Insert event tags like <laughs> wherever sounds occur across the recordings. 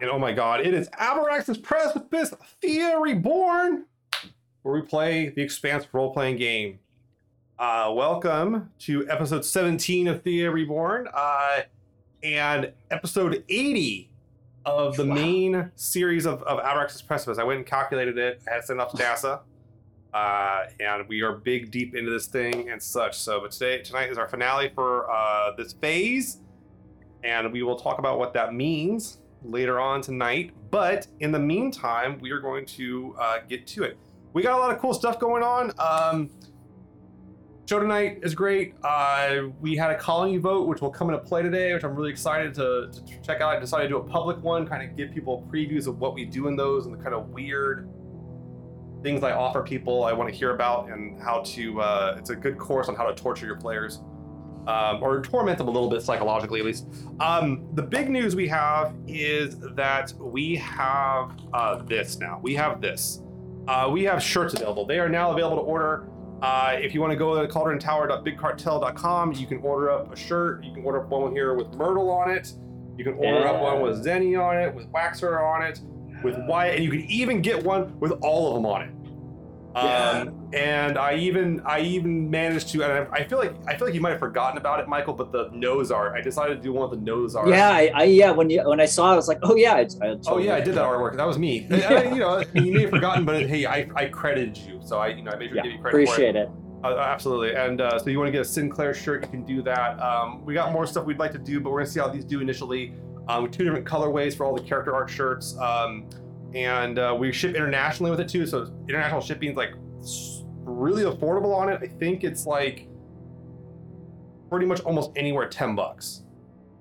And oh my god, it is Abraxas Precipice Theia Reborn, where we play the Expanse role playing game. Uh, welcome to episode 17 of Theia Reborn uh, and episode 80 of the Wow. main series of, of Precipice. I went and calculated it, I had to send it off to NASA. Uh, and we are big deep into this thing and such. So, but today, tonight is our finale for uh, this phase, and we will talk about what that means later on tonight. But in the meantime, we are going to uh, get to it. We got a lot of cool stuff going on. Um, show tonight is great. Uh, we had a colony vote, which will come into play today, which I'm really excited to, to check out. I decided to do a public one, kind of give people previews of what we do in those and the kind of weird things I offer people I want to hear about and how to. Uh, it's a good course on how to torture your players. Um, or torment them a little bit psychologically, at least. Um, the big news we have is that we have uh, this now. We have this. Uh, we have shirts available. They are now available to order. Uh, if you want to go to cauldrontower.bigcartel.com, you can order up a shirt. You can order up one here with Myrtle on it. You can order up one with Zeni on it, with Waxor on it, with Wyatt, and you can even get one with all of them on it. Um, and I even I even managed to, and I, I feel like I feel like you might have forgotten about it, Michael. But the nose art, I decided to do one of the nose art. Yeah, I, I yeah. When you when I saw it, I was like, oh yeah. I Oh yeah, I did that artwork. That was me. <laughs> And, and, you know, you may have forgotten, but hey, I, I credited you, so I you know I made sure Yeah, to give you credit for it. appreciate it. Uh, absolutely. And uh, so you want to get a Sin Claire shirt, you can do that. Um, we got more stuff we'd like to do, but we're gonna see how these do initially. Um, two different colorways for all the character art shirts, um, and uh, we ship internationally with it too. So international shipping is like really affordable on it. I think it's like pretty much almost anywhere ten bucks.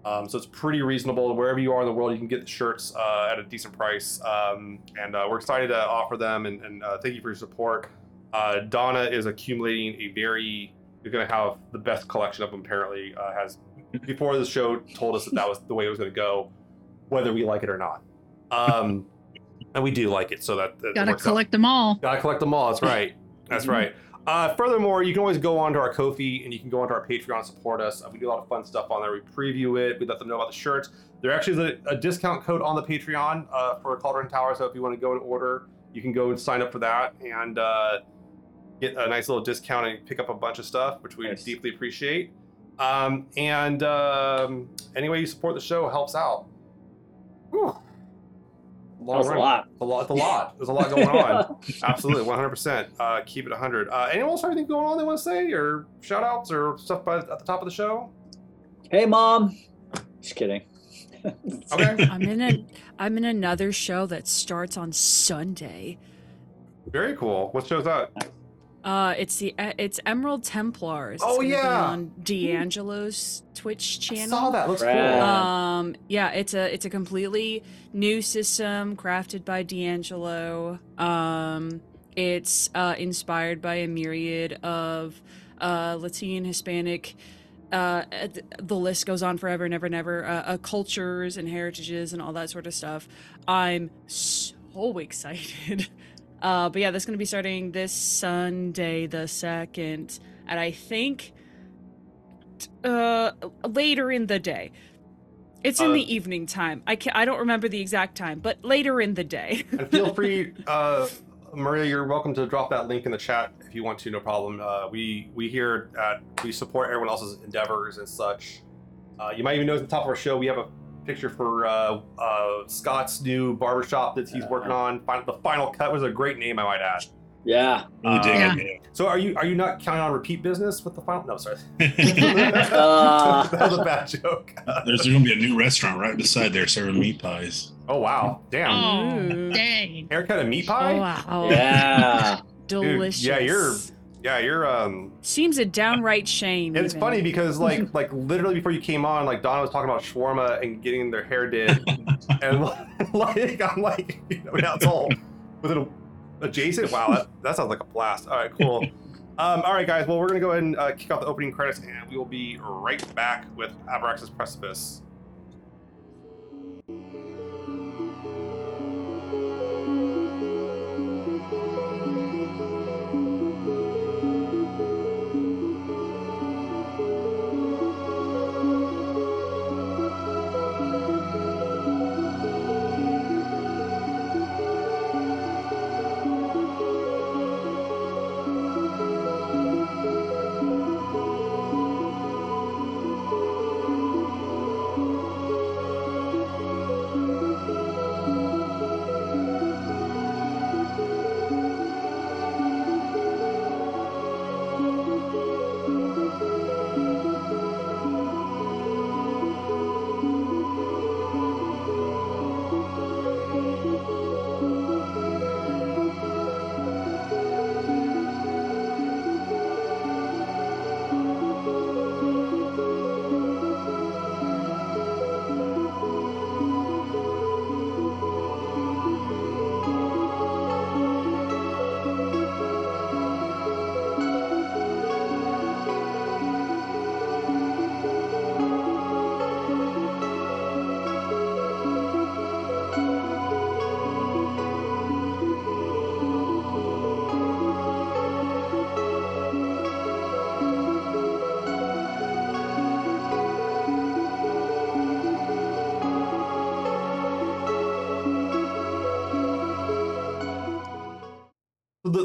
Um, so it's pretty reasonable. Wherever you are in the world, you can get the shirts uh, at a decent price. Um, and uh, we're excited to offer them. And, and uh, thank you for your support. Uh, Donna is accumulating a very. You're going to have the best collection of them. Apparently, uh, has before the show told us that that was the way it was going to go, whether we like it or not. Um, and we do like it, so that, that Gotta works out. collect them all. Gotta collect them all. That's right. That's right. Uh, furthermore, you can always go onto our Ko-fi and you can go onto our Patreon and support us. Uh, we do a lot of fun stuff on there. We preview it. We let them know about the shirts. There actually is a, a discount code on the Patreon uh, for Cauldron Tower. So if you want to go and order, you can go and sign up for that and uh, get a nice little discount and pick up a bunch of stuff, which we Nice. deeply appreciate. Um, and um, any way you support the show helps out. Whew. That was a lot. A lot. It's a lot. There's a lot going on. <laughs> Absolutely, 100%. Uh, keep it 100. Uh, anyone else have anything going on they want to say, or shout outs, or stuff by, at the top of the show? hey, mom. Just kidding. <laughs> Okay, <laughs> I'm in a I'm in another show that starts on Sunday. very cool. What show's that? Uh, it's the it's Emerald Templars. It's Oh, gonna be yeah. on D'Angelo's Twitch I channel. saw that. Looks Rad. cool. Um, yeah, it's a it's a completely new system crafted by D'Angelo. Um, it's uh, inspired by a myriad of uh, Latin, Hispanic. Uh, the list goes on forever and ever and ever. Uh, uh, cultures and heritages and all that sort of stuff. I'm so <laughs> excited. Uh, but yeah, that's going to be starting this Sunday, the second, and I think uh later in the day. It's in Uh, the evening time. I can I don't remember the exact time, but later in the day. <laughs> and feel free, uh, Maria, you're welcome to drop that link in the chat if you want to. No problem. Uh, we we here at we support everyone else's endeavors and such. Uh, you might even notice at the top of our show we have a picture for uh, uh, Scott's new barbershop that he's working on. Fin- The final cut was a great name, I might add. Yeah. Really dig Yeah. So are you are you not counting on repeat business with the final? No, sorry. Uh. <laughs> <laughs> that was a bad joke. There's going to be a new restaurant right beside there serving meat pies. Oh wow, damn! Oh, dang. Haircut and meat pie. Oh, wow. <laughs> Yeah. Delicious. yeah, you're- Yeah, you're um. Seems a downright shame. It's even. funny because like <laughs> like literally before you came on, like Donna was talking about shawarma and getting their hair did, <laughs> and like I'm like, you know, now it's all with it adjacent. Wow, that, that sounds like a blast. All right, cool. Um, all right, guys. Well, we're gonna go ahead and uh, kick off the opening credits, and we will be right back with Abraxas Precipice.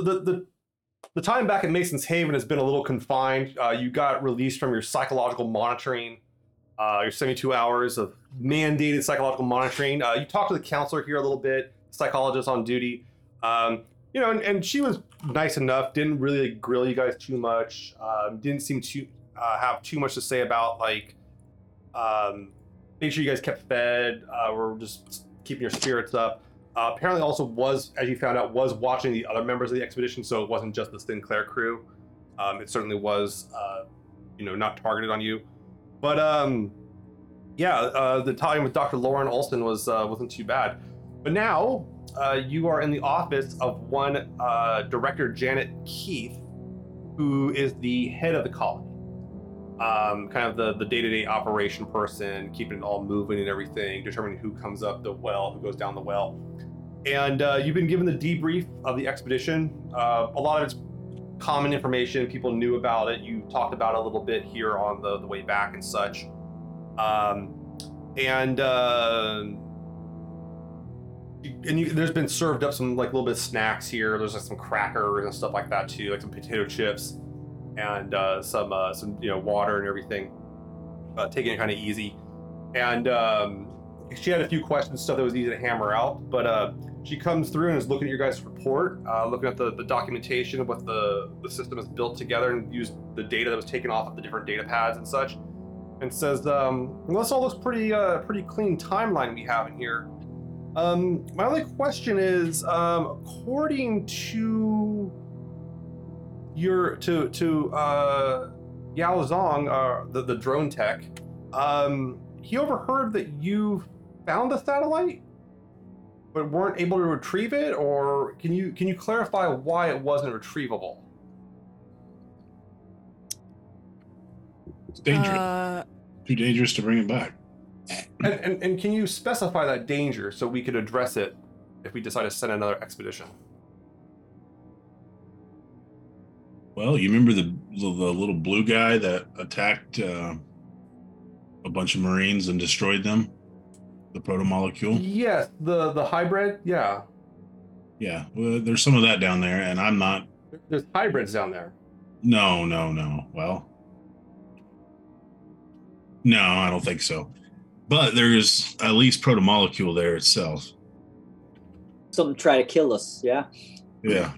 The the the, time back at Mason's Haven has been a little confined. Uh, you got released from your psychological monitoring, uh, your 72 hours of mandated psychological monitoring. Uh, you talked to the counselor here a little bit, psychologist on duty. Um, you know, and, and she was nice enough. Didn't really grill you guys too much. Um, didn't seem to uh, have too much to say about like um, make sure you guys kept fed. Uh, we're just keeping your spirits up. Uh, apparently, also was, as you found out, was watching the other members of the expedition, so it wasn't just the Sin Claire crew. Um, it certainly was, uh, you know, not targeted on you. But um, yeah, uh, the time with Dr. Lauren Olson was uh, wasn't too bad. But now uh, you are in the office of one uh, director, Janet Keith, who is the head of the colony. Um, kind of the, the day-to-day operation person, keeping it all moving and everything, determining who comes up the well, who goes down the well. And uh, you've been given the debrief of the expedition. Uh, a lot of it's common information. People knew about it. You talked about it a little bit here on the, the way back and such. Um, and uh, and you, there's been served up some like little bit of snacks here. There's like some crackers and stuff like that too, like some potato chips and uh, some uh, some you know water and everything. Uh, taking it kind of easy, and um, she had a few questions, stuff that was easy to hammer out. But uh, she comes through and is looking at your guys' report, uh, looking at the, the documentation of what the the system is built together, and used the data that was taken off of the different data pads and such, and says, um, "Well, this all looks pretty uh, pretty clean timeline we have in here." Um, my only question is, um, according to your to to uh, Yao Zong, uh, the the drone tech, um, he overheard that you found the satellite, but weren't able to retrieve it. Or can you can you clarify why it wasn't retrievable? It's dangerous. Uh, Too dangerous to bring it back. And, and and can you specify that danger so we could address it if we decide to send another expedition? Well, you remember the the little blue guy that attacked uh, a bunch of Marines and destroyed them? The protomolecule. Yes, the the hybrid. Yeah, Yeah, well, there's some of that down there, and I'm not. there's hybrids down there. No, no, no. Well, no, I don't think so. But there's at least protomolecule there itself. Something try to kill us. Yeah. Yeah.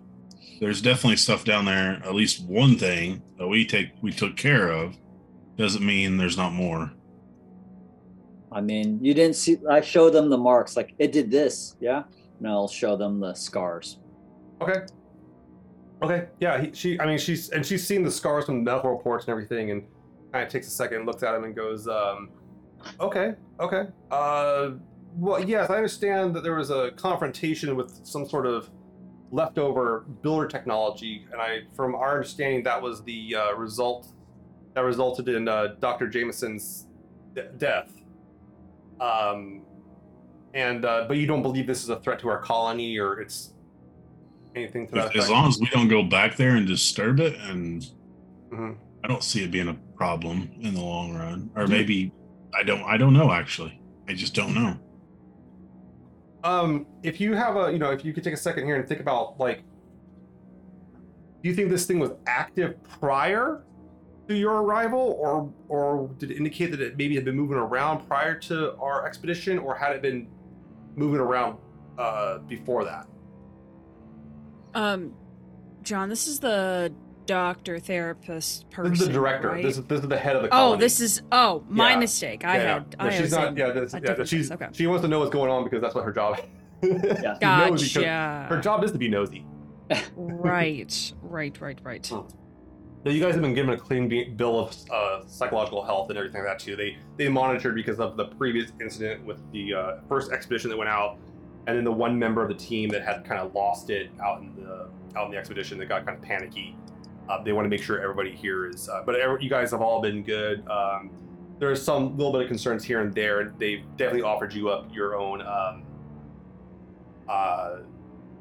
There's definitely stuff down there. At least one thing that we take we took care of doesn't mean there's not more. I mean, you didn't see. I showed them the marks. Like it did this. Yeah. And I'll show them the scars. Okay. Okay. Yeah. He, she. I mean, she's and she's seen the scars from the medical reports and everything, and kind of takes a second, looks at him, and goes, um, "Okay. Okay. Uh, well, yes, I understand that there was a confrontation with some sort of leftover builder technology, and I, from our understanding, that was the uh, result that resulted in uh, Dr. Jameson's de- death. Um, and uh, but you don't believe this is a threat to our colony, or it's anything to that As, effect? long as we don't go back there and disturb it, and Mhm. I don't see it being a problem in the long run. Or maybe I don't. I don't know. Actually, I just don't know. Um, if you have a, you know, if you could take a second here and think about like, do you think this thing was active prior to your arrival, or or did it indicate that it maybe had been moving around prior to our expedition, or had it been moving around uh, before that? um, John, this is the doctor therapist person. This is the director. right? This is this is the head of the. Colony. Oh, this is oh my Yeah. mistake. I yeah, had. yeah. I No, she's not. Yeah, this, yeah. She's okay. she wants to know what's going on because that's what her job. She's nosy 'cause Gotcha. Her job is to be nosy. right, right, right, right. So you guys have been given a clean bill of uh, psychological health and everything like that too. They they monitored because of the previous incident with the uh, first expedition that went out, and then the one member of the team that had kind of lost it out in the out in the expedition that got kind of panicky. Uh, they want to make sure everybody here is, uh, but every, you guys have all been good. Um, there's some little bit of concerns here and there. They've definitely offered you up your own. Um, uh,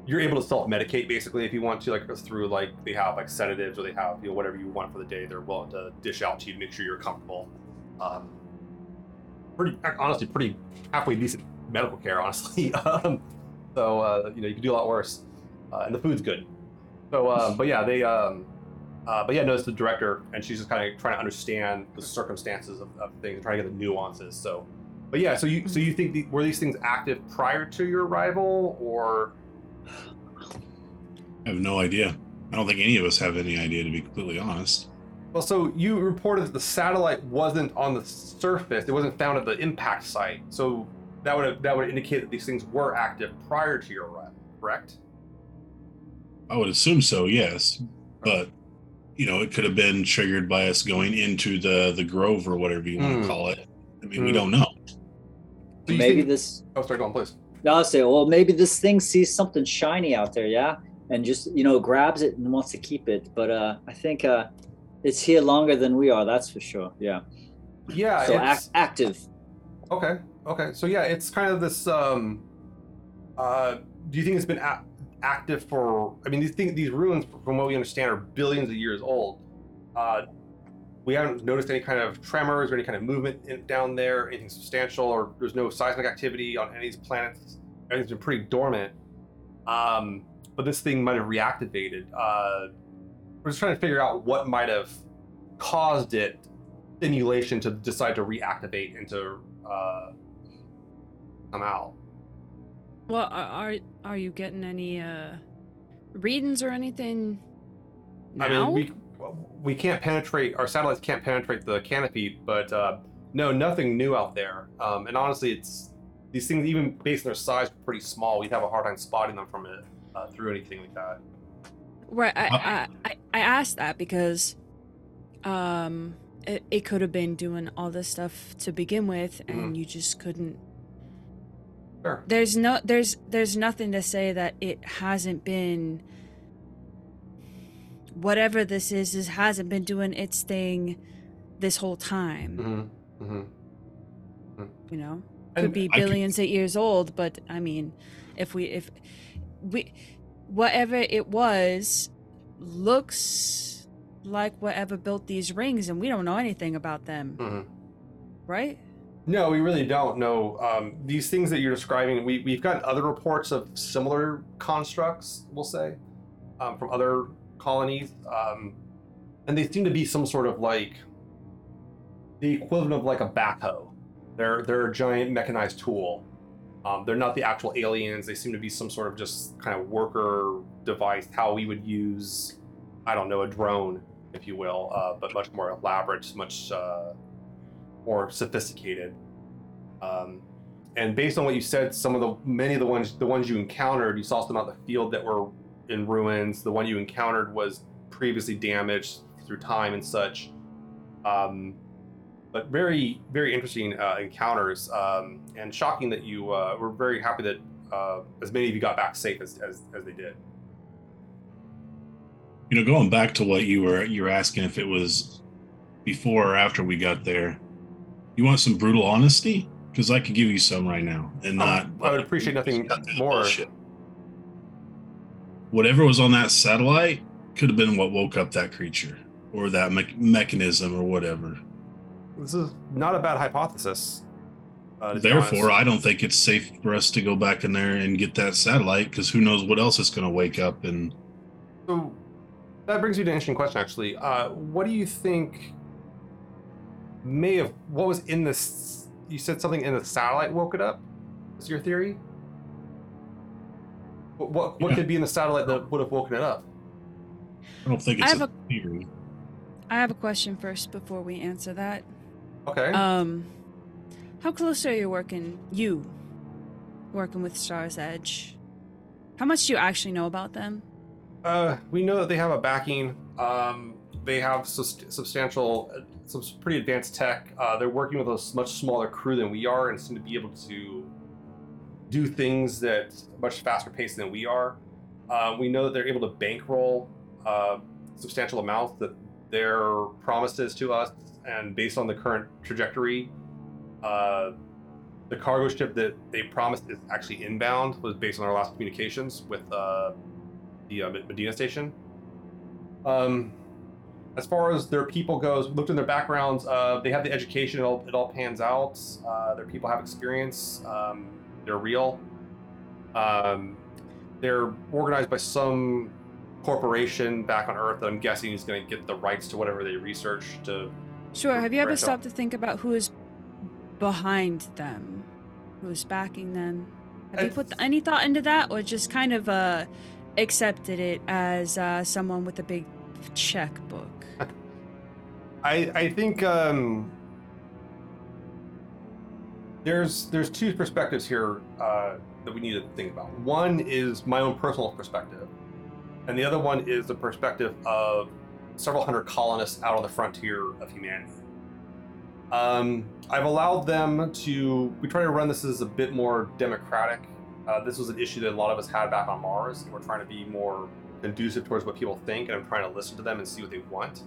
you're able to self-medicate basically if you want to like through like they have like sedatives or they have you know whatever you want for the day they're willing to dish out to you to make sure you're comfortable. Um pretty honestly pretty halfway decent medical care honestly. <laughs> Um so uh you know you can do a lot worse uh, and the food's good. So, um, but yeah, they, um, uh, but yeah, no, it's the director, and she's just kind of trying to understand the circumstances of, of things, trying to get the nuances. So, but yeah, so you, so you think the, were these things active prior to your arrival, or I have no idea. I don't think any of us have any idea, to be completely honest. well, so you reported that the satellite wasn't on the surface; it wasn't found at the impact site. So that would have, that would indicate that these things were active prior to your arrival, correct? I would assume so, yes. But you know, it could have been triggered by us going into the the grove or whatever you want Hmm. to call it. I mean, we Hmm. don't know. So you maybe think- this. Oh, sorry, go on, please. I'll say, well, maybe this thing sees something shiny out there, yeah, and just you know grabs it and wants to keep it. But uh, I think uh, it's here longer than we are. That's for sure. Yeah. Yeah. so act- active. Okay. Okay. So yeah, it's kind of this. Um, uh, do you think it's been a- active for? I mean, these things, these ruins, from what we understand, are billions of years old. Uh, we haven't noticed any kind of tremors or any kind of movement in, down there, anything substantial, or there's no seismic activity on any of these planets. Everything's been pretty dormant. Um, but this thing might have reactivated. Uh, we're just trying to figure out what might have caused it simulation to decide to reactivate and to uh, come out. Well, are are, you getting any uh readings or anything? I now? mean, we we can't penetrate our satellites can't penetrate the canopy, but uh, no, nothing new out there. Um, and honestly, it's these things even based on their size, are pretty small. We'd have a hard time spotting them from it uh, through anything like that. Right. I, I, I, asked that because um it, it could have been doing all this stuff to begin with and Mhm. you just couldn't Sure. there's no there's there's nothing to say that it hasn't been whatever this is is hasn't been doing its thing this whole time Mm-hmm. Mm-hmm. you know could And be I could- billions of years old but i mean if we if we whatever it was looks like whatever built these rings and we don't know anything about them hmm right No, we really don't know. Um, these things that you're describing, we, we've gotten other reports of similar constructs, we'll say, um, from other colonies. Um, and they seem to be some sort of like the equivalent of like a backhoe. They're, they're a giant mechanized tool. Um, they're not the actual aliens. They seem to be some sort of just kind of worker device, how we would use, I don't know, a drone, if you will, uh, but much more elaborate, much. Uh, more sophisticated. Um, and based on what you said, some of the many of the ones the ones you encountered, you saw some out in the field that were in ruins. The one you encountered was previously damaged through time and such. Um, but very very interesting uh, encounters um, and shocking that you uh, were very happy that uh, as many of you got back safe as, as, as they did. You know, going back to what you were you were asking if it was before or after we got there. You want some brutal honesty? Because I could give you some right now, and not. Um, I would appreciate nothing more. bullshit. Whatever was on that satellite could have been what woke up that creature, or that me- mechanism, or whatever. This is not a bad hypothesis. uh, Therefore. I don't think it's safe for us to go back in there and get that satellite because who knows what else is going to wake up and So that brings me to an interesting question, actually. Uh, what do you think may have what was in this? You said something in the satellite woke it up. Is your theory? What what, what Yeah. could be in the satellite that would have woken it up? I don't think I it's have a theory. i have a question first before we answer that Okay. um how close are you working you working with stars edge how much do you actually know about them Uh, we know that they have a backing. Um, they have sus- substantial, uh, some pretty advanced tech. Uh, they're working with a much smaller crew than we are, and seem to be able to do things that much faster pace than we are. Uh, we know that they're able to bankroll uh, substantial amounts that their promises to us, and based on the current trajectory, uh, the cargo ship that they promised is actually inbound was based on our last communications with. Uh, the uh, Medina station. Um, as far as their people goes, looked in their backgrounds. Uh, they have the education. It all, it all pans out. Their people have experience. Um, they're real. Um, they're organized by some corporation back on Earth that I'm guessing is going to get the rights to whatever they research to. Sure. Have you ever stopped to think about who is behind them? Who is backing them? Have you put any thought into that, or just kind of uh, accepted it as uh, someone with a big checkbook? I I think um, there's there's two perspectives here uh, that we need to think about. One is my own personal perspective, and the other one is the perspective of several hundred colonists out on the frontier of humanity. Um, I've allowed them to. We try to run this as a bit more democratic. Uh, this was an issue that a lot of us had back on Mars, and we're trying to be more conducive towards what people think, and I'm trying to listen to them and see what they want.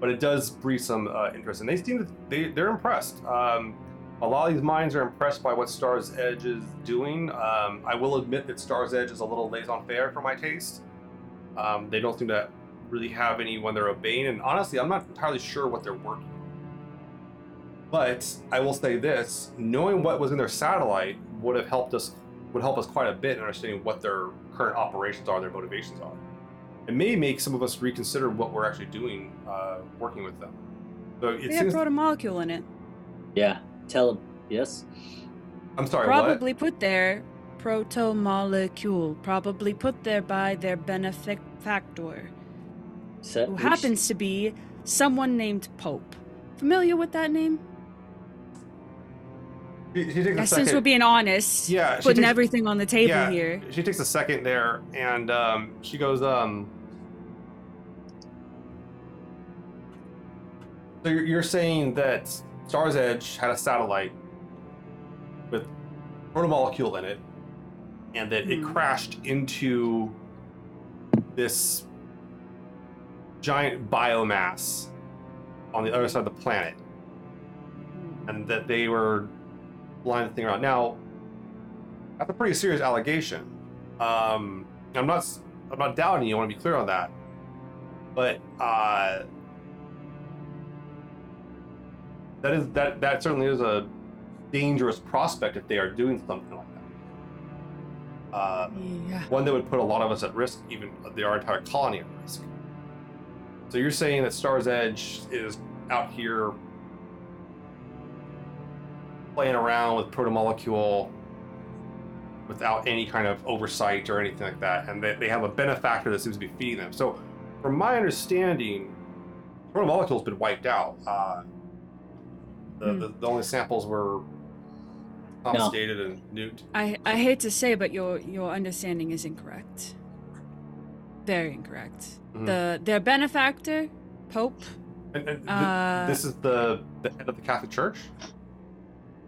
But it does breed some uh, interest, and they seem to they they're impressed. Um, a lot of these minds are impressed by what Star's Edge is doing. Um, I will admit that Star's Edge is a little laissez-faire for my taste. Um, they don't seem to really have anyone they're obeying, and honestly, I'm not entirely sure what they're working on. But I will say this: knowing what was in their satellite would have helped us would help us quite a bit in understanding what their current operations are, their motivations are. It may make some of us reconsider what we're actually doing, uh, working with them. So it They have seems. protomolecule in it. Yeah. Tell him. Yes. I'm sorry. What? Probably put there, proto molecule, Probably put there by their benefactor, Set, who which- happens to be someone named Pope. Familiar with that name? She, she takes since we're being honest, Yeah, she putting takes- everything on the table yeah, here. She takes a second there, and um, she goes, um. So you're, you're saying that Star's Edge had a satellite with protomolecule in it, and that it Hmm. crashed into this giant biomass on the other side of the planet, and that they were flying the thing around. Now, that's a pretty serious allegation. Um, I'm not I'm not doubting you. I want to be clear on that. But uh, that is that that certainly is a dangerous prospect if they are doing something like that. Uh, Yeah. one that would put a lot of us at risk, even the our entire colony at risk. So you're saying that Star's Edge is out here playing around with protomolecule without any kind of oversight or anything like that, and they, they have a benefactor that seems to be feeding them. So, from my understanding, protomolecule's been wiped out. Uh, the, Hmm. the, the only samples were confiscated and nuked. I, I hate to say, but your your understanding is incorrect. Very incorrect. Mhm. The their benefactor, Pope. And, and th- Uh, this is the, the head of the Catholic Church.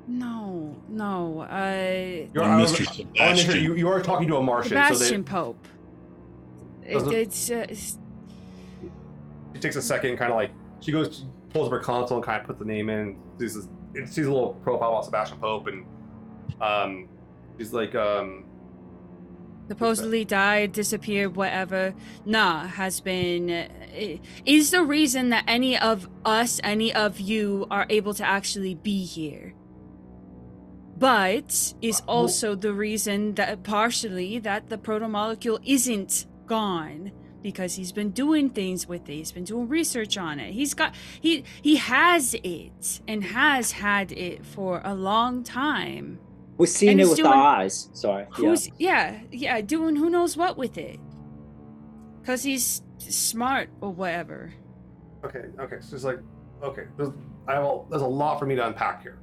No, no. Uh, You're, Well, I Mr. was- I sure Sebastian. you, you are talking to a Martian, so Sebastian they, Pope. It, it's, uh, it's she takes a second, kind of like she goes, pulls up her console and kind of puts the name in. Sees this, it sees a little profile about Sebastian Pope, and um, she's like, um, supposedly died, disappeared, whatever. Nah, has been. uh, Is the reason that any of us, any of you, are able to actually be here. But is also the reason that partially that the proto molecule isn't gone because he's been doing things with it. He's been doing research on it. He's got he he has it and has had it for a long time. We're seeing And it with doing- our eyes. Sorry. Yeah. Who's yeah. yeah, doing who knows what with it. Cause he's smart or whatever. okay, okay. So it's like, okay, there's, I have a, there's a lot for me to unpack here.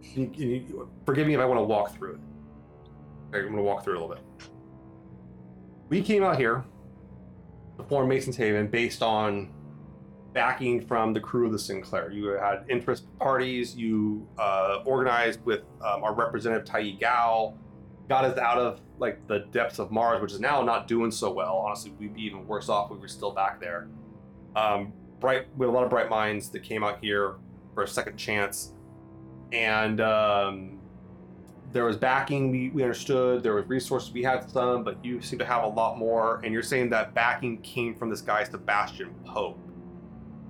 You, you, forgive me if I want to walk through it. Okay, I'm going to walk through it a little bit. We came out here form Mason's Haven based on backing from the crew of the Sin Claire. You had interest parties. You uh, organized with um, our representative Tai Gao, got us out of like the depths of Mars, which is now not doing so well. Honestly, we'd be even worse off if we were still back there. Um, bright, had a lot of bright minds that came out here for a second chance, and um, there was backing. We, we understood there was resources. We had some, but you seem to have a lot more. And you're saying that backing came from this guy Sebastian Pope,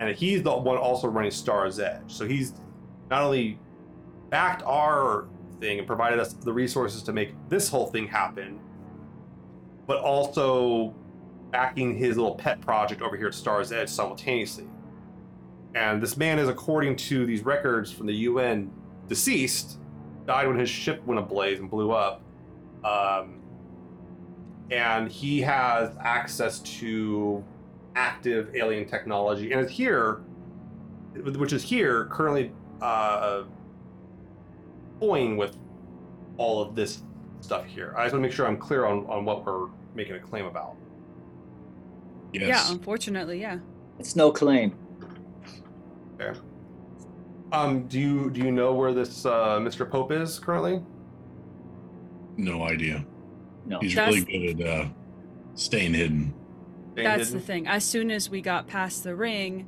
and he's the one also running Star's Edge. So he's not only backed our thing and provided us the resources to make this whole thing happen, but also backing his little pet project over here at Star's Edge simultaneously. And this man is, according to these records from the UN, deceased, died when his ship went ablaze and blew up. Um, and he has access to active alien technology and is here, which is here currently uh, toying with all of this stuff here. I just want to make sure I'm clear on, on what we're making a claim about. Yes. Yeah, unfortunately, yeah. It's no claim. Um, do you do you know where this uh, Mr. Pope is currently? No idea. No. He's That's- really good at uh, staying hidden. Staying That's the hidden? thing. As soon as we got past the ring,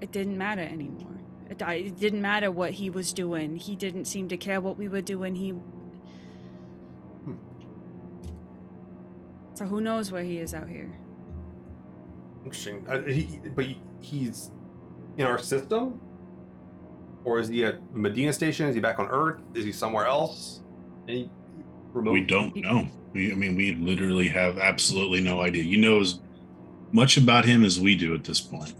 it didn't matter anymore. It, I- it didn't matter what he was doing. He didn't seem to care what we were doing. He. So who knows where he is out here? Interesting. Uh, he, but he, he's in our system, or is he at Medina Station? Is he back on Earth? Is he somewhere else? Any remote? We don't know. We, I mean, we literally have absolutely no idea. You know as much about him as we do at this point.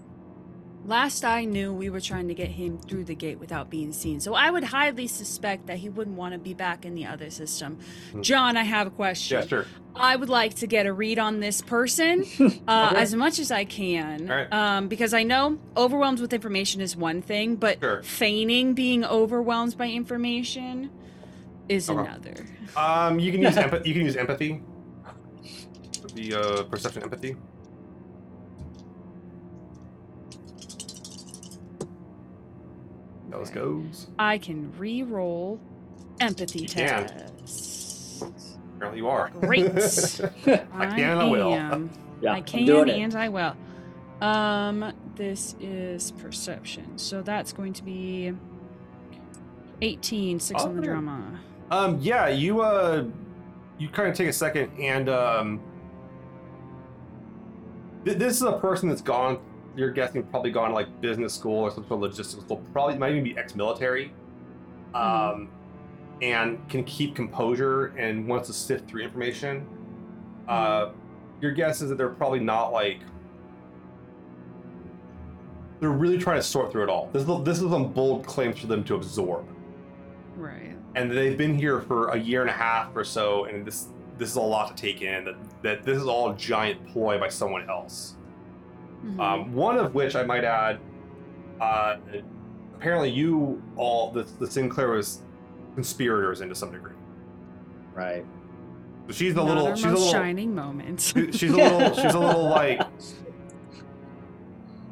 Last I knew, we were trying to get him through the gate without being seen. So I would highly suspect that he wouldn't want to be back in the other system. Hmm. John, I have a question. Yeah, sure. I would like to get a read on this person <laughs> uh, Okay. as much as I can, right. um, because I know overwhelmed with information is one thing, but Sure. feigning being overwhelmed by information is Okay. another. Um, you can use <laughs> empathy. You can use empathy. The uh, perception empathy. Those goes. I can re-roll empathy You can. tests. Apparently, you are. Great. <laughs> I can and I will. am. <laughs> Yeah, I can doing it. and I will. Um, this is perception, so that's going to be 18, six on the drama. Um, yeah, you uh, you kind of take a second and um, th- this is a person that's gone. You're guessing probably gone to like business school or some sort of logistics school. Probably might even be ex-military. Um, and can keep composure and wants to sift through information. Uh, your guess is that they're probably not like. They're really trying to sort through it all. This is this is some bold claims for them to absorb Right. and they've been here for a year and a half or so, and this this is a lot to take in. That that this is all a giant ploy by someone else. Mhm. Um, one of which I might add, uh, apparently you all the the Sin Claire was conspirators into some degree. Right. So she's a Not little she's a little shining moment. she- she's a little <laughs> she's a little like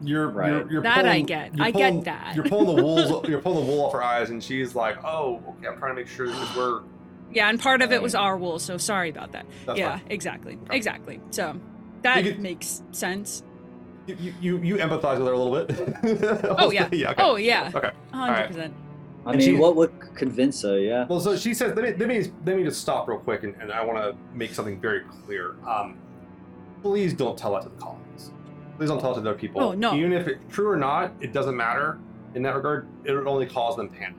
you're Right. you're, you're That I get. I pulling- get that. You're pulling the wool <laughs> you're pulling the wool off her eyes, and she's like, oh, okay, I'm trying to make sure that we're yeah, and part of it was our wool, so sorry about that. that's yeah, fine. exactly. Okay. Exactly. So that You could- makes sense. You, you, you, you empathize with her a little bit. <laughs> Oh, yeah. yeah. <laughs> Okay. Oh, yeah. Okay. 100%. I And mean, she- what would convince her? Yeah. Well, so she says, let me, let me, let me just stop real quick, and, and I want to make something very clear. Um, please don't tell that to the colonies. Please don't tell it to other people. Oh, no. Even if it's true or not, it doesn't matter. In that regard, it would only cause them panic.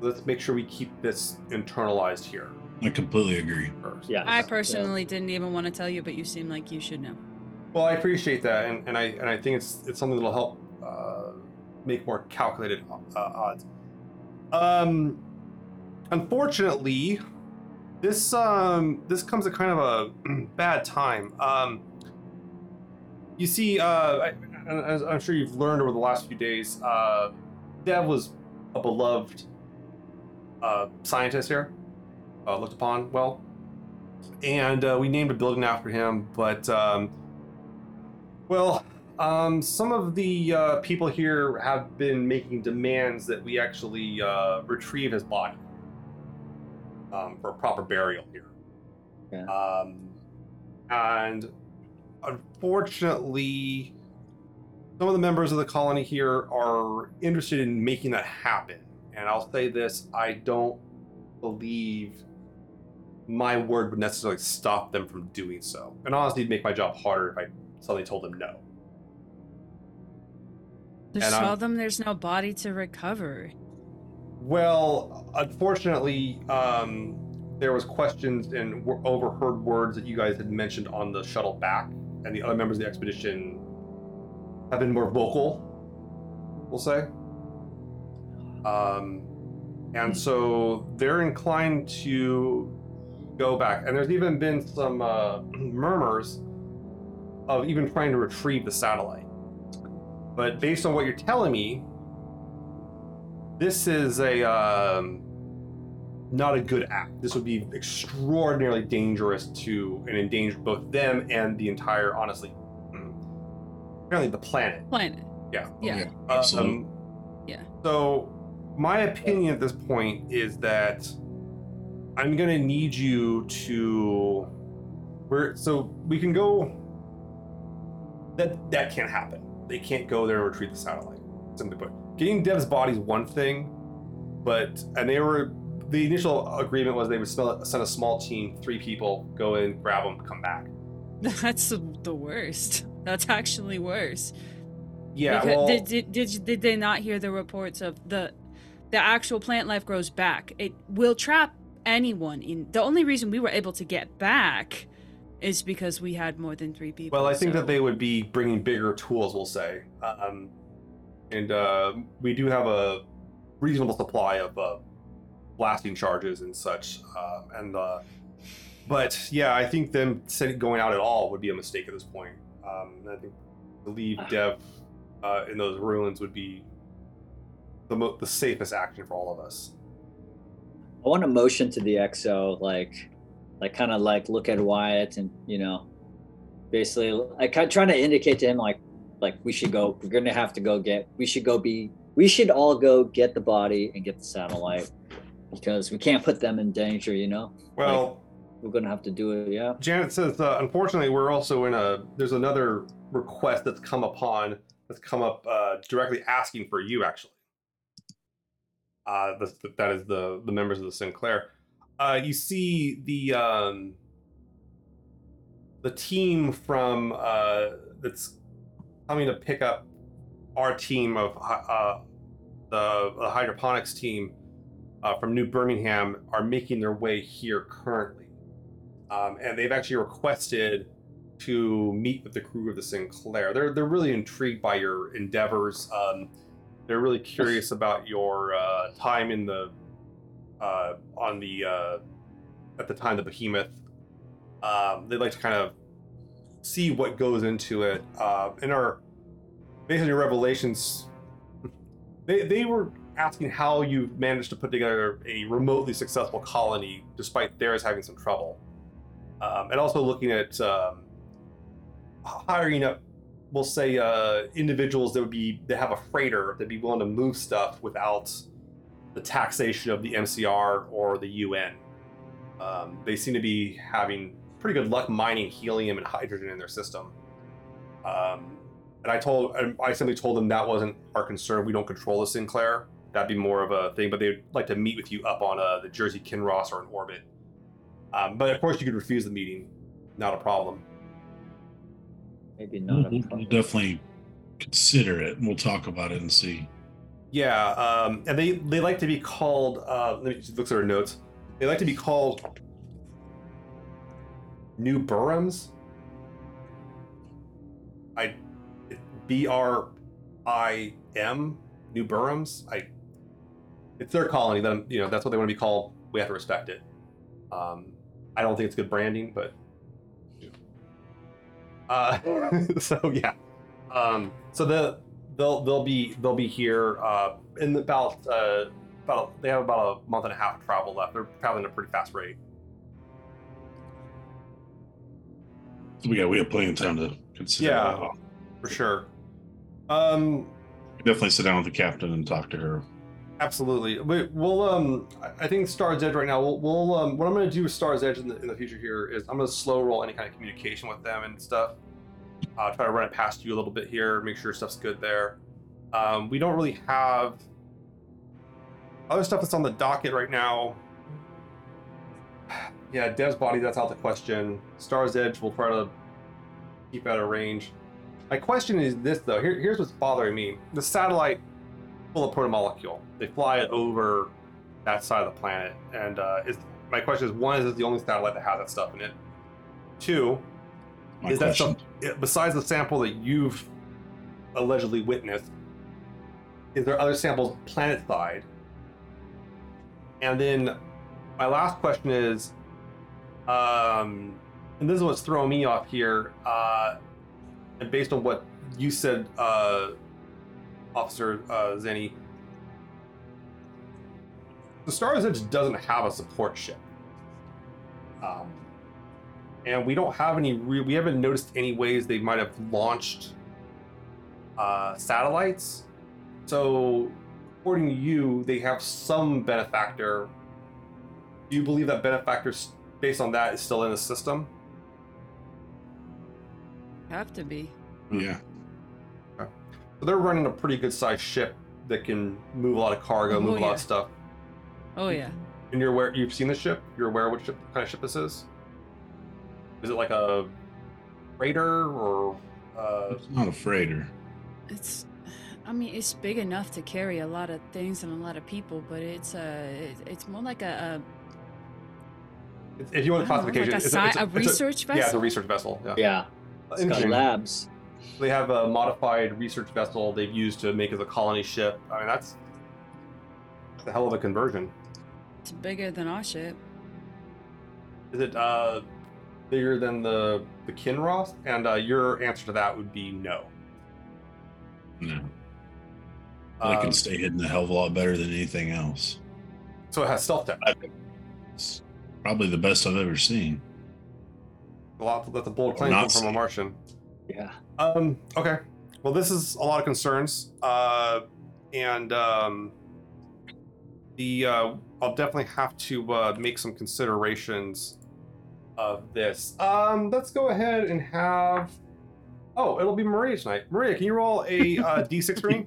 Let's make sure we keep this internalized here I completely agree. first. Yeah. I personally didn't even want to tell you, but you seem like you should know. Well, I appreciate that, and, and I and I think it's it's something that'll help uh, make more calculated uh, odds. Um, unfortunately, this um this comes at kind of a <clears throat> bad time. Um, you see, uh, I, as I'm sure you've learned over the last few days, uh, Dev was a beloved uh, scientist here, uh, looked upon well, and uh, we named a building after him, but. Um, well, um, some of the uh, people here have been making demands that we actually uh, retrieve his body um, for proper burial here. Yeah. Um, and unfortunately, some of the members of the colony here are interested in making that happen. And I'll say this I don't believe my word would necessarily stop them from doing so. And honestly, it'd make my job harder if I suddenly told them no. Just And I'm- them there's no body to recover. Well, unfortunately, um, there was questions and overheard words that you guys had mentioned on the shuttle back, and the other members of the expedition have been more vocal. We'll say. Um, and so they're inclined to go back. And there's even been some uh, <clears throat> murmurs of even trying to retrieve the satellite. But based on what you're telling me, this is a um, not a good act. This would be extraordinarily dangerous to and endanger both them and the entire, honestly, mm, apparently the planet. Planet. Yeah. Yeah. absolutely. Um, Yeah. So, my opinion at this point is that I'm gonna need you to. We're so we can go. That that can't happen. They can't go there and retrieve the satellite. Simply put, getting Dev's body is one thing, but and they were the initial agreement was they would spell, send a small team, three people, go in, grab them, come back. <laughs> That's the, the worst. That's actually worse. Yeah, Because- well, did, did, did, did they not hear the reports of the the actual plant life grows back? It will trap anyone in. The only reason we were able to get back is because we had more than three people. Well, I think so- that they would be bringing bigger tools, we'll say. Um, and uh, we do have a reasonable supply of uh, blasting charges and such. Uh, and uh, but yeah, I think them going out at all would be a mistake at this point. Um, I think to leave Dev uh, in those ruins would be the mo- the safest action for all of us. I want to motion to the XO, like, like kind of like look at Wyatt and you know, basically, I kind of trying to indicate to him like, like we should go. We're gonna have to go get. We should go be. We should all go get the body and get the satellite because we can't put them in danger. You know, Well. we're gonna have to do it. Yeah. Janet says, uh, unfortunately, we're also in a. There's another request that's come upon that's come up uh, directly asking for you, actually. Uh, that's, that is the the members of the Sin Claire. Uh, you see the um, the team from uh, that's coming to pick up our team of uh, the, the hydroponics team uh, from New Birmingham are making their way here currently um, and they've actually requested to meet with the crew of the Sin Claire. They're they're really intrigued by your endeavors. Um, they're really curious about your uh, time in the uh, on the uh, at the time the Behemoth. Um, they'd like to kind of see what goes into it. Uh, in our based on your revelations, <laughs> they they were asking how you managed to put together a remotely successful colony despite theirs having some trouble um, and also looking at um, hiring up, we'll say, uh, individuals that would be that have a freighter that'd be willing to move stuff without the taxation of the MCR or the UN. Um, they seem to be having pretty good luck mining helium and hydrogen in their system. Um, and I told, I simply told them that wasn't our concern. We don't control the Sin Claire. That'd be more of a thing. But they'd like to meet with you up on uh, the Jersey Kinross or an orbit. Um, but of course, you could refuse the meeting. Not a problem. Maybe We'll, not. a we'll- problem. we'll definitely consider it and we'll talk about it and see. Yeah, um, and they they like to be called. Uh, let me just look at notes. They like to be called New Burhams. I B R I M New Burhams. I. It's their colony. Then you know that's what they want to be called. We have to respect it. Um, I don't think it's good branding, but. Uh, <laughs> so yeah. Um, so the they'll they'll be they'll be here uh, in about uh, about they have about a month and a half of travel left. They're traveling at a pretty fast rate. So we got we have plenty of time to consider. Yeah. that. For sure. Um, Definitely sit down with the captain and talk to her. absolutely. We, we'll um, I- I think Star's Edge right now. We'll, we'll um, what I'm going to do with Star's Edge in the, in the future here is I'm going to slow roll any kind of communication with them and stuff. Uh, try to run it past you a little bit here, make sure stuff's good there. Um, we don't really have other stuff that's on the docket right now. <sighs> Yeah, Dev's body, that's out the question. Star's Edge, we'll try to keep out of range. My question is this though. Here, here's what's bothering me: the satellite full of protomolecule. They fly it over that side of the planet, and uh, my question is: one, is this the only satellite that has that stuff in it? Two, My is that question. stuff besides the sample that you've allegedly witnessed? Is there other samples planet side? And then my last question is, um, and this is what's throwing me off here. Uh, and based on what you said, uh, Officer uh, Zeni, the Star's Edge doesn't have a support ship. Um, and we don't have any re- we haven't noticed any ways they might have launched uh, satellites so according to you they have some benefactor do you believe that benefactor based on that is still in the system Have to be. Yeah. so they're running a pretty good sized ship that can move a lot of cargo Oh, move a lot yeah. of stuff Oh yeah. and you're aware you've seen the ship you're aware what ship kind of ship this is is it like a freighter or uh, It's not a freighter. It's, I mean, it's big enough to carry a lot of things and a lot of people, but it's uh, it, it's more like a, If- If you want I don't know, like a, it's si- it's a research vessel. Yeah, it's a research vessel. Yeah. Yeah, it's got labs. They have a modified research vessel they've used to make as a colony ship. I mean, that's the hell of a conversion. It's bigger than our ship. Is it uh, bigger than the the Kinross? And uh, your answer to that would be no. No. But it Um, can stay hidden a hell of a lot better than anything else. so it has stealth tech. It's probably the best I've ever seen. A lot. That's a bold claim Not from a. Martian. Yeah. Um. Okay. Well, this is a lot of concerns. Uh, and um, the uh, I'll definitely have to uh, make some considerations of this. Um, let's go ahead and have. Oh, it'll be Maria tonight. Maria, can you roll a uh, <laughs> d6 for me?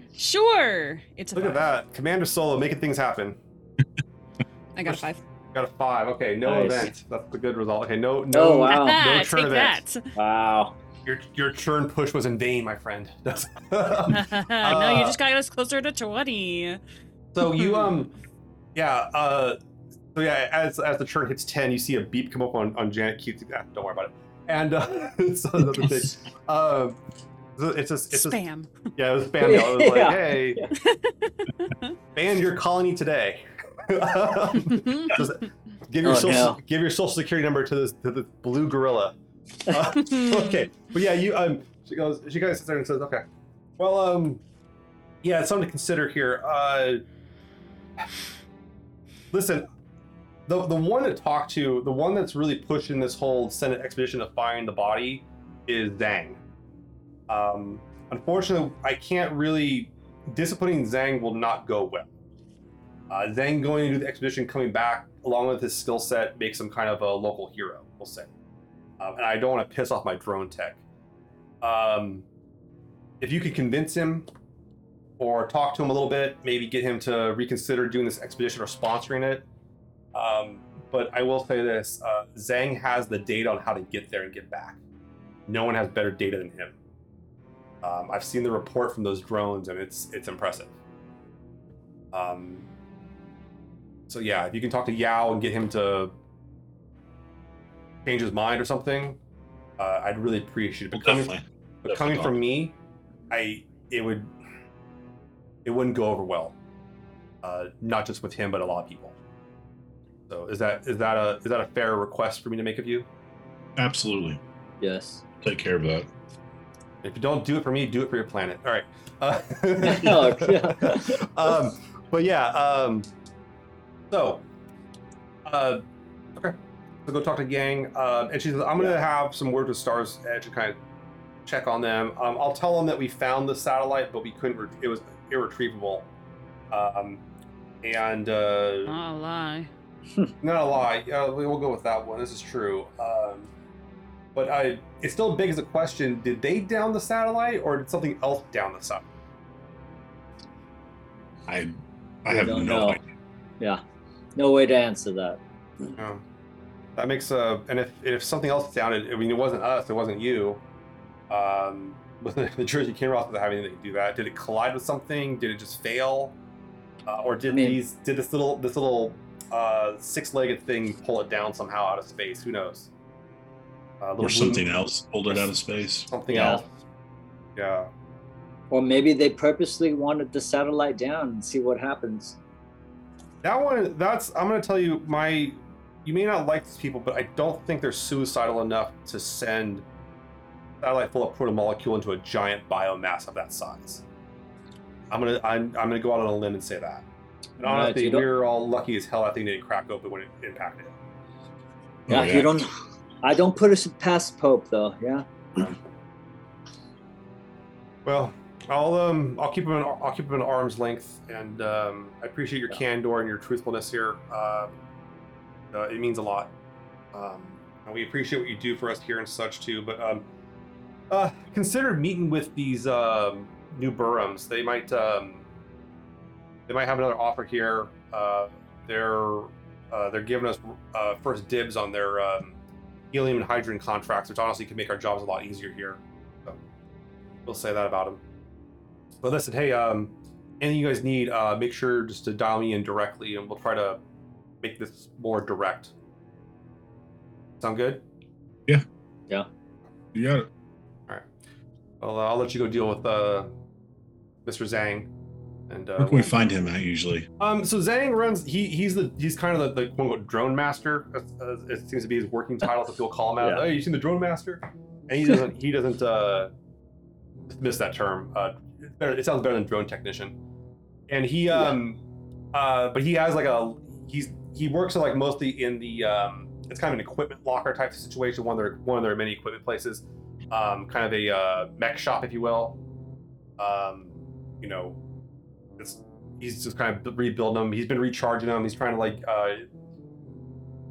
<laughs> sure. It's a Look at five. that, Commander Solo making things happen. <laughs> I got a five. Got a five. Okay, no Nice. event. That's the good result. Okay, no, no. Oh, wow. No Take event. that. Wow. Your your churn push was in vain, my friend. no, you Uh, just got us closer to 20. So you um yeah, uh so yeah, as as the churn hits 10, you see a beep come up on, on Janet Keith's ah, don't worry about it. And uh <laughs> <laughs> so that's the thing. Um it's just it's just Spam. yeah, it was spam mail. It was like, <laughs> Yeah. hey, ban your colony today. Um, just give your Oh, social no. give your social security number to this to the blue gorilla. Uh, okay, but yeah, you um, she goes, she kind of sits there and says, okay, well, um, yeah, it's something to consider here. Uh, listen, the the one to talk to, the one that's really pushing this whole Senate expedition to find the body, is Zhang. Um, unfortunately, I can't really disciplining Zhang will not go well. Uh, Zhang going into the expedition, coming back along with his skill set, makes him kind of a local hero, we'll say. Um, and I don't want to piss off my drone tech. Um, if you could convince him or talk to him a little bit, maybe get him to reconsider doing this expedition or sponsoring it. Um, but I will say this uh, Zhang has the data on how to get there and get back. No one has better data than him. Um, I've seen the report from those drones, and it's it's impressive. Um, so yeah, if you can talk to Yao and get him to change his mind or something, uh, I'd really appreciate it. But coming, definitely. but coming from me, I it would it wouldn't go over well. Uh, not just with him, but a lot of people. So is that is that a is that a fair request for me to make of you? Absolutely. Yes. Take care of that. If you don't do it for me, do it for your planet. All right. Uh, <laughs> Oh, yeah. <laughs> um, but yeah. Um, so, uh, okay. So go talk to Yang, uh, and she says, "I'm gonna have some words with Stars Edge to kind of check on them. Um, I'll tell them that we found the satellite, but we couldn't. Re- it was irretrievable. Um, and uh, Not a lie. Not a lie. Uh, we will go with that one. This is true. Um, but I, it still begs the question: Did they down the satellite, or did something else down the satellite? I I have don't no know. idea. Yeah. No way to answer that. Yeah. That makes uh, and if if something else sounded, I mean, it wasn't us, it wasn't you. Um, <laughs> but the, the Jersey Kinross doesn't have anything to do that. Did it collide with something? Did it just fail? Uh, or did I mean- these did this little this little uh, six-legged thing pull it down somehow out of space? Who knows? Uh, Or blue- something else pulled it out of space. Something Yeah. else. Yeah. Or maybe they purposely wanted the satellite down and see what happens. That one, that's, I'm going to tell you, my, you may not like these people, but I don't think they're suicidal enough to send a satellite full of protomolecule into a giant biomass of that size. I'm going to, I'm, I'm going to go out on a limb and say that. And honestly, you don't- we were all lucky as hell that thing didn't crack open when it impacted. Yeah, Oh, you don't. I don't put us past Pope though. Yeah. <clears throat> Well, I'll um I'll keep him in, I'll keep him in arm's length, and um, I appreciate your Yeah. candor and your truthfulness here. Um, uh, it means a lot, um, and we appreciate what you do for us here and such too. But um, uh, consider meeting with these um, new Burhams. They might um, they might have another offer here. Uh, they're uh, they're giving us uh, first dibs on their um, helium and hydrogen contracts, which honestly could make our jobs a lot easier here. So we'll say that about them. But listen, hey, um, anything you guys need, uh, make sure just to dial me in directly, and we'll try to make this more direct. Sound good? Yeah. Yeah. You got it. All right. Well, uh, I'll let you go deal with uh, Mr. Zhang. And uh, Where can we find him at usually? Um, so Zhang runs. He he's the he's kind of the, the quote unquote drone master. Uh, it seems to be his working title. So people call him out. Yeah. Hey, you seen the drone master? And he doesn't he doesn't uh, dismiss that term. Uh, it's better, it sounds better than drone technician. And he um, uh, but he has like a he's he works like mostly in the um, it's kind of an equipment locker type of situation. One of their one of their many equipment places. Um, kind of a uh, mech shop, if you will. Um, you know, it's he's just kind of rebuilding them. He's been recharging them. He's trying to like uh,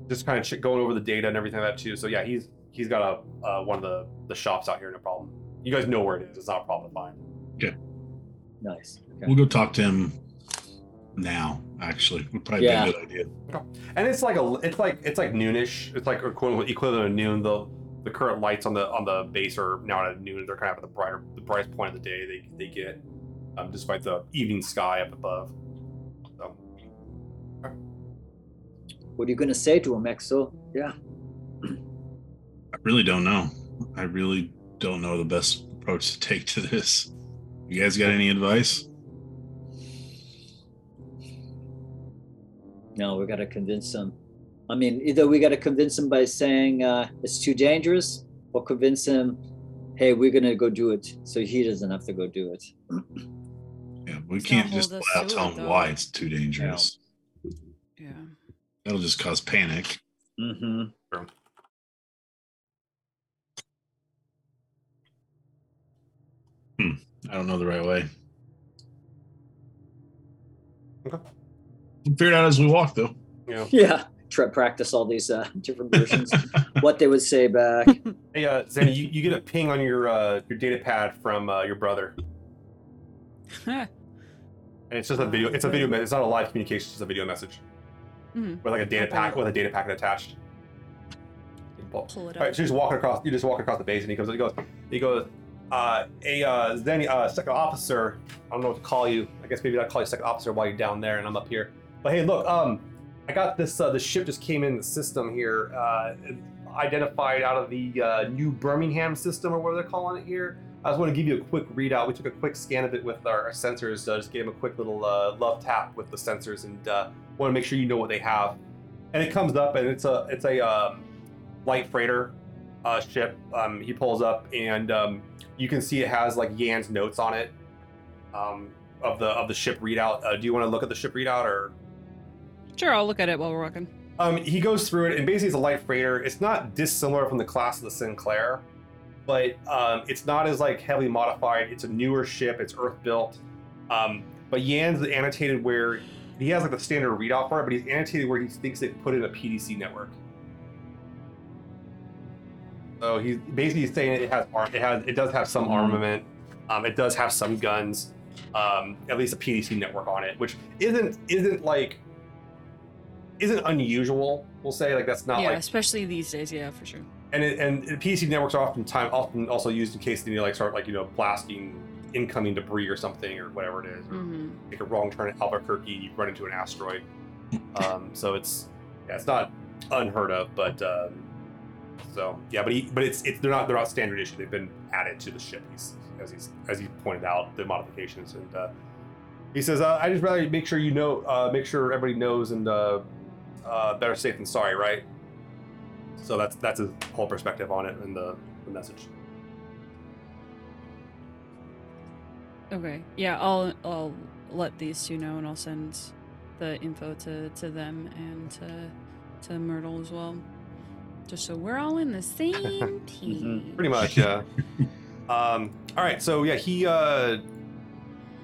just kind of going over the data and everything like that too. So yeah, he's he's got a uh, one of the the shops out here, no problem. You guys know where it is. It's not a problem to find. Okay. Nice. Okay. We'll go talk to him now. Actually, would probably Yeah. be a good idea. And it's like a it's like it's like noonish. It's like equivalent equivalent of noon. The the current lights on the on the base are now at noon. They're kind of at the brighter the brightest point of the day they they get, um, despite the evening sky up above. So What are you gonna say to him, XO? Yeah. I really don't know. I really don't know the best approach to take to this. You guys got any advice? No, we gotta convince him. I mean, either we gotta convince him by saying uh, it's too dangerous, or convince him, hey, we're gonna go do it, so he doesn't have to go do it. <clears throat> Yeah, we It's can't just hold flat to tell them though. why it's too dangerous. Yeah. That'll just cause panic. Mm-hmm. I don't know the right way. Okay. We'll figure it out as we walk, though. Yeah. <laughs> Yeah. Try practice all these uh, different versions. <laughs> what they would say back. <laughs> hey uh, Zeni, you, you get a ping on your uh, your data pad from uh, your brother, and it's just a video. It's a video. It's not a live communication. It's just a video message Mhm. with like a data pack with a data packet attached. Pull- Pull it All right, up. so you're just walking across. You just walk across the base, and he comes. He goes. He goes. Uh, a uh, Zeni, uh, second officer. I don't know what to call you. I guess maybe I'll call you second officer while you're down there, and I'm up here. But hey, look. Um, I got this. Uh, the ship just came in the system here. Uh, identified out of the uh, new Birmingham system, or whatever they're calling it here. I just want to give you a quick readout. We took a quick scan of it with our, our sensors. Uh, just gave them a quick little uh, love tap with the sensors, and uh, want to make sure you know what they have. And it comes up, and it's a it's a um, light freighter uh, ship. Um, he pulls up, and um, you can see it has like Yan's notes on it um, of the of the ship readout. Uh, do you want to look at the ship readout, or Sure, I'll look at it while we're walking. um, he goes through it, and basically it's a light freighter. It's not dissimilar from the class of the Sin Claire, but um, it's not as like heavily modified. It's a newer ship. It's Earth built. Um, but Yan's annotated where he has like the standard readout for it, but he's annotated where he thinks they put in a PDC network. So he's basically saying it has it has it does have some Mhm. armament. Um, it does have some guns. Um, at least a PDC network on it, which isn't isn't like isn't unusual. We'll say like that's not yeah, like especially these days. Yeah, for sure. And it, and PDC networks are often time often also used in case they need to like start like you know blasting incoming debris or something or whatever it is. Or hmm Take a wrong turn at Albuquerque, you run into an asteroid. <laughs> Um, so it's yeah, it's not unheard of, but um, so yeah, but he, but it's it's they're not they're not standard issue. They've been added to the ship. He's as he's as he pointed out the modifications and uh, he says uh, I just rather make sure you know uh, make sure everybody knows and uh, uh, better safe than sorry, right? So that's that's his whole perspective on it and the, the message. Okay. Yeah, I'll I'll let these two know, and I'll send the info to to them and to to Myrtle as well, just so we're all in the same <laughs> team. Pretty much, yeah. <laughs> um, all right, so yeah, he, uh,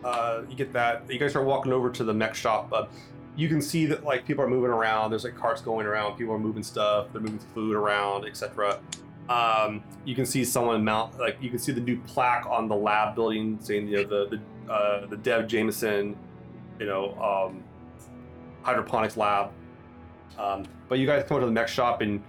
uh, you get that. You guys start walking over to the mech shop. Uh, you can see that like people are moving around. There's like carts going around. People are moving stuff. They're moving food around, etc. Um, you can see someone mount like you can see the new plaque on the lab building saying you know the the uh, the Dev Jameson, you know, um, hydroponics lab. Um, but you guys come to the mech shop and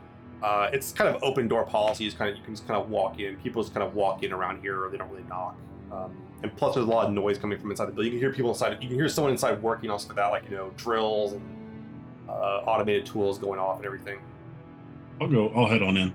uh, it's kind of open door policy. Just kind of you can just kind of walk in. People just kind of walk in around here, or they don't really knock. Um, and plus, there's a lot of noise coming from inside the building. You can hear people inside. You can hear someone inside working also with that, like you know, drills and uh, automated tools going off and everything. I'll go. I'll head on in.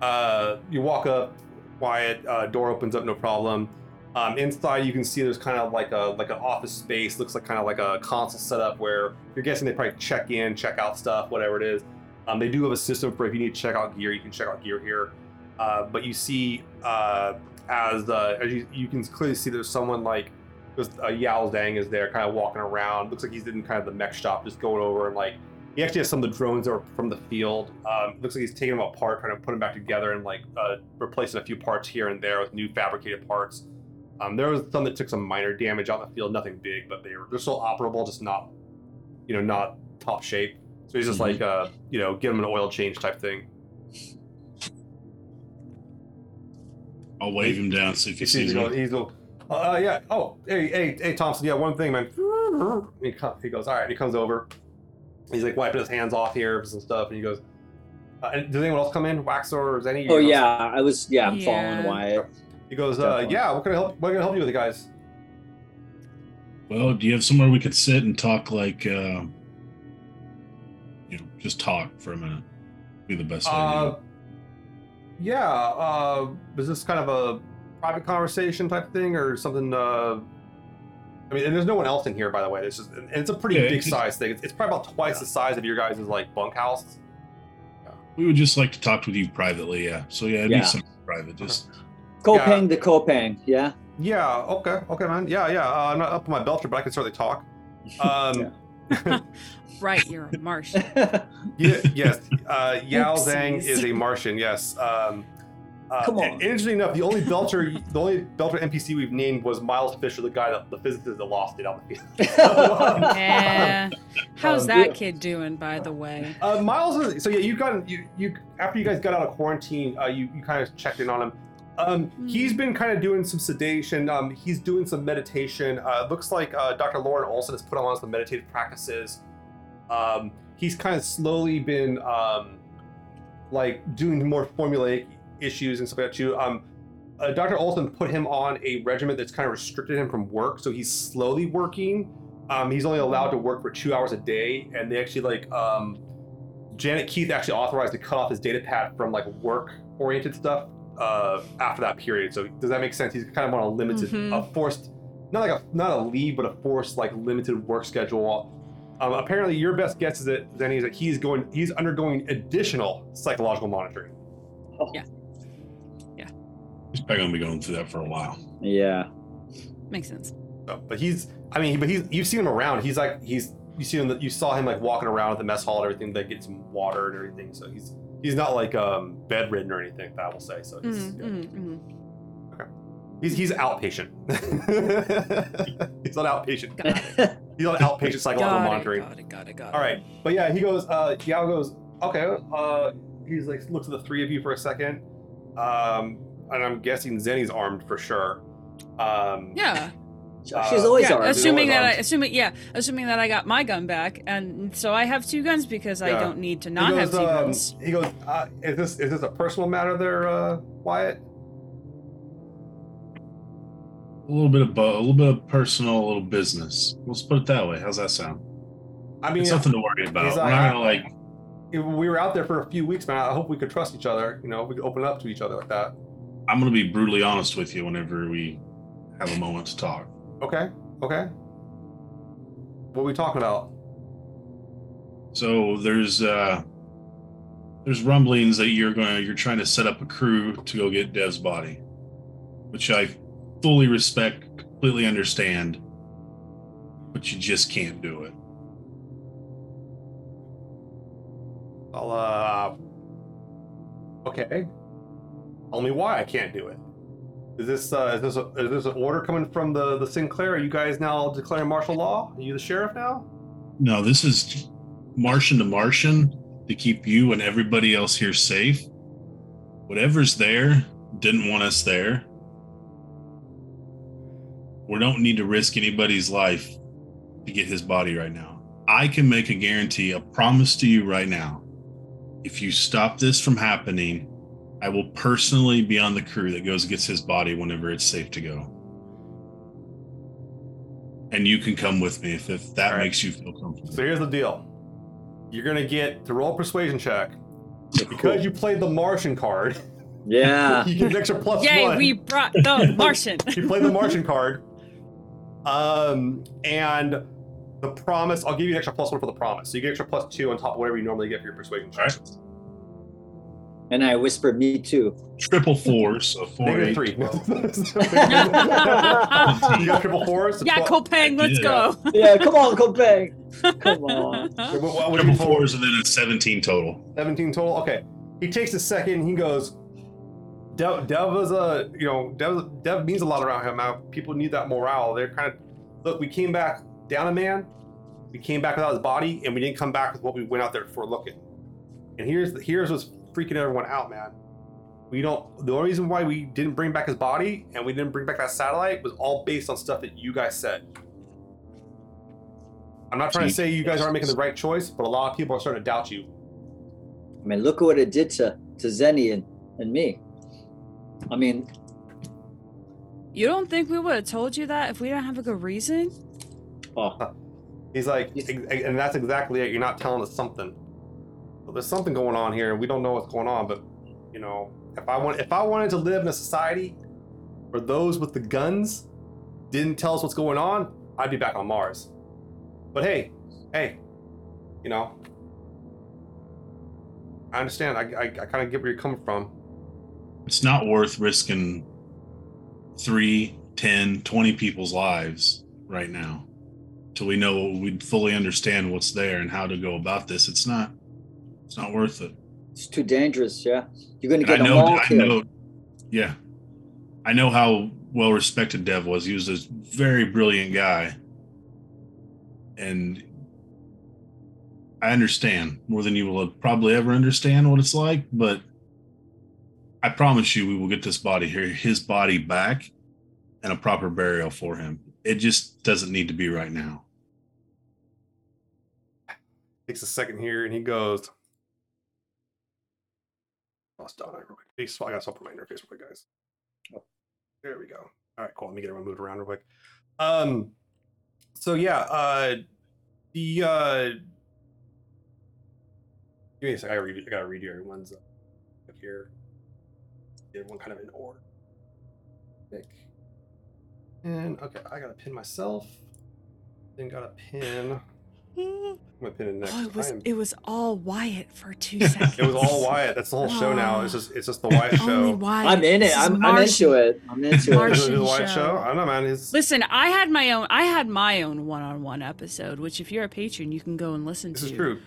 Uh, you walk up, quiet. Uh, door opens up, no problem. Um, inside, you can see there's kind of like a like an office space. Looks like kind of like a console setup where you're guessing they probably check in, check out stuff, whatever it is. Um, they do have a system for if you need to check out gear, you can check out gear here. Uh, but you see, uh, as uh, as you, you can clearly see, there's someone like there's uh, Yao Zhang is there, kind of walking around. Looks like he's in kind of the mech shop, just going over and like he actually has some of the drones that are from the field. Um, looks like he's taking them apart, trying to put them back together, and like uh, replacing a few parts here and there with new fabricated parts. Um, there was some that took some minor damage out in the field, nothing big, but they were they're still operable, just not, you know, not top shape. So he's just Mhm. like, uh, you know, give him an oil change type thing. I'll wave him down. See if he He sees sees me. he's go, uh, yeah. Oh, hey, hey, hey, Thompson. Yeah, one thing, man. He, co- he goes, all right. He comes over. He's like wiping his hands off here and stuff, and he goes, uh, and does anyone else come in? Wax or Zeni? Oh yeah, I was yeah, I'm Yeah. following Wyatt. He goes, uh, yeah. What can I help? What can I help you with, guys? Well, do you have somewhere we could sit and talk like, uh, you know, just talk for a minute? Be the best way. Uh, it. Yeah. Uh, is this kind of a private conversation type thing or something? Uh, I mean, and there's no one else in here, by the way. It's just, and it's a pretty Yeah, big size thing. It's, it's probably about twice Yeah. the size of your guys' like bunkhouse. We would just like to talk with you privately. Yeah. So yeah, it'd Yeah. be something private. Just kopeng the kopeng, yeah. Yeah. Okay. Okay, man. Yeah. Yeah. Uh, I'm not up on my Belter, but I can certainly talk. Um, <laughs> Right, you're a Martian. <laughs> yeah, yes. Uh, <laughs> Yao Oopsies. Zhang is a Martian. Yes. Um, uh, Come on. and Interestingly enough, the only <laughs> Belter, the only Belter NPC we've named was Miles Fisher, the guy that the physicist that lost it on the field. Yeah. How's Um, that yeah. kid doing, by the way? Uh, Miles is so yeah. You got you you after you guys got out of quarantine, uh, you you kind of checked in on him. Um, he's been kind of doing some sedation. Um, he's doing some meditation. Uh, it looks like uh, Dr. Lauren Olson has put him on some meditative practices. Um, he's kind of slowly been um, like doing more formulaic issues and stuff like that too. Um, uh, Dr. Olson put him on a regimen that's kind of restricted him from work, so he's slowly working. Um, he's only allowed to work for two hours a day, and they actually like um, Janet Keith actually authorized to cut off his data pad from like work-oriented stuff uh, after that period. So does that make sense? He's kind of on a limited, Mhm. a forced, not like a not a leave, but a forced like limited work schedule. Um, apparently, your best guess is that Zeni is that he's going, he's undergoing additional psychological monitoring. Yeah. Yeah. He's probably gonna be going through that for a while. yeah. Makes sense. So, but he's, I mean, but he's, you've seen him around. He's like, he's, you see him, you saw him like walking around at the mess hall and everything, like get some water and everything. So he's, he's not like um, bedridden or anything. That I will say. So he's, Mm, yeah. mm, mm. he's, he's outpatient. <laughs> he's on outpatient. Got it. <laughs> He's on outpatient psychological Got it, got it, got it, got it. All right, but yeah, he goes. Uh, Yao goes. Okay. Uh, he's like looks at the three of you for a second. Um, and I'm guessing Zeni's armed for sure. Um, Yeah. She's Uh, always yeah, armed. assuming always that I, assuming yeah, assuming that I got my gun back, and so I have two guns because I don't need to not goes, have two um, guns. He goes. Uh, is this is this a personal matter there, uh, Wyatt? a little bit of bo- a little bit of personal, a little business. Let's put it that way. How's that sound? I mean, It's something to worry about. he's We're like, not gonna like. if we were out there for a few weeks, man. I hope we could trust each other. You know, we could open up to each other like that. I'm gonna be brutally honest with you whenever we have a moment to talk. Okay. Okay. What are we talking about? So there's uh there's rumblings that you're going to you're trying to set up a crew to go get Dev's body, which I fully respect, completely understand, but you just can't do it. I'll, uh. Okay. Tell me why I can't do it. Is this uh, is this a, is this an order coming from the the Sin Claire? Are you guys now declaring martial law? Are you the sheriff now? No, this is Martian to Martian to keep you and everybody else here safe. Whatever's there didn't want us there. We don't need to risk anybody's life to get his body right now. I can make a guarantee, a promise to you right now. If you stop this from happening, I will personally be on the crew that goes and gets his body whenever it's safe to go. And you can come with me if, if that All right. makes you feel comfortable. So here's the deal. You're gonna get to roll a persuasion check because you played the Martian card. <laughs> Yeah. you get an extra plus Yay, one. we brought the <laughs> Martian. you played the Martian card. Um, and the promise, I'll give you an extra plus one for the promise. So you get extra plus two on top of whatever you normally get for your persuasion check. Alright. And I whispered, me too. Triple fours, so four, Negative eight, three. <laughs> <laughs> you got triple fours? so yeah, 12 kopeng, let's Yeah. go. yeah, come on, go bang. <laughs> Come on. What, what would triple fours, and then it's seventeen total. 17 total. Okay. He takes a second. He goes, Dev, Dev is a, you know, Dev, Dev means a lot around him. Now, people need that morale. They're kind of, look, we came back down a man. We came back without his body, and we didn't come back with what we went out there for looking. And here's here's what's freaking everyone out, man. We don't. The only reason why we didn't bring back his body and we didn't bring back that satellite was all based on stuff that you guys said. I'm not trying to say you guys aren't making the right choice, but a lot of people are starting to doubt you. I mean, look at what it did to, to Zeni and, and me. I mean, You don't think we would have told you that if we didn't have a good reason? oh, He's like, Yes. and that's exactly it. You're not telling us something. Well, there's something going on here, and we don't know what's going on. But you know, if I want, if I wanted to live in a society where those with the guns didn't tell us what's going on, I'd be back on Mars. But hey, hey, you know, I understand. I, I, I kind of get where you're coming from. It's not worth risking three, 10, 20 people's lives right now till we know we fully understand what's there and how to go about this. It's not. It's not worth it. it's too dangerous. Yeah. You're going to get them know. all I know. Yeah, I know how well respected Dev was. He was a very brilliant guy, and I understand more than you will probably ever understand what it's like. But I promise you, we will get this body here, his body back, and a proper burial for him. It just doesn't need to be right now. Takes a second here, and he goes. Lost Donna real quick. He's- I got something on my interface real quick, guys. Oh, there we go. All right, cool. Let me get everyone moved around real quick. Um, so yeah, uh, the uh, give me a second. I gotta read. I gotta read you everyone's uh, up here. Get everyone kind of in order. Pick. And okay, I gotta pin myself. Then gotta pin. I'm pin it next. Oh, it was am- it was all Wyatt for two seconds. <laughs> it was all Wyatt. That's the whole show now. It's just it's just the Wyatt Only show. Wyatt. I'm in it. I'm, I'm into it. I'm into it. Martian. it the Wyatt show. show? I don't know, man. He's Listen, I had my own. I had my own one-on-one episode, which if you're a patron, you can go and listen this to. is true.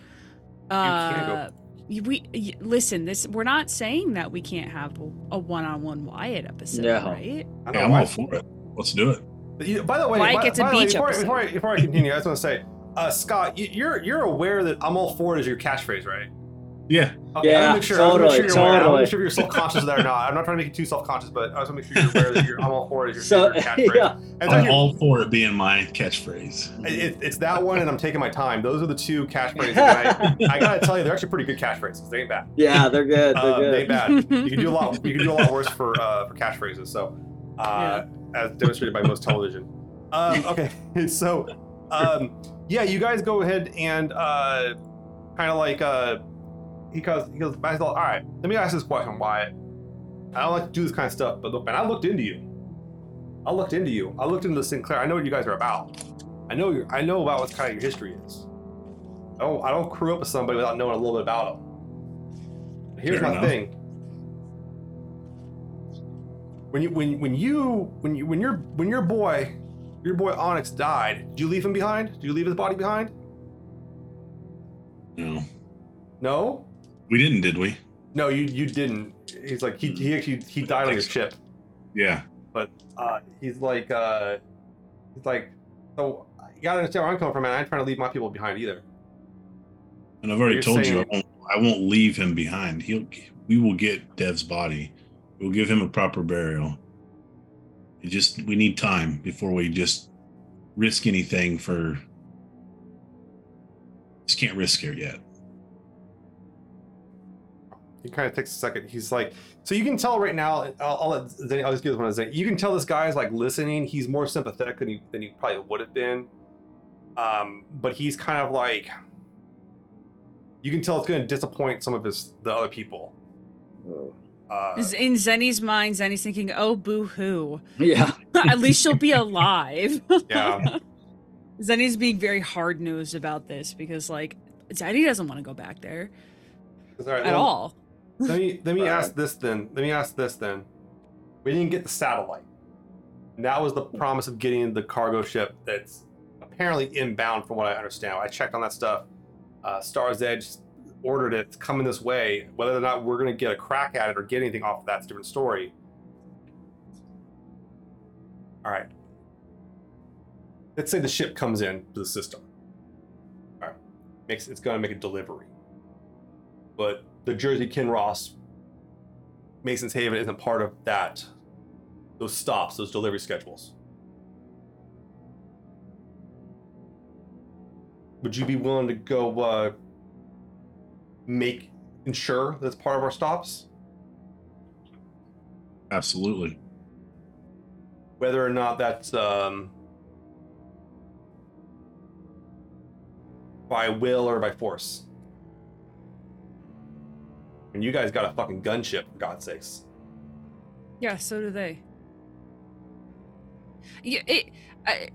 Uh, go. we listen. This we're not saying that we can't have a one-on-one Wyatt episode, No. right? I Yeah, know I'm all for it. Let's do it. By the way, Wyatt by, gets a by the way, beach before, episode. before, I, before I continue, I just want to say, uh, Scott, you, you're you're aware that I'm all for it is your catchphrase, right? Yeah, Okay, I Yeah, wanna make sure, I wanna make sure totally, you're aware. I want to totally. make sure if you're self-conscious of that or not. I'm not trying to make you too self-conscious, but I just want to make sure you're aware that you're, I'm all for it is your, So, your catchphrase. yeah. It's, I'm all for it being my catchphrase. it, it's that one, and I'm taking my time. Those are the two catchphrases. <laughs> and I, I gotta tell you, they're actually pretty good catchphrases. They ain't bad. Yeah, they're good. They're Uh, they good. bad. You can do a lot. You can do a lot worse for uh, for catchphrases. So, uh, as demonstrated by most television. Um, okay, <laughs> so um, yeah, you guys go ahead and uh, kind of like uh, he goes, he goes, all right, let me ask this question, Wyatt. I don't like to do this kind of stuff, but look, man, I looked into you. I looked into you. I looked into the Sin Claire. I know what you guys are about. I know you. I know about what kind of your history is. I don't. I don't crew up with somebody without knowing a little bit about them. Here's Fair my enough. thing. When you when when you when you when your when your boy your boy Onyx died, did you leave him behind? Did you leave his body behind? No, No. we didn't, did we? No, you you didn't. He's like he he actually he died on your ship. Yeah. but uh, he's like, uh, he's like, so you gotta understand where I'm coming from, man. I ain't trying to leave my people behind either. And I've already You're told you I won't, I won't leave him behind. He'll we will get Dev's body. We'll give him a proper burial. It just we need time before we just risk anything for just can't risk it yet. He kind of takes a second. He's like, so you can tell right now. I'll, I'll let Zeni, I'll just give this one to Zeni. You can tell this guy is like listening. He's more sympathetic than he than he probably would have been. Um, but he's kind of like, you can tell it's going to disappoint some of his the other people. Oh. Uh, In Zeni's mind, Zeni's thinking, "Oh, boo hoo! Yeah. <laughs> At least she'll be alive." <laughs> yeah. <laughs> Zeni's being very hard nosed about this because, like, Zeni doesn't want to go back there All right, at well, all. Let me let me Right. ask this then. Let me ask this then. We didn't get the satellite. And that was the promise of getting the cargo ship that's apparently inbound, from what I understand. I checked on that stuff. Uh, Star's Edge ordered it. It's coming this way. Whether or not we're going to get a crack at it or get anything off of that's a different story. All right. Let's say the ship comes in to the system. All right. Makes it's going to make a delivery but the Jersey Kinross Mason's Haven isn't part of that. Those stops, those delivery schedules. Would you be willing to go uh, make ensure that's part of our stops? Absolutely. Whether or not that's um, by will or by force. And you guys got a fucking gunship, for God's sakes. Yeah, so do they. Yeah, it. I,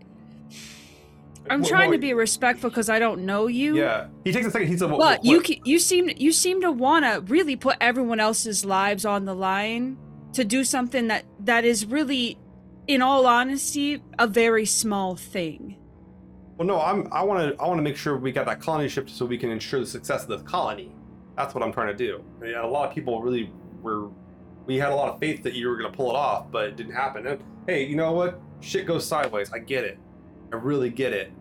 I'm Well, trying to be respectful because I don't know you. Yeah, he takes a second. He said, "What?" But you you seem you seem to want to really put everyone else's lives on the line to do something that that is really, in all honesty, a very small thing. Well, no, I'm. I want to. I want to make sure we got that colony shipped so we can ensure the success of the colony. That's what I'm trying to do. I mean, a lot of people really were. We had a lot of faith that you were going to pull it off, but it didn't happen. And hey, you know what? Shit goes sideways. I get it. I really get it.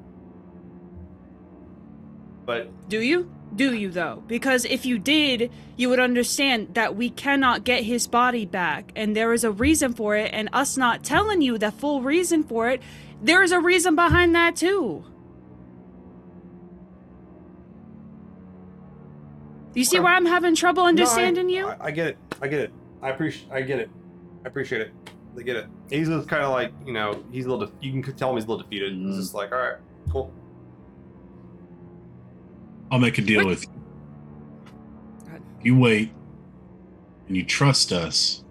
But Do you? Do you though? Because if you did, you would understand that we cannot get his body back, and there is a reason for it. And us not telling you the full reason for it, there is a reason behind that too. You see Okay. why I'm having trouble understanding No, I, you? I, I get it. I get it. I appreciate. I get it. I appreciate it. I get it. He's just kind of like you know. He's a little. De- you can tell him he's a little defeated. He's Mhm. just like, all right, cool. I'll make a deal What? with you. You wait and you trust us,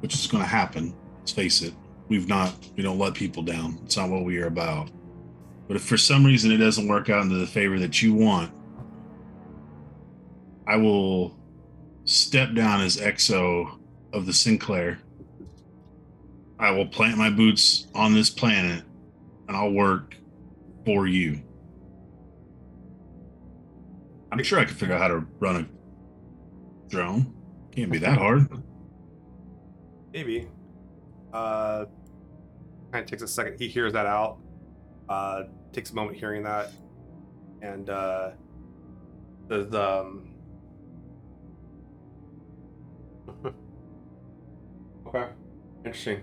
which is going to happen. Let's face it. We've not, we don't let people down. It's not what we are about. But if for some reason it doesn't work out into the favor that you want, I will step down as XO of the Sin Claire. I will plant my boots on this planet and I'll work for you. I'm sure I can figure out how to run a drone. Can't be that hard. Maybe. Uh, kind of takes a second. He hears that out. Uh, takes a moment hearing that, and uh, the the. Um... okay, interesting,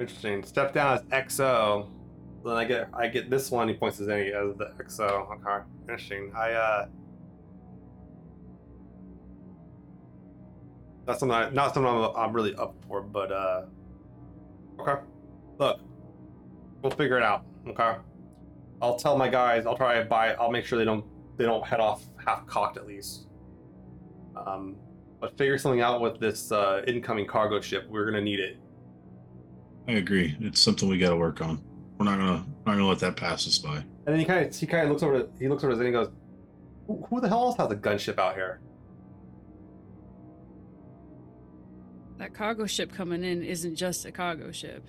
interesting. Step down as XO. Then I get I get this one. He points to Zeni as the XO. Okay, interesting. I uh. That's something I, not something I'm, I'm really up for, but uh, okay. Look, we'll figure it out. Okay. I'll tell my guys. I'll try to buy. I'll make sure they don't they don't head off half cocked at least. Um, but figure something out with this uh, incoming cargo ship. We're gonna need it. I agree. It's something we got to work on. We're not gonna not gonna let that pass us by. And then he kind of he kind of looks over. To, he looks over to and he goes, who, "Who the hell else has a gunship out here?" That cargo ship coming in isn't just a cargo ship.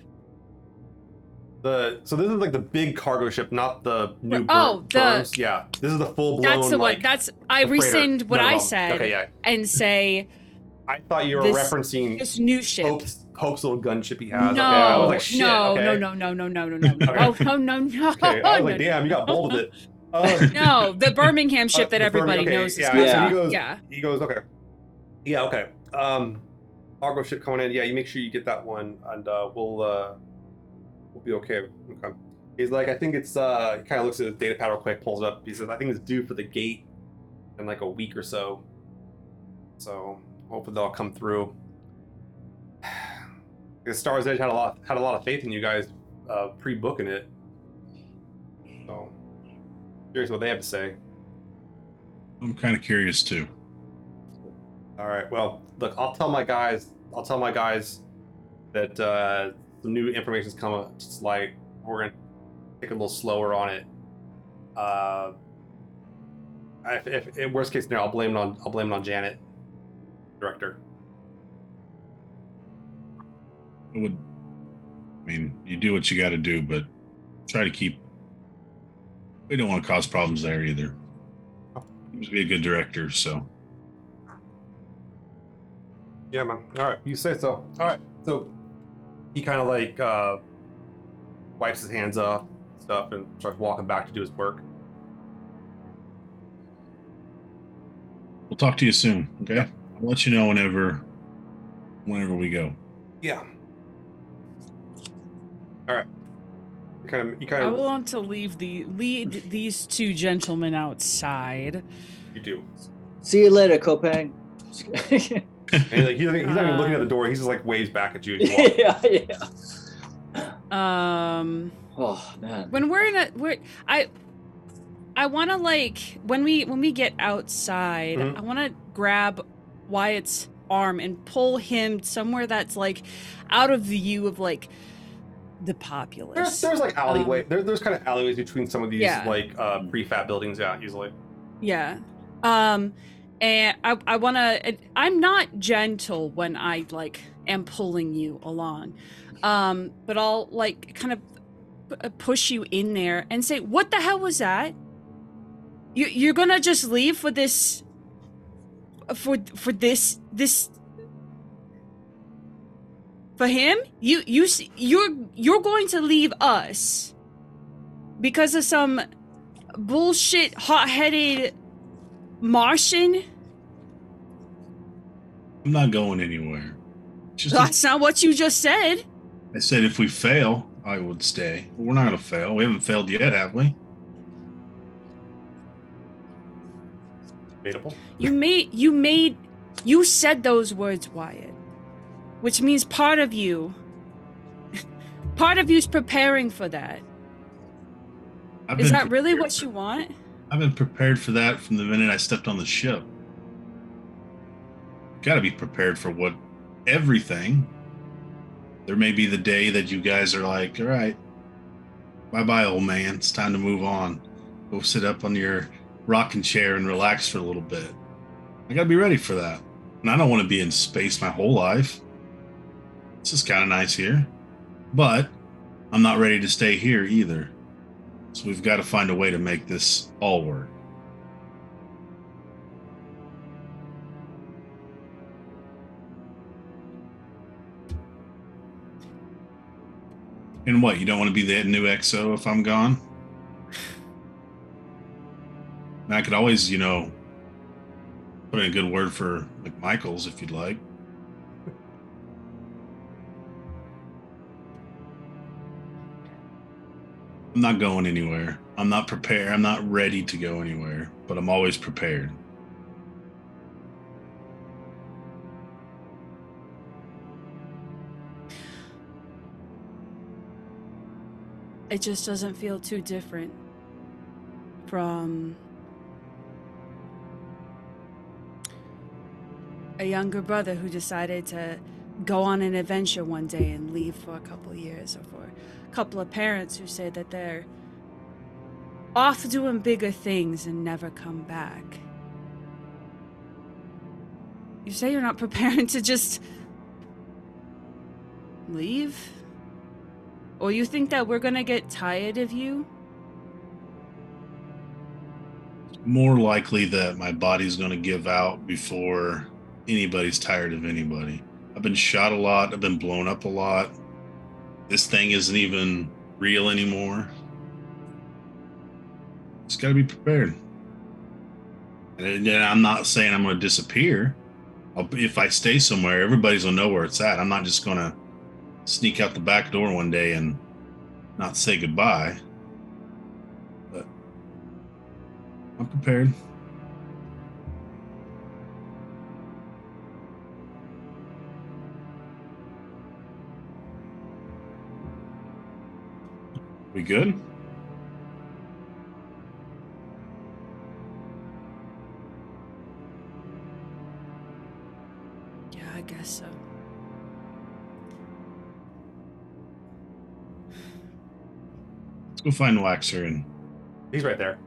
The so this is like the big cargo ship, not the new. Oh, the- Burns. yeah. This is the full blown. That's the like, one. That's I rescind what No, no, I no. said Okay, yeah. and say I thought you were This- referencing this new ship. Hope's, Hope's little gunship he has. no, okay, I was like, shit. no, okay. no, no, no, no, no, no, no, no, <laughs> Okay. no, no, no, <laughs> Okay, I was like, no, damn, you got bold with it. Uh, <laughs> no, the Birmingham ship uh, that the Birmingham- everybody okay, knows is Yeah, coming. so Yeah. he goes, Yeah. he goes, okay. Yeah, okay. Um, cargo ship coming in. Yeah, you make sure you get that one, and uh, we'll uh, we'll be okay. Okay. He's like, I think it's. Uh, he kind of looks at his data pad real quick, pulls it up. He says, I think it's due for the gate in like a week or so. So hopefully they'll come through. <sighs> Because Stars Edge had a lot had a lot of faith in you guys uh, pre-booking it. So curious what they have to say. I'm kind of curious too. All right. Well, look, I'll tell my guys. I'll tell my guys that uh, some new information's coming. Just like we're gonna take a little slower on it. Uh, if, if, if worst case scenario, I'll blame it on I'll blame it on Janet, director. I would. I mean, you do what you got to do, but try to keep. We don't want to cause problems there either. Seems to be a good director, so Yeah, man. All right, you say so. All right. So he kind of like uh, wipes his hands off, stuff, and starts walking back to do his work. we'll talk to you soon. Okay, I'll let you know whenever, whenever we go. Yeah. All right. You kind of, you kind I want to leave the lead these two gentlemen outside. you do. See you later, kopeng. <laughs> <laughs> And he's, like, he's, he's not even looking at the door. He's just like waves back at you. As you <laughs> walk. yeah, yeah. Um, Oh man. when we're in a we're I I want to like when we when we get outside, Mhm. I want to grab Wyatt's arm and pull him somewhere that's like out of view of like the populace. There's, there's like alleyway. Um, there, there's kind of alleyways between some of these Yeah. like uh, prefab buildings. Yeah, usually. Yeah. Um and I I want to I'm not gentle when I like am pulling you along. Um but I'll like kind of uh, push you in there and say, "What the hell was that? You you're to just leave for this for for this this for him? You you you're you're going to leave us because of some bullshit hot-headed Martian? I'm not going anywhere. Just That's not what you just said. I said if we fail, I would stay. We're not going to fail. We haven't failed yet, have we? Debatable. You made you made you said those words, Wyatt. Which means part of you <laughs> part of you's preparing for that. I've Is that really prepared what you want? I've been prepared for that from the minute I stepped on the ship. Got to be prepared for what everything. There may be the day that you guys are like, all right, bye bye, old man. It's time to move on. Go sit up on your rocking chair and relax for a little bit. I got to be ready for that. And I don't want to be in space my whole life. This is kind of nice here. But I'm not ready to stay here either. So we've got to find a way to make this all work. And what, you don't want to be that new XO if I'm gone? I could always, you know, put in a good word for McMichaels if you'd like. I'm not going anywhere. I'm not prepared. I'm not ready to go anywhere, but I'm always prepared. It just doesn't feel too different from a younger brother who decided to go on an adventure one day and leave for a couple years, or for a couple of parents who say that they're off doing bigger things and never come back. You say you're not <laughs> preparing to just leave? Or you think that we're gonna get tired of you? More likely that my body's to give out before anybody's tired of anybody. I've been shot a lot. I've been blown up a lot. This thing isn't even real anymore. Just got to be prepared. And I'm not saying I'm going to disappear. If I stay somewhere, everybody's going to know where it's at. I'm not just going to sneak out the back door one day and not say goodbye. But I'm prepared. We good? Yeah, I guess so. Let's go find Waxor and He's right there.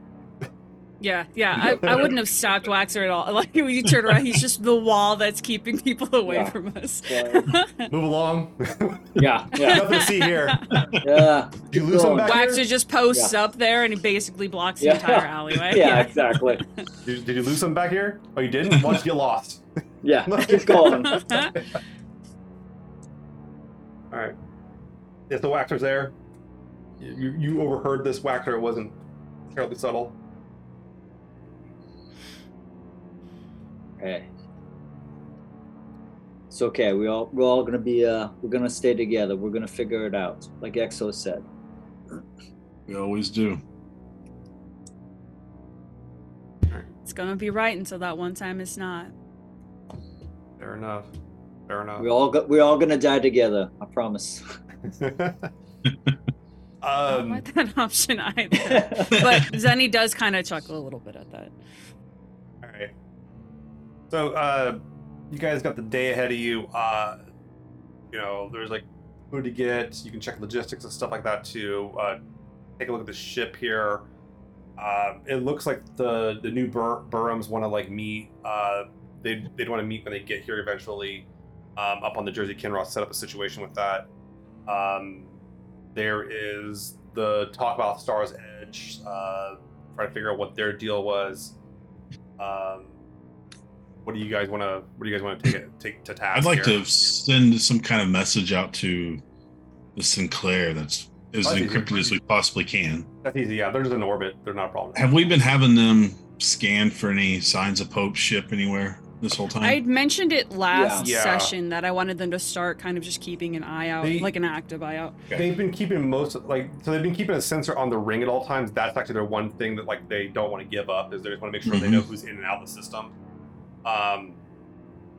Yeah, yeah. I, I wouldn't have stopped Waxor at all. <laughs> Like when you turn around, he's just the wall that's keeping people <laughs> away Yeah. from us. Yeah, <laughs> Move along. yeah, yeah. Nothing to see here. yeah. Did you lose him back Waxor here? just posts up there and he basically blocks the entire alleyway. Yeah, exactly. Did, did you lose him back here? Oh, you didn't? Why'd you get lost? Yeah, keep going. All right. If the Waxor's there, you, you overheard this Waxor. It wasn't terribly subtle. Hey. It's okay. We all we're all gonna be uh we're gonna stay together. We're gonna figure it out. Like XO said. we always do. It's gonna be right until that one time it's not. Fair enough. Fair enough. We all got we're all gonna die together. I promise. um, <laughs> I don't um, like that <laughs> option either. <laughs> but Zeni does kind of chuckle a little bit at that. So, uh, you guys got the day ahead of you. Uh, you know, there's like food to get. You can check logistics and stuff like that too. Uh, take a look at the ship here. Uh, it looks like the the new Bur- Burhams want to like meet. Uh, they'd they'd want to meet when they get here eventually. Um, up on the Jersey Kinross, set up a situation with that. Um, there is the talk about Star's Edge. Uh, trying to figure out what their deal was. Um, what do you guys want to? What do you guys want to take it, take to task? I'd like here? to send some kind of message out to the Sin Claire that's as That's easy. encrypted as we possibly can. That's easy. Yeah, they're just in orbit. They're not a problem. Have we been having them scan for any signs of Pope's ship anywhere this whole time? I'd mentioned it last Yeah. session that I wanted them to start kind of just keeping an eye out, They- like an active eye out. Okay. They've been keeping most like so they've been keeping a sensor on the ring at all times. That's actually their one thing that like they don't want to give up is they just want to make sure they Mhm. know who's in and out of the system. Um,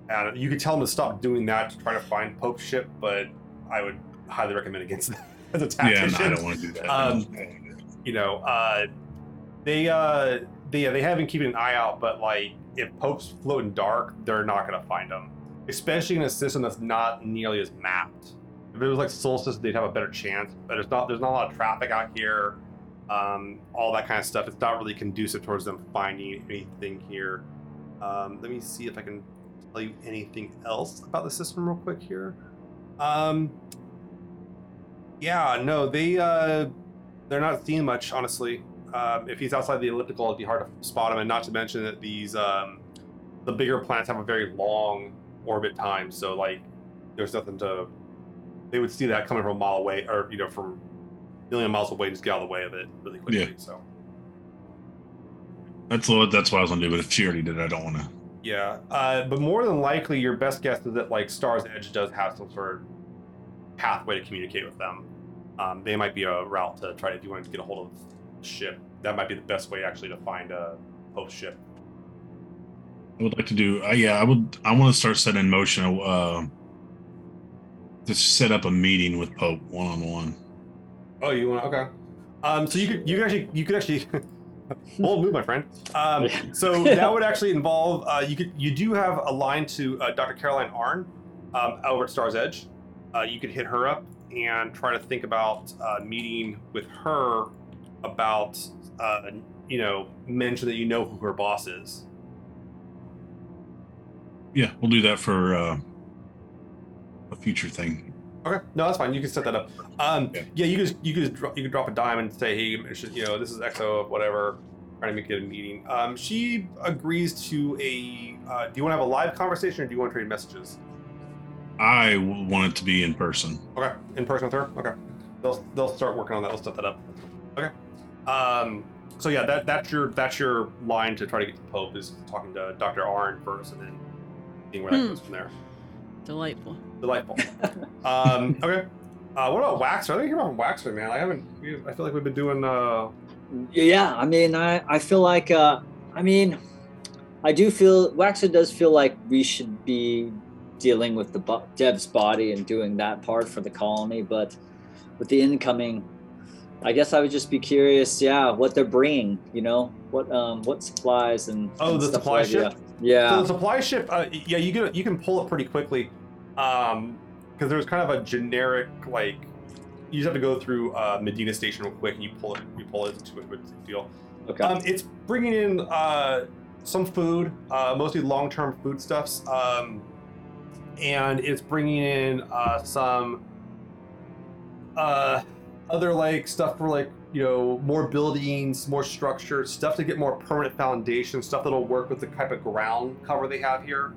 and you could tell them to stop doing that to try to find Pope's ship, but I would highly recommend against that <laughs> as a yeah, tactician. no, I don't want to do that. Um, <laughs> you know, uh, they uh, they yeah, they have been keeping an eye out, but like if Pope's floating dark, they're not gonna find them, especially in a system that's not nearly as mapped. If it was like Solstice, they'd have a better chance, but there's not there's not a lot of traffic out here, um, all that kind of stuff. It's not really conducive towards them finding anything here. Um, let me see if I can tell you anything else about the system real quick here. Um, yeah, no, they uh, they're not seeing much, honestly. Um, if he's outside the elliptical, it'd be hard to spot him, and not to mention that these um, the bigger planets have a very long orbit time, so like there's nothing to. They would see that coming from a mile away, or you know, from a million miles away, and just get out of the way of it really quickly. Yeah. So that's what that's what I was gonna do. But if she already did, I don't want to. yeah, uh, but more than likely, your best guess is that like Star's Edge does have some sort of pathway to communicate with them. Um, they might be a route to try to if you wanted to get a hold of the ship. That might be the best way actually to find a host ship. I would like to do. Uh, yeah, I would. I want to start setting in motion. Uh, to set up a meeting with Pope one on one. Oh, you want okay? Um, so you could you could actually you could actually <laughs> <laughs> bold move, my friend. Um, so that would actually involve uh, you could you do have a line to uh, Dr. Caroline Arn um, over at Star's Edge. Uh, you could hit her up and try to think about uh, meeting with her about uh, you know mention that you know who her boss is. Yeah, we'll do that for uh, a future thing. Okay, no, that's fine. You can set that up. Um, Yeah. yeah, you could you could drop, you could drop a dime and say, hey, it should- you know, this is XO, whatever. Trying to make it a meeting. Um, she agrees to a. Uh, do you want to have a live conversation or do you want to trade messages? I w- want it to be in person. Okay, in person with her. Okay, they'll they'll start working on that. They'll set that up. Okay. Um. So yeah, that that's your that's your line to try to get to the Pope is talking to Dr. Arn first and then seeing where that Hmm. goes from there. Delightful. Delightful. <laughs> um, okay. Uh, what about Waxor? I didn't hear about Waxor, man. I haven't. we- I feel like we've been doing. Uh, Yeah, I mean, I, I feel like, uh, I mean, I do feel, Waxor does feel like we should be dealing with the bo- Dev's body and doing that part for the colony, but with the incoming, I guess I would just be curious, yeah, what they're bringing, you know, what um what supplies and Oh, and the stuff supply like ship? that. Yeah, So the supply ship, uh, yeah, you can you can pull it pretty quickly, um, because there's kind of a generic like. You just have to go through uh, Medina Station real quick, and you pull it. You pull it to a quick deal. okay, Um, it's bringing in uh, some food, uh, mostly long-term foodstuffs, um, and it's bringing in uh, some uh, other like stuff for like you know more buildings, more structure, stuff to get more permanent foundation, stuff that'll work with the type of ground cover they have here.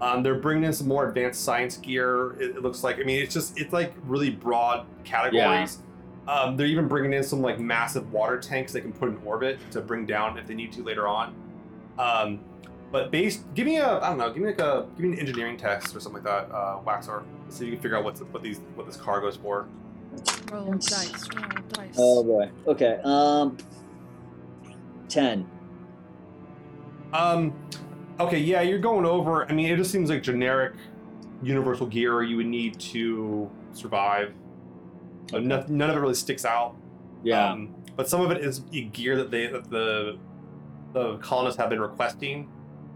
Um, they're bringing in some more advanced science gear. It, it looks like I mean it's just it's like really broad categories. Um, they're even bringing in some like massive water tanks they can put in orbit to bring down if they need to later on. Um, but based, give me a I don't know, give me like a give me an engineering test or something like that, uh, Waxor, so you can figure out what's what these what this car goes for. Roll dice. Roll dice. oh boy, okay, um, ten. Um, okay, yeah, you're going over. I mean, it just seems like generic universal gear you would need to survive. So Okay. none, none of it really sticks out. Yeah, Um, but some of it is gear that they that the the colonists have been requesting.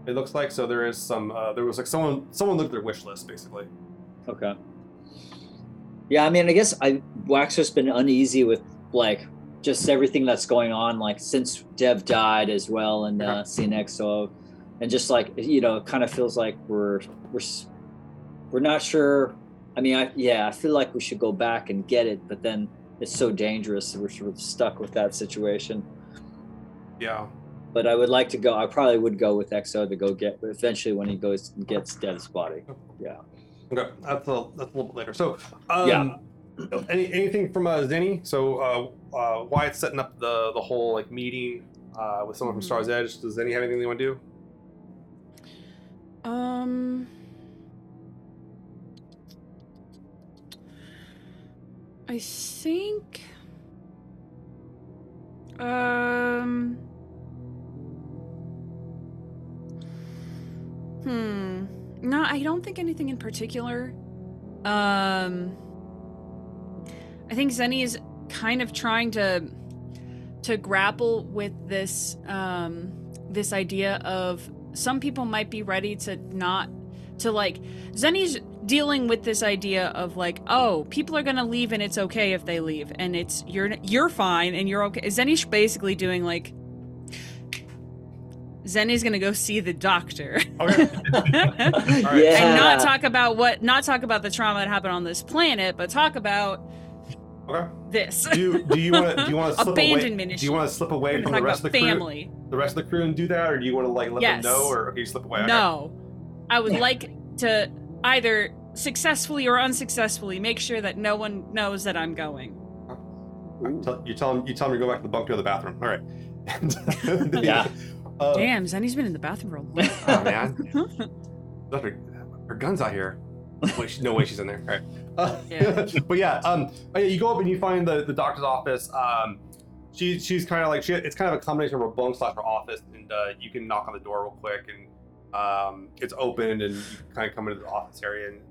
It looks like so there is some. Uh, there was like someone someone looked at their wish list basically. Okay. Yeah, I mean, I guess I Waxor's been uneasy with like just everything that's going on, like since Dev died as well, and uh, CNXO, and just like you know, it kind of feels like we're we're we're not sure. I mean, I yeah, I feel like we should go back and get it, but then it's so dangerous. We're sort of stuck with that situation. Yeah. But I would like to go. I probably would go with XO to go get eventually when he goes and gets Dev's body. Yeah. Okay, that's a that's a little bit later. So, um, Yeah. Any anything from uh, Zeni? So, uh, uh, Wyatt's setting up the the whole like meeting uh, with someone from. Star's Edge. Does Zeni have anything they want to do? Um. I think. Um. Hmm. No, I don't think anything in particular. Um. I think Zeni is kind of trying to to grapple with this um this idea of some people might be ready to not to like Zeni's dealing with this idea of like oh people are gonna leave and it's okay if they leave and it's you're you're fine and you're okay Zeni's basically doing like Zeni's gonna go see the doctor <laughs> Okay. Oh, yeah. <laughs> and not talk about what not talk about the trauma that happened on this planet but talk about Okay. this Do do you want to do you want to <laughs> slip away? Do you want to slip away from the rest of about the crew? family The rest of the crew and do that, or do you want to like let Yes. them know, or okay, you slip away? Okay. No. I would like to either successfully or unsuccessfully make sure that no one knows that I'm going. Alright, tell- You tell him. You tell him you go back to the bunk to the bathroom. All right. And Yeah. Uh, Damn, Zeni's been in the bathroom for a long Oh man. <laughs> Left her, her gun's out here. Wait, she, no way she's in there. All right. Uh, Yeah. <laughs> but yeah, um, oh, yeah, you go up and you find the, the doctor's office. Um, she she's kind of like she, it's kind of a combination of her bunk slash her office, and uh, you can knock on the door real quick, and um, it's open, and you kind of come into the office area, and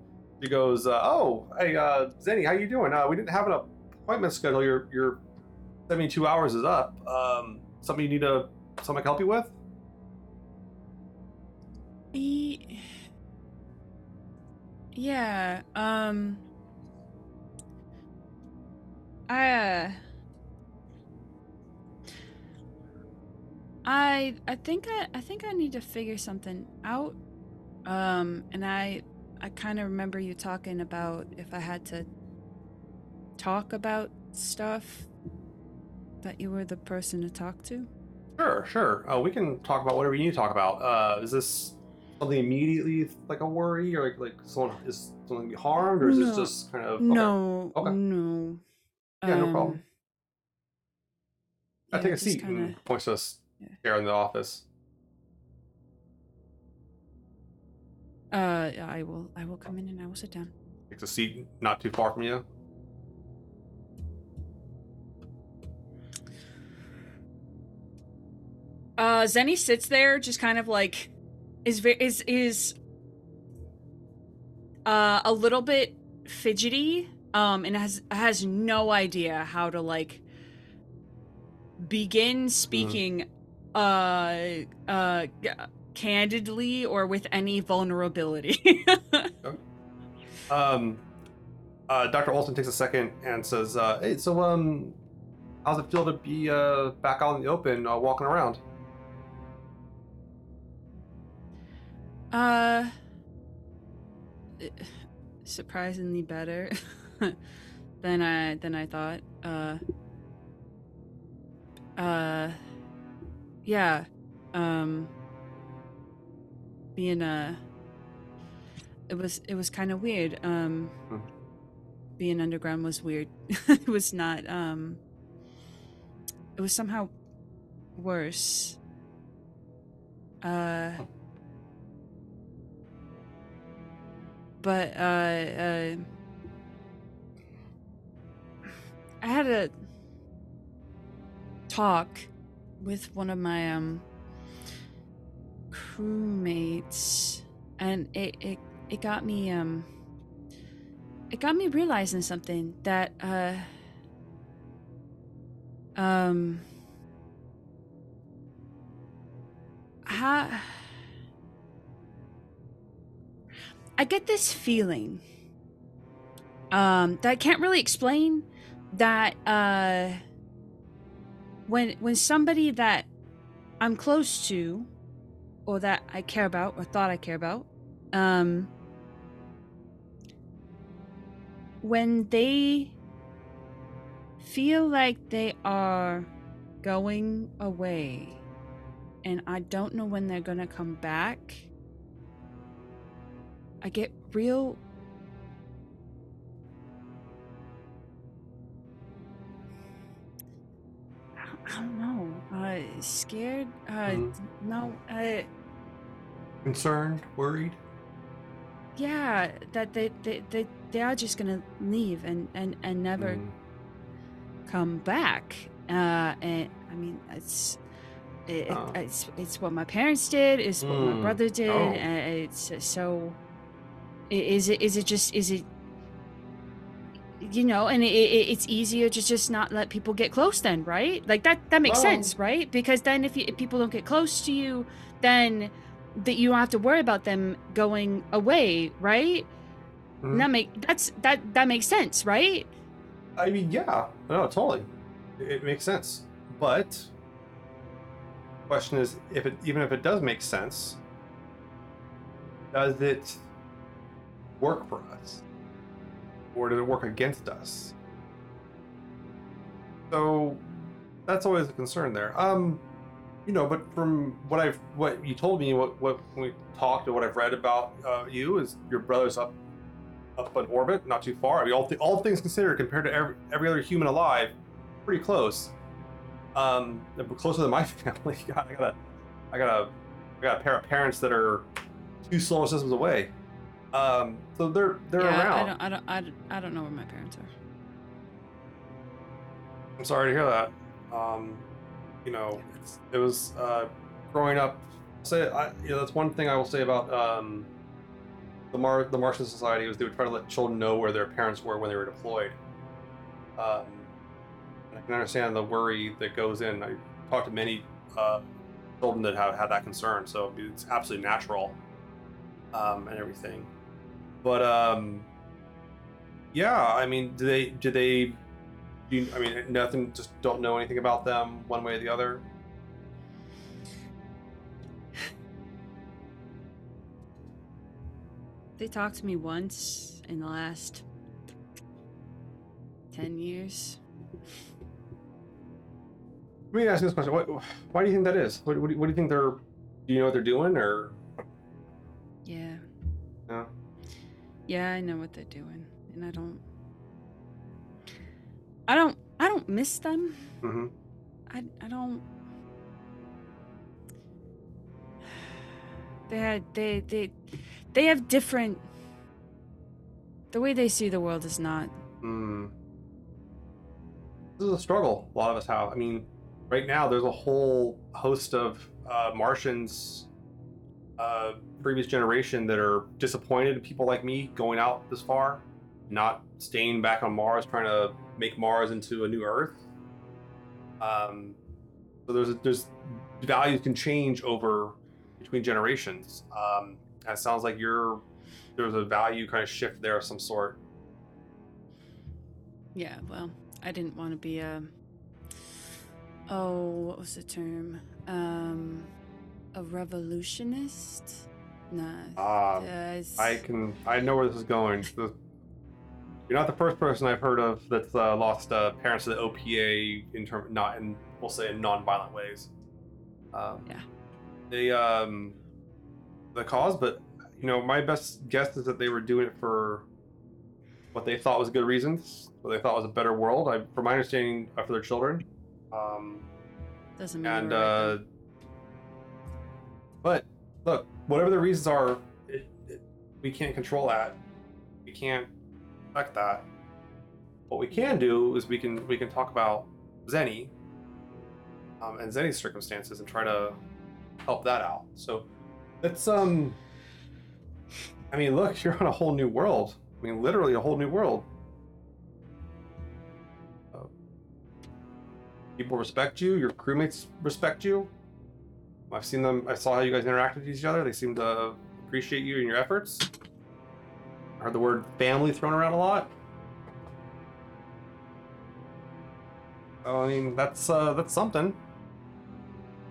she goes, uh, "Oh, hey, uh, Zeni, how you doing? Uh, we didn't have an appointment schedule. Your your 72 hours is up. Um, something you need to something I can help you with? Yeah. Um. I. Uh, I I think I I think I need to figure something out. Um, and I I kind of remember you talking about if I had to talk about stuff that you were the person to talk to. Sure, sure. Uh, we can talk about whatever you need to talk about. Uh, is this something immediately like a worry, or like like someone is someone gonna be harmed, or is this No. just kind of okay. No, Okay. no. Yeah, no problem. Um, I take a seat kinda- and points to us yeah. here in the office. Uh, I will. I will come in and I will sit down. Takes a seat not too far from you. Uh, Zeni sits there, just kind of like is very is is uh a little bit fidgety, um, and has has no idea how to like begin speaking, uh, uh, candidly or with any vulnerability. <laughs> Um, uh, Dr. Olson takes a second and says, uh, "Hey, so um, how's it feel to be uh back out in the open, uh, walking around?" Uh, surprisingly better <laughs> than I than I thought. Uh, uh, yeah. Um, being uh, it was it was kind of weird. Um, Hmm. being underground was weird. <laughs> it was not. Um, it was somehow worse. Uh. But uh, uh I had a talk with one of my um crewmates and it, it it got me um it got me realizing something that uh um how I get this feeling um, that I can't really explain. That uh, when when somebody that I'm close to, or that I care about, or thought I care about, um, when they feel like they are going away, and I don't know when they're gonna come back. I get real I don't- know. Uh scared? Uh Mhm. no, uh Concerned, worried. yeah, that they they they, they are just going to leave and and and never Mm. come back. Uh and I mean, it's it, it- Oh. it's it's what my parents did, it's what my Mm. brother did, Oh. and it's so i- is it is it just is it you know and it, it, it's easier to just not let people get close then right like that that makes Well- sense right because then if, you, if people don't get close to you then that you don't have to worry about them going away right Mhm. That make that's that that makes sense right I mean, yeah, no, totally. It, it makes sense. But question is, if it even if it does make sense, does it work for us, or does it work against us? So that's always a concern there. Um, you know, but from what I've what you told me, what what we talked and what I've read about uh, you is your brother's up up in orbit, not too far. I mean, all, th- all things considered, compared to every, every other human alive, pretty close. Um, closer than my <laughs> family. <laughs> I got a, I got a, I got a pair of parents that are two solar systems away. Um, so they're they're yeah, around. I don't I don't I don't I don't know where my parents are I'm sorry to hear that. Um, you know, it's, it was uh, growing up. Say, I, you know, that's one thing I will say about um, the Mar the Martian Society was they would try to let children know where their parents were when they were deployed. Um, I can understand the worry that goes in. I talked to many uh, children that have had that concern, so it's absolutely natural um, and everything. But um, yeah, I mean, do they? Do they? Do you, I mean, nothing. Just don't know anything about them, one way or the other. They talked to me once in the last 10 years. Let me ask you this question: what, Why do you think that is? What, what, do you, what do you think they're? Do you know what they're doing, or Yeah, I know what they're doing. And I don't I don't I don't miss them. Mm-hmm. I I don't <sighs> They had they they they have different the way they see the world is not Mm. This is a struggle a lot of us have. I mean, right now there's a whole host of uh, Martians, uh, previous generation that are disappointed in people like me going out this far, not staying back on Mars, trying to make Mars into a new Earth. Um, so there's there's values can change over between generations. Um, and it sounds like you're there's a value kind of shift there of some sort. Yeah, well, I didn't want to be a Oh, what was the term? Um a revolutionist? Nah. Ah, uh, I can. I know where this is going. The- you're not the first person I've heard of that's uh, lost uh, parents to the OPA in term, not in, we'll say, in non-violent ways. Um, Yeah. They um, the cause, but you know, my best guess is that they were doing it for what they thought was good reasons, what they thought was a better world. I, from my understanding, uh, for their children. Um, doesn't matter. and right, uh. But look, whatever the reasons are, it, it, we can't control that. We can't affect that. What we can do is we can we can talk about Zeni um, and Zeni's circumstances and try to help that out. So let's um. I mean, look, <laughs> you're on a whole new world. I mean, literally a whole new world. People respect you. Your crewmates respect you. I've seen them. I saw how you guys interacted with each other. They seem to appreciate you and your efforts. I heard the word family thrown around a lot. I mean, that's uh, that's something.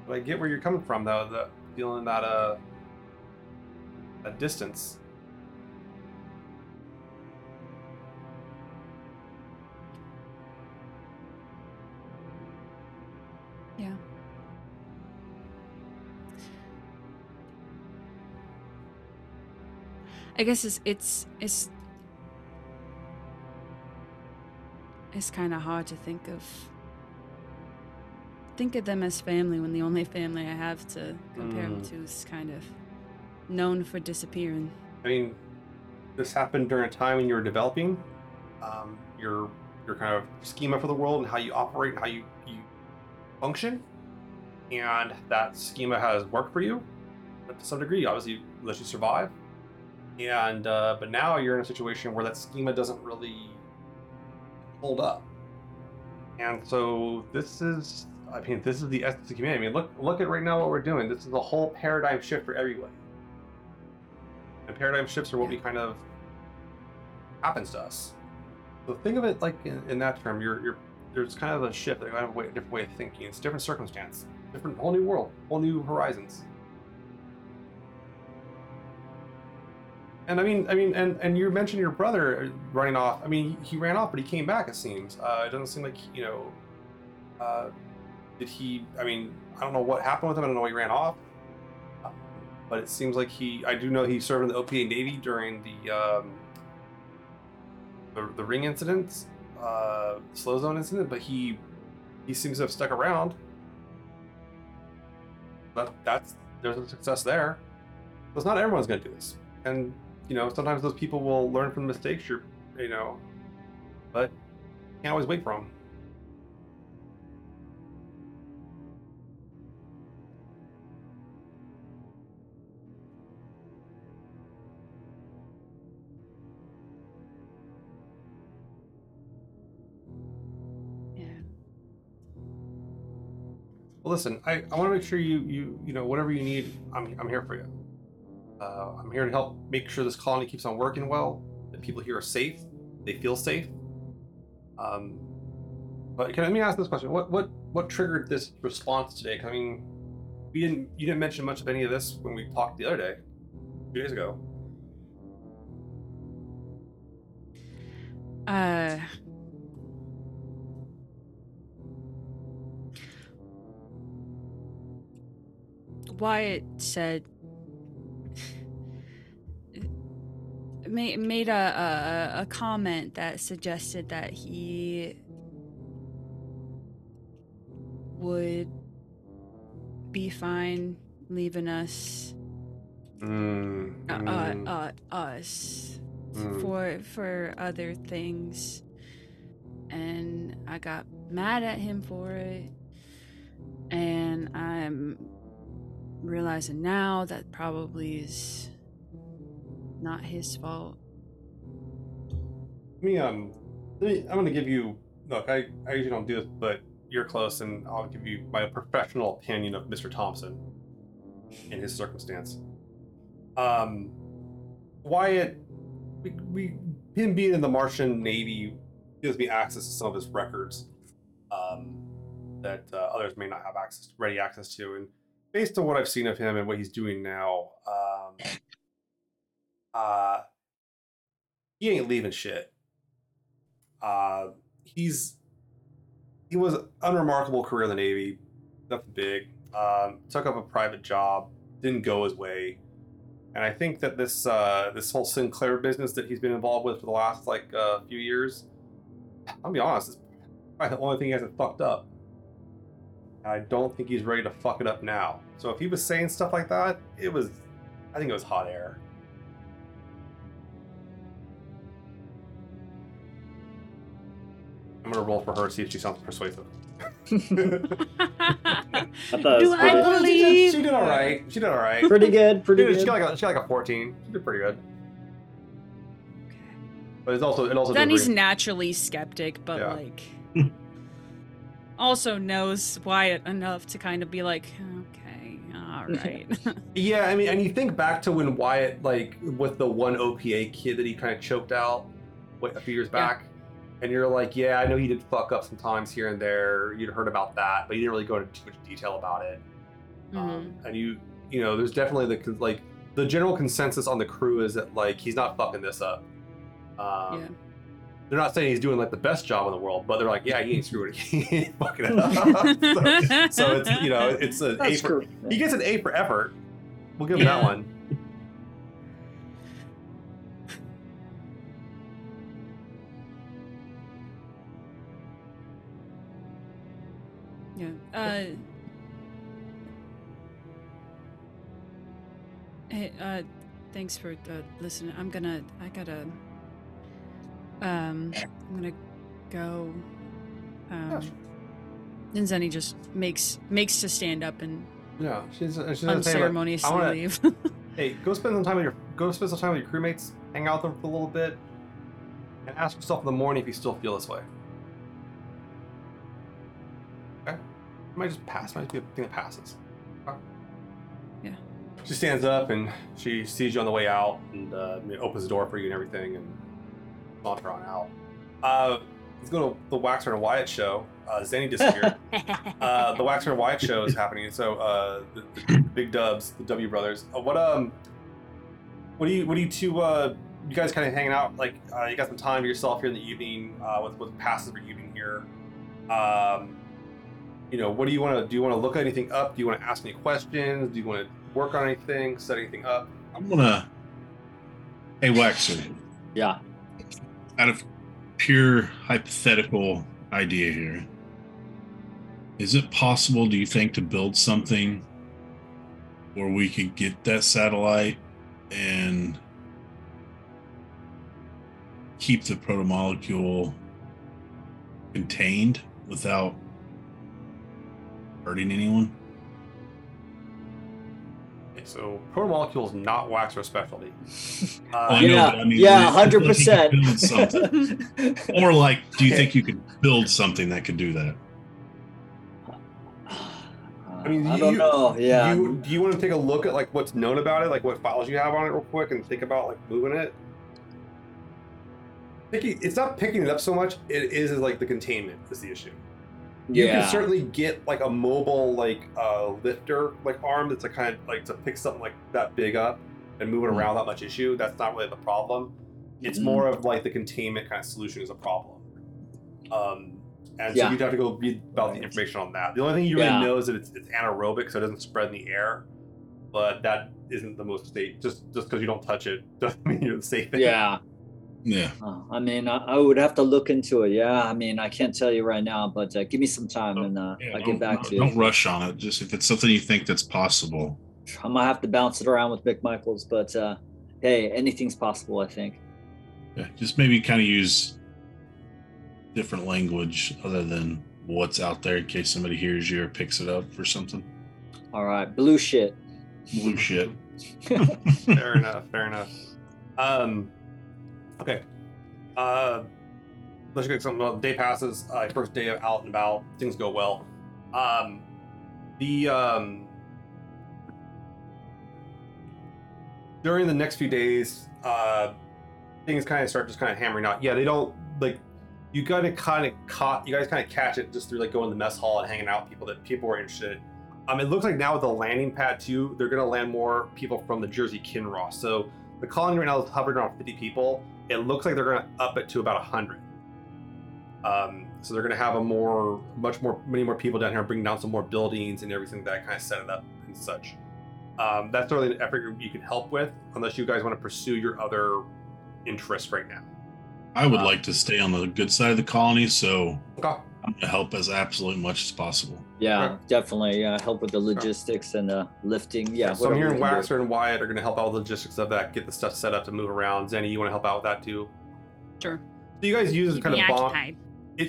But I get where you're coming from, though. The feeling that uh, that distance. I guess it's it's it's it's kind of hard to think of think of them as family when the only family I have to compare them Mm. to is kind of known for disappearing. I mean, this happened during a time when you were developing um, your your kind of schema for the world and how you operate, how you you function, and that schema has worked for you to some degree. Obviously, lets you survive. And uh, but now you're in a situation where that schema doesn't really hold up. And so this is, I mean, this is the essence of community. I mean, look look at right now what we're doing. This is a whole paradigm shift for everyone. And paradigm shifts are what we kind of happens to us. So think of it like in, in that term. You're, you're there's kind of a shift, kind of a way, different way of thinking. It's different circumstance, different whole new world, whole new horizons. And I mean, I mean, and and you mentioned your brother running off. I mean, he ran off, but he came back. It seems. Uh, it doesn't seem like you know. Uh, did he? I mean, I don't know what happened with him. I don't know he ran off but it seems like he I do know he served in the OPA Navy during the um, the, the ring incident, uh, slow zone incident, but he he seems to have stuck around. But that's there's a success there. Because not everyone's going to do this, and you know, sometimes those people will learn from the mistakes you're, you know, but you can't always wait for them. listen, I, I want to make sure you you you know whatever you need, I'm I'm here for you. Uh, I'm here to help make sure this colony keeps on working well. That people here are safe. They feel safe. Um, but can let me ask this question: What what what triggered this response today? I mean, we didn't you didn't mention much of any of this when we talked the other day, two days ago. Uh. Wyatt said made made a, a a comment that suggested that he would be fine leaving us Mm, uh, mm, uh, uh us mm. for for other things. And I got mad at him for it. And I'm realizing now that probably is not his fault. Let me um, let me, I'm gonna give you. Look, I I usually don't do this, but you're close, and I'll give you my professional opinion of Mr. Thompson in his circumstance. Um, Wyatt, we, we him being in the Martian Navy gives me access to some of his records um, that uh, others may not have access, ready access to, and based on what I've seen of him and what he's doing now, um, uh, he ain't leaving shit. Uh, he's he was unremarkable career in the Navy, nothing big. Um, took up a private job, didn't go his way, and I think that this uh, this whole Sin Claire business that he's been involved with for the last like uh, few years, I'll be honest, it's probably the only thing he hasn't fucked up. I don't think he's ready to fuck it up now. So if he was saying stuff like that, it was, I think it was hot air. I'm gonna roll for her to see if she sounds persuasive. <laughs> I thought it Do was I pretty, believe- She did all right. She did all right. pretty good. Pretty She, did- she good. got like a, she got like a 14. She did pretty good. But it's also it also then did he's bring- naturally skeptic, but Yeah. like <laughs> also knows Wyatt enough to kind of be like, okay, all right. <laughs> Yeah, I mean, and you think back to when Wyatt, like, with the one OPA kid that he kind of choked out what, a few years Yeah. back, and you're like, yeah, I know he did fuck up sometimes here and there. You'd heard about that, but you didn't really go into too much detail about it. Um, and you, you know, there's definitely the like the general consensus on the crew is that like he's not fucking this up. Um, Yeah. They're not saying he's doing like the best job in the world, but they're like, yeah, he ain't <laughs> screwing it. <laughs> He ain't fucking it <laughs> up. so, so it's you know, it's an A for true. he gets an A for effort. We'll give him that one. Yeah. Uh, hey, uh, thanks for uh, listening. I'm gonna, I gotta, um, I'm gonna go. Um, and Zeni just makes makes to stand up and Yeah, she's she's gonna like, unceremoniously leave. <laughs> hey, go spend some time with your go spend some time with your crewmates, hang out with them for a little bit, and ask yourself in the morning if you still feel this way. Might just pass. Might just be a thing that passes. Yeah. She stands up and she sees you on the way out and uh, opens the door for you and everything and saunter on out. Uh, let's go to the Waxor and Wyatt show. Uh, Zeni disappeared. <laughs> uh, the Waxor and Wyatt show is happening. So uh, the, the big dubs, the W brothers. Uh, what um, what do you what do you two uh, you guys kind of hanging out? Like uh, you got some time to yourself here in the evening uh, with with passes for evening here. Um, you know, what do you want to do? You want to look anything up? Do you want to ask any questions? Do you want to work on anything? Set anything up? I'm gonna. Hey, Waxor. Yeah. Out of pure hypothetical idea here, is it possible? Do you think to build something where we could get that satellite and keep the protomolecule contained without hurting anyone? Okay, so protomolecule molecules not Waxor's specialty. Oh, <laughs> Uh, I know, yeah. I mean, yeah. Hundred feel like you could percent. <laughs> Or like, do you think you could build something that could do that? I mean, I you- don't know. Yeah. Do you, do you want to take a look at like what's known about it, like what files you have on it, real quick, and think about like moving it? Picking, it's not picking it up so much. It is like the containment is the issue. You yeah. can certainly get like a mobile like uh, lifter like arm that's a kind of like to pick something like that big up and move it Mhm. around that much issue. That's not really the problem. It's Mhm. more of like the containment kind of solution is a problem. Um, and so you'd have to go read about the information on that. The only thing you Yeah. really know is that it's, it's anaerobic, so it doesn't spread in the air. But that isn't the most safe. Just just because you don't touch it <laughs> doesn't mean you're the safe. yeah. Yeah. Uh, I mean, I, I would have to look into it. Yeah. I mean, I can't tell you right now, but uh, give me some time and uh, Yeah, I'll get back don't- to you. Don't rush on it. Just if it's something you think that's possible. I might have to bounce it around with Mick Michaels, but uh, hey, anything's possible. I think. Yeah, just maybe kind of use different language other than what's out there in case somebody hears you or picks it up or something. All right, blue shit. Blue shit. <laughs> <laughs> fair enough. Fair enough. Um, okay. Uh, let's get something. Well, day passes. Uh, first day of out and about. Things go well. Um, the um, during the next few days, uh, things kind of start just kind of hammering out. Yeah, they don't like. You gotta kind of caught. You guys kind of catch it just through like going to the mess hall and hanging out with people that people were interested. Um, it looks like now with the landing pad too, they're gonna land more people from the Jersey Kinross. So the colony right now is hovering around 50 people. It looks like they're gonna up it to about 100. Um, so they're gonna have a more, much more, many more people down here, bring down some more buildings and everything that kind of set it up and such. Um, that's really an effort you can help with, unless you guys want to pursue your other interests right now. I would Uh, like to stay on the good side of the colony, so Okay. I'm gonna help as absolutely much as possible. Yeah, Sure. definitely. Yeah, help with the logistics and uh, lifting. Yeah. so I'm whatever hearing we can do. Waxor and Wyatt are going to help out with the logistics of that, get the stuff set up to move around. Zeni, you want to help out with that too? Sure. So you guys use it Keep kind of bomb. It,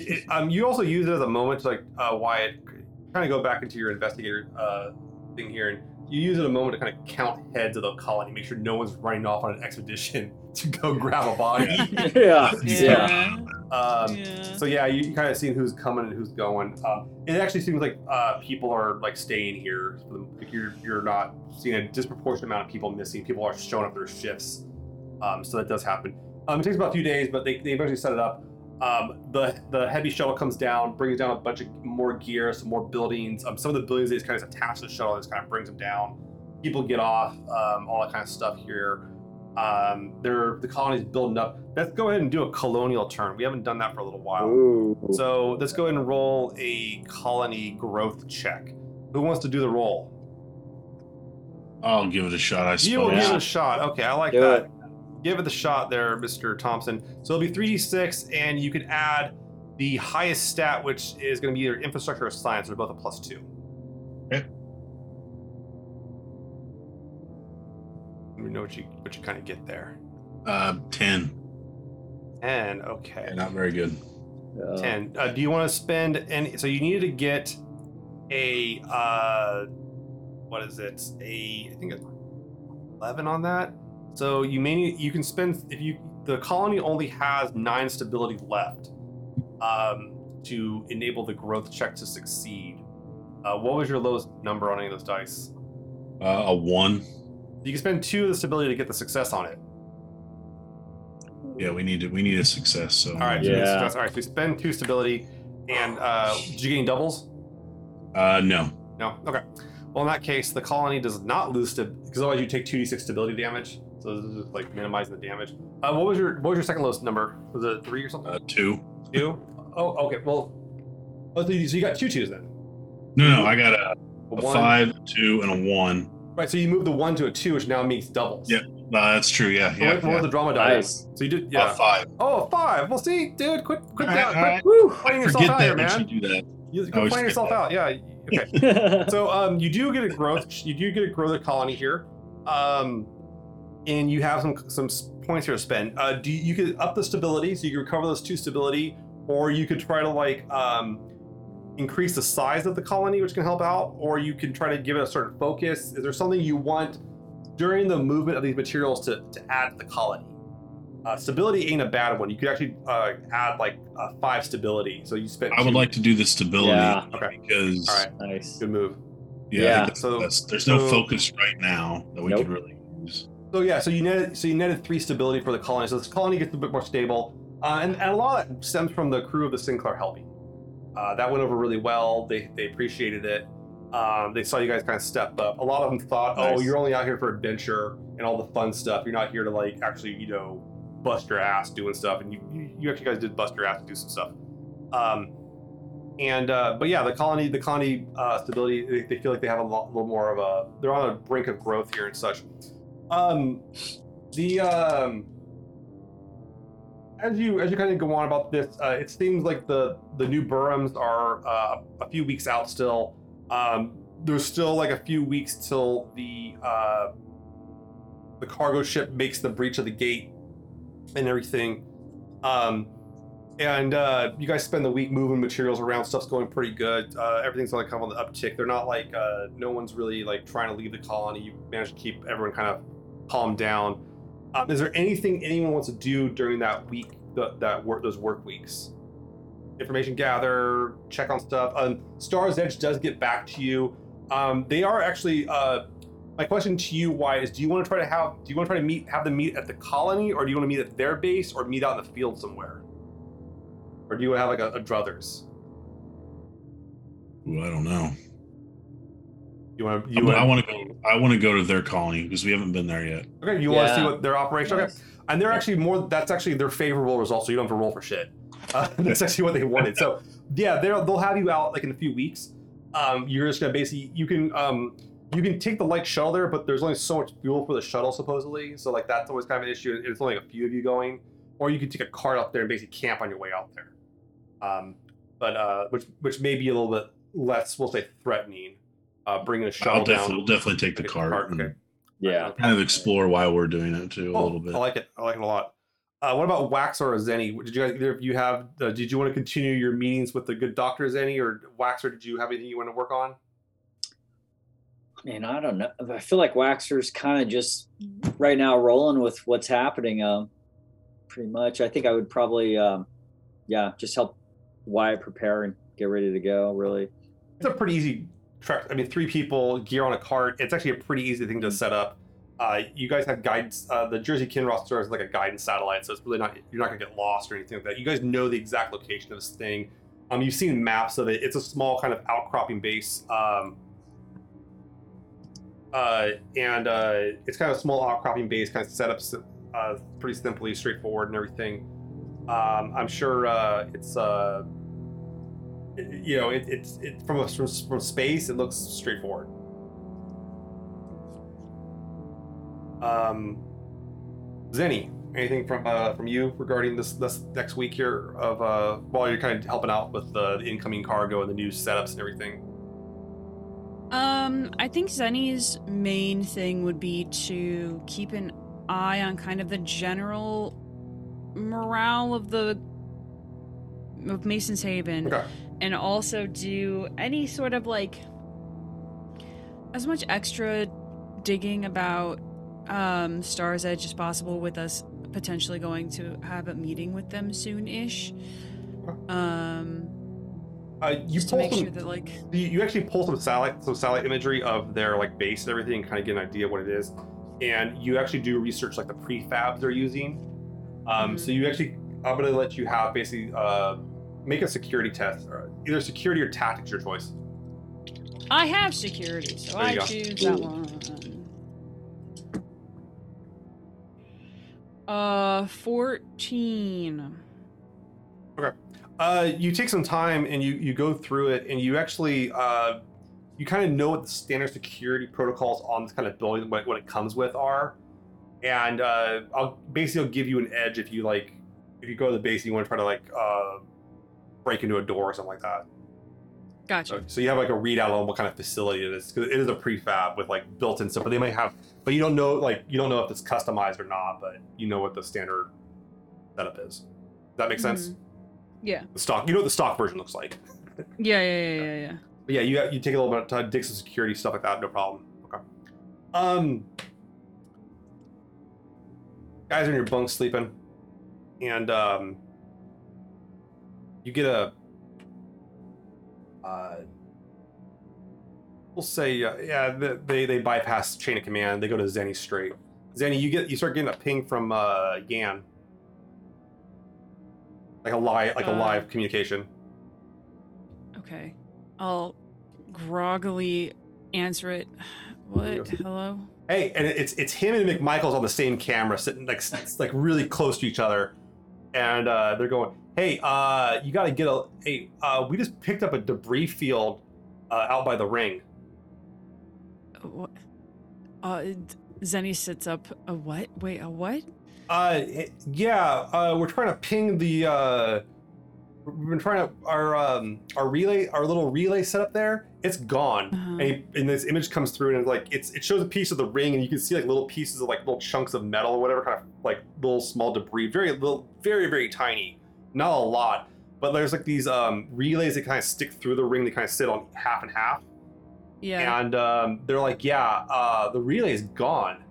it, um, you also use it as a moment to like uh, Wyatt, kind of go back into your investigator uh, thing here, and you use it a moment to kind of count heads of the colony, make sure no one's running off on an <laughs> expedition to go grab a body. <laughs> yeah. Yeah. Yeah. Um, Yeah. So yeah, you, you kind of see who's coming and who's going. Um, it actually seems like uh, people are like staying here. For the, like you're you're not seeing a disproportionate amount of people missing. People are showing up their shifts. Um, so that does happen. Um, it takes about a few days, but they, they eventually set it up. Um, the the heavy shuttle comes down, brings down a bunch of more gear, some more buildings. Um, some of the buildings they just kind of attach to the shuttle and just kind of brings them down. People get off, um, all that kind of stuff here. Um, they're the colony's building up. Let's go ahead and do a colonial turn. We haven't done that for a little while. Ooh. So let's go ahead and roll a colony growth check. Who wants to do the roll? I'll give it a shot, I You will give it a shot. Okay, I like Do that. it. Give it the shot there, Mr. Thompson. So it'll be 3d6, and you can add the highest stat, which is going to be either infrastructure or science. They're both a plus two. Okay. Let me know what you what you kind of get there. Uh, 10. And okay. Yeah, not very good. Uh, 10 uh, do you want to spend any so you needed to get a uh what is it a i think it's 11 on that so you may need you can spend if you the colony only has nine stability left um to enable the growth check to succeed uh, what was your lowest number on any of those dice Uh, a 1. You can spend two of the stability to get the success on it Yeah, we need to, we need a success. So all right so you get Yeah. success. all right so you spend two stability and uh did you get any doubles Uh, no. No. Okay. Well, in that case, the colony does not lose to because otherwise you take two d six stability damage. So this is just like minimizing the damage. Uh, what was your what was your second lowest number? Was it three or something? Uh, 2. two. Oh, okay. Well, oh, so you, so you got two twos then. No, no, I got a, A a 5, 2, and a 1. Right. So you move the one to a two, which now makes doubles. Yeah, Uh, that's true. Yeah. So Yeah. what, what yeah. the drama die? Nice. So you did. Yeah. Yeah. 5. Oh, a five. Well, see, dude, quit, quit, All down, right, quit, right. Woo. fighting yourself forget out that here, man. you do that. You, I quit always fighting yourself forget out. Yeah. Okay. <laughs> so um, you do get a growth. You do get a growth the colony here, um, and you have some some points here to spend. Uh, do you, you could up the stability, so you can recover those two stability, or you could try to like um, increase the size of the colony, which can help out, or you can try to give it a certain focus. Is there something you want during the movement of these materials to to add to the colony? Uh, stability ain't a bad one. You could actually uh, add like uh, five stability. So you spend. I would two. like to do the stability Yeah. Okay. because All right. nice. Good move. Yeah, Yeah. think that's So- the best. there's no focus right now that we Nope. could really use. So yeah, so you netted so you netted three stability for the colony. So this colony gets a bit more stable, uh, and, and a lot of that stems from the crew of the Sin Claire helping. Uh, that went over really well. They they appreciated it. Um, they saw you guys kind of step up. A lot of them thought, oh, Nice. you're only out here for adventure and all the fun stuff. You're not here to like actually, you know, bust your ass doing stuff. And you you, you actually guys did bust your ass to do some stuff. Um, and uh, but yeah, the colony the colony uh, stability they, they feel like they have a lot, little more of a they're on a brink of growth here and such. Um, the um, as you as you kind of go on about this, uh, it seems like the the new Burhams are uh, a few weeks out still. Um, there's still like a few weeks till the uh, the cargo ship makes the breach of the gate and everything. Um, and uh, you guys spend the week moving materials around. Stuff's going pretty good. Uh, everything's like kind of on the uptick. They're not like uh, no one's really like trying to leave the colony. You managed to keep everyone kind of calmed down. Um, is there anything anyone wants to do during that week, that work, those work weeks? Information gather, check on stuff. Um, Stars Edge does get back to you. Um, they are actually. Uh, my question to you, why is: Do you want to try to have? Do you want to try to meet, have them meet at the colony, or do you want to meet at their base, or meet out in the field somewhere, or do you have like a, a druthers? Ooh, I don't know. You want to? I, You want? want to go. I want to go to their colony because we haven't been there yet. Okay, you want to see Yeah. what their operation? Okay, and they're actually more. That's actually their favorable result, so you don't have to roll for shit. Uh, <laughs> that's actually what they wanted. So yeah, they'll they'll have you out like in a few weeks. Um, you're just gonna basically you can um you can take the light shuttle there, but there's only so much fuel for the shuttle supposedly. So like that's always kind of an issue. It's only like a few of you going, or you can take a cart up there and basically camp on your way out there. Um, but uh, which which may be a little bit less, we'll say, threatening. Uh, bringing a shuttle I'll definitely, down. we'll definitely take the Take the cart. cart, okay. Yeah. Kind of explore why we're doing it too a Oh, little bit. I like it. I like it a lot. Uh, what about Wax or Zeni? Did you guys either of you have? Uh, did you want to continue your meetings with the good doctor Zeni or Wax, or did you have anything you want to work on? Man, I don't know. I feel like Waxor's kind of just right now rolling with what's happening. Um, pretty much. I think I would probably, um, yeah, just help Wyatt prepare and get ready to go. Really. It's a pretty easy trek. I mean, three people, gear on a cart. It's actually a pretty easy thing to set up. Uh, you guys have guidance. Uh, the Jersey Kinross store is like a guidance satellite, so it's really not. You're not gonna get lost or anything like that. You guys know the exact location of this thing. Um, you've seen maps of it. It's a small kind of outcropping base. Um, uh, and uh, it's kind of a small outcropping base, kind of set up uh, pretty simply, straightforward, and everything. Um, I'm sure uh, it's uh, it- you know it, it's it, from, a, from from space. It looks straightforward. Um, Zeni, anything from uh, from you regarding this this next week here of uh, while you're kind of helping out with the, the incoming cargo and the new setups and everything. Um, I think Zeni's main thing would be to keep an eye on kind of the general morale of the of Mason's Haven, Okay. And also do any sort of like as much extra digging about um Star's Edge as possible with us potentially going to have a meeting with them soon-ish. Um, Uh, you pull make some, sure that like you, you actually pull some satellite some satellite imagery of their like base and everything and kind of get an idea what it is and you actually do research like the prefabs they're using um, Mhm. so you actually i'm going to let you have basically uh, make a security test or either security or tactics your choice I have security, so There you I go. choose that one. Uh, 14. uh, you take some time and you you go through it and you actually uh, you kind of know what the standard security protocols on this kind of building what, what it comes with are and uh, i'll basically I'll give you an edge if you like if you go to the base and you want to try to like uh, break into a door or something like that Gotcha. so, so you have like a readout on what kind of facility it is 'cause it is a prefab with like built-in stuff but they might have but you don't know like you don't know if it's customized or not but you know what the standard setup is does that make sense Mhm. Yeah. the stock you know what the stock version looks like <laughs> Yeah, yeah, yeah, yeah, yeah. But yeah, you you take a little bit of time, dig some security stuff like that, no problem. Okay. Um, guys are in your bunk sleeping, and um, you get a uh, we'll say uh, yeah th- they they bypass chain of command. They go to Zeni straight. Zeni, you get you start getting a ping from uh, Yan, like a live like a Uh, live communication. Okay. I'll groggily answer it. What? Hello? Hey, and it's it's him and McMichael's on the same camera, sitting like like really close to each other, and uh, they're going, "Hey, uh, you got to get a hey, uh, we just picked up a debris field uh, out by the ring. What? Uh, Zeni sits up. A what? Wait, a what? Uh, yeah, uh, we're trying to ping the. Uh, we've been trying to our um our relay our little relay setup there. It's gone. Uh-huh. And, he, and this image comes through and it's like it's it shows a piece of the ring and you can see like little pieces of like little chunks of metal or whatever kind of like little small debris, very little, very very tiny, not a lot. But there's like these um relays that kind of stick through the ring. They kind of sit on half and half. Yeah. And um, they're like, yeah, uh, the relay is gone.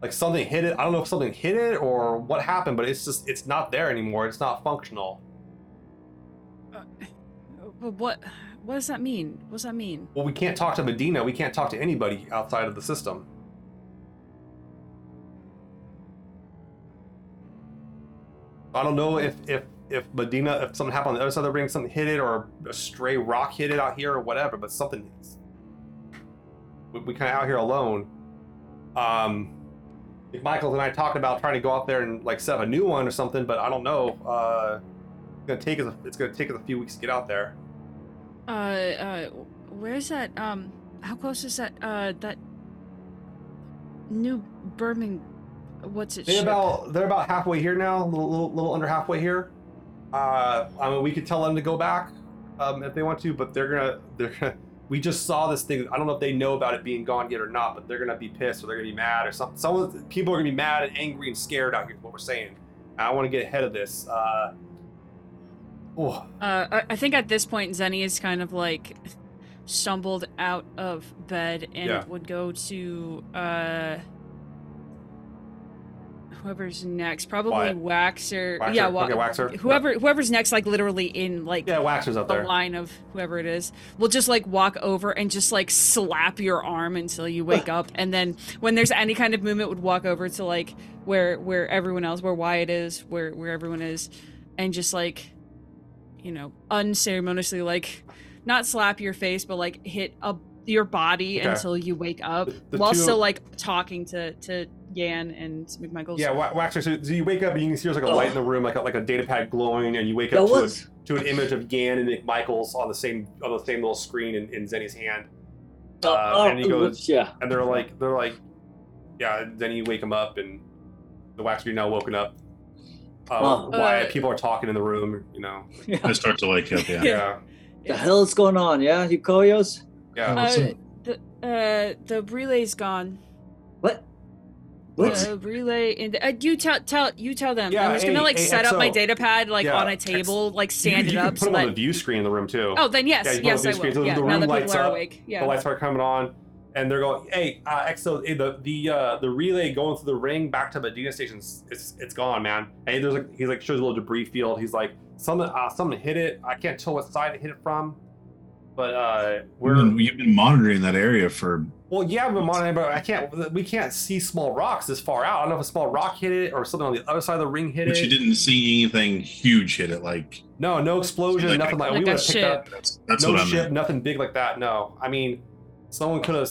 Like something hit it. I don't know if something hit it or what happened, but it's just it's not there anymore. It's not functional. But what? What does that mean? What does that mean? Well, we can't talk to Medina. We can't talk to anybody outside of the system. I don't know if if if Medina, if something happened on the other side of the ring, something hit it, or a stray rock hit it out here, or whatever. But something, we, we kind of out here alone. Um, if Michael and I talked about trying to go out there and like set up a new one or something, but I don't know. Uh, it's gonna take us. A, it's gonna take us a few weeks to get out there. Uh, uh, where's that? Um, how close is that? Uh, that New Birmingham. What's it? They're ship? about they're about halfway here now, a little, little, little under halfway here. Uh, I mean, we could tell them to go back um, if they want to, but they're gonna they're gonna. We just saw this thing. I don't know if they know about it being gone yet or not, but they're gonna be pissed or they're gonna be mad or something. Some of the people are gonna be mad and angry and scared out here. Is what we're saying. I want to get ahead of this. Uh, oh, Uh, I- I think at this point, Zeni is kind of like stumbled out of bed and Yeah. would go to uh whoever's next. Probably Wyatt. Waxor. Waxor? Yeah, Wa- Okay, Waxor. Whoever whoever's next, like literally in like yeah, Waxor's out the there. line of whoever it is will just like walk over and just like slap your arm until you wake up and then when there's any kind of movement would walk over to like where where everyone else where Wyatt is where where everyone is and just like you know unceremoniously like not slap your face but like hit a, your body Okay. until you wake up The- the while two- still like talking to to Yan and McMichaels Yeah, Wa- Waxor. So, so you wake up and you can see there's like a light in the room, like a, like a data pad glowing, and you wake up to a, to an image of Yan and McMichaels on the same on the same little screen in, in Zeni's hand. uh, Uh, oh, and he goes- yeah. and they're like they're like yeah then you wake them up and the wax be now woken up Oh. why Uh, people are talking in the room you know <laughs> yeah. I start to wake up. Yeah. yeah <laughs> The hell is going on? Yeah, you koyos? yeah uh, the uh the relay's gone What? What? What? Uh, relay and uh, you tell tell you tell them. Yeah, I'm just gonna hey, like hey, set up my data pad like Yeah, on a table, like stand you it can up put so them on the view screen in the room too Oh, then yes, Yeah, yes, on I the screen, so will. the room now that lights people are up, awake. the lights are coming on and they're going hey uh XO hey, the the uh the relay going through the ring back to medina station it's it's gone man and there's like he's like shows a little debris field he's like something uh something hit it i can't tell what side it hit it from but uh we're We're, you've been monitoring that area for Well, yeah, we're monitoring, but I can't. We can't see small rocks this far out. I don't know if a small rock hit it or something on the other side of the ring hit but it. But you didn't see anything huge hit it. Like No, no explosion, Like a- nothing like, Like we would have picked up. that's that's no what I ship, meant. nothing big like that. No, I mean, someone could have.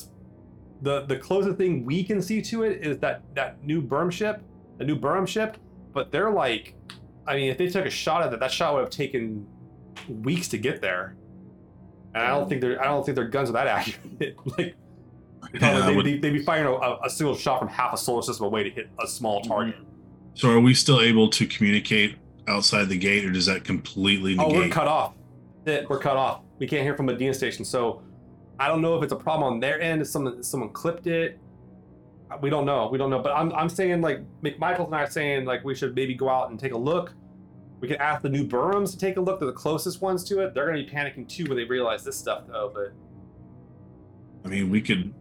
The the closest thing we can see to it is that that new berm ship, the new Burham ship. But they're like, I mean, if they took a shot at that, that shot would have taken weeks to get there. And I don't think they're. I don't think their guns are that <laughs> accurate. like. Yeah, they'd, would- be, they'd be firing a, a, a single shot from half a solar system away to hit a small mm-hmm. target. So are we still able to communicate outside the gate, or does that completely Oh, we're cut off. It, we're cut off. We can't hear from Medina Station. So I don't know if it's a problem on their end. If someone someone clipped it. We don't know. We don't know. But I'm, I'm saying like McMichaels and I are saying like we should maybe go out and take a look. We could ask the new Burhams to take a look. They're the closest ones to it. They're gonna be panicking too when they realize this stuff though. But I mean, we could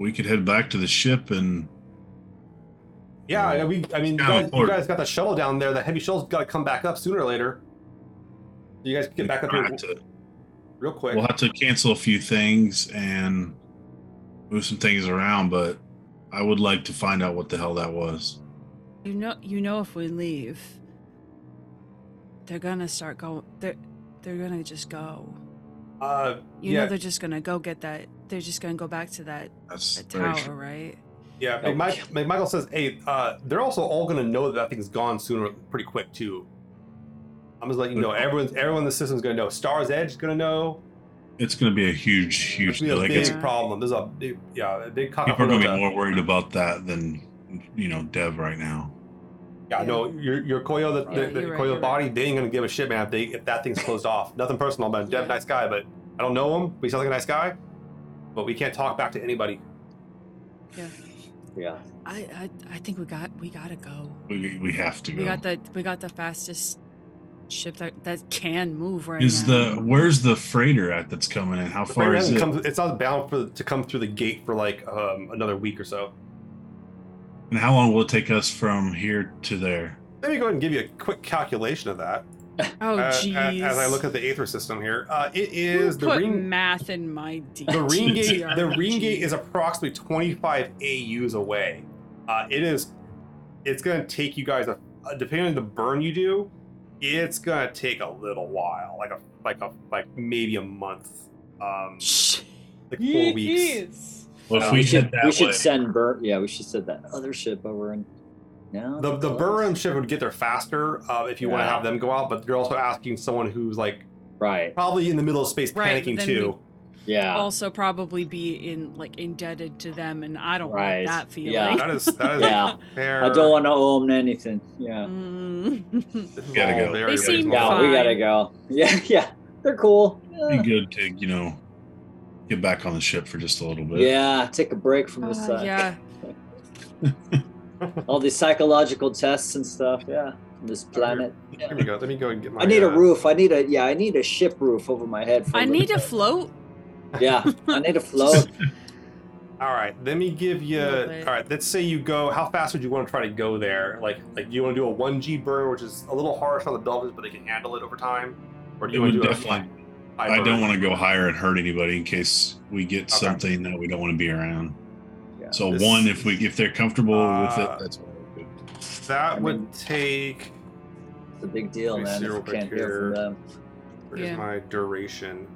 we could head back to the ship and yeah, I- we. I mean, you guys, you guys got the shuttle down there. The heavy shuttle's got to come back up sooner or later. You guys get back up here. To- real quick. We'll have to cancel a few things and move some things around, but I would like to find out what the hell that was. You know, you know, if we leave, they're gonna start going. They're they're gonna just go. uh, You yeah, know, they're just gonna go get that. They're just gonna go back to that, that tower, true. right? yeah. Oh. Mike, Michael says, "Hey, uh, they're also all gonna know that that thing's gone sooner, pretty quick too." I'm just letting you know. Everyone's everyone in the system's gonna know. Star's Edge is gonna know. It's going to be a huge, huge gonna be a Like big it's, problem. There's a big, yeah, a big people are going to be more worried about that than you know Dev right now. Yeah, no, your your Koyo, the, Yeah, the, the right, Koyo you're body, they ain't gonna give a shit, man. If they if that thing's closed off, nothing personal, man. Dev, Yeah. nice guy, but I don't know him. But he sounds like a nice guy. But we can't talk back to anybody. Yeah. Yeah. I, I I think we got we gotta go. We, we have to go. We got the we got the fastest ship that that can move right is now. the where's the freighter at that's coming in? How The far freighter is hasn't it? come- it's not bound for to come through the gate for like um, another week or so. And how long will it take us from here to there? Let me go ahead and give you a quick calculation of that. <laughs> oh uh, jeez. as I look at the Aether system here, uh, it Who is the put ring. math in my D. The ring gate, <laughs> the ring gate is approximately 25 AUs away. Uh, it is, it's gonna take you guys a, uh, depending on the burn you do, it's gonna take a little while, like a like a like maybe a month, um, like four weeks. Well, if Uh, we, should head that we should send Bur Yeah, we should send that other ship over and now The the close. ship would get there faster uh, if you want to have them go out, but you're also asking someone who's like Right. probably in the middle of space Right, panicking then too. Yeah. also probably be in like indebted to them, and I don't Right. like that feeling. Yeah. That is that is <laughs> Yeah. fair. I don't want to owe them anything. Yeah. Mm. Gotta go. <laughs> very, They seem small. Yeah, fine. we gotta go. <laughs> Yeah, yeah. They're cool. be good to you know get back on the ship for just a little bit. Yeah, take a break from the Uh, sun. yeah, All these psychological tests and stuff. Yeah. on This planet. Here we go. Let me go and get my. I need a uh, roof. I need a yeah. I need a ship roof over my head. for I the- need to float. <laughs> Yeah, I need a float. <laughs> All right, let me give you. Little All let's say you go. How fast would you want to try to go there? Like, like do you want to do a one G burn, which is a little harsh on the Belters, but they can handle it over time, or do It you want to do definitely. a high I don't want to go higher and hurt anybody in case we get Okay. something that we don't want to be around. Yeah. So This- one, if we if they're comfortable with Uh, it, that's what we'll do. That I would mean- take. It's a big deal, man. see If you can't hear here. from them. Where's Yeah. my duration?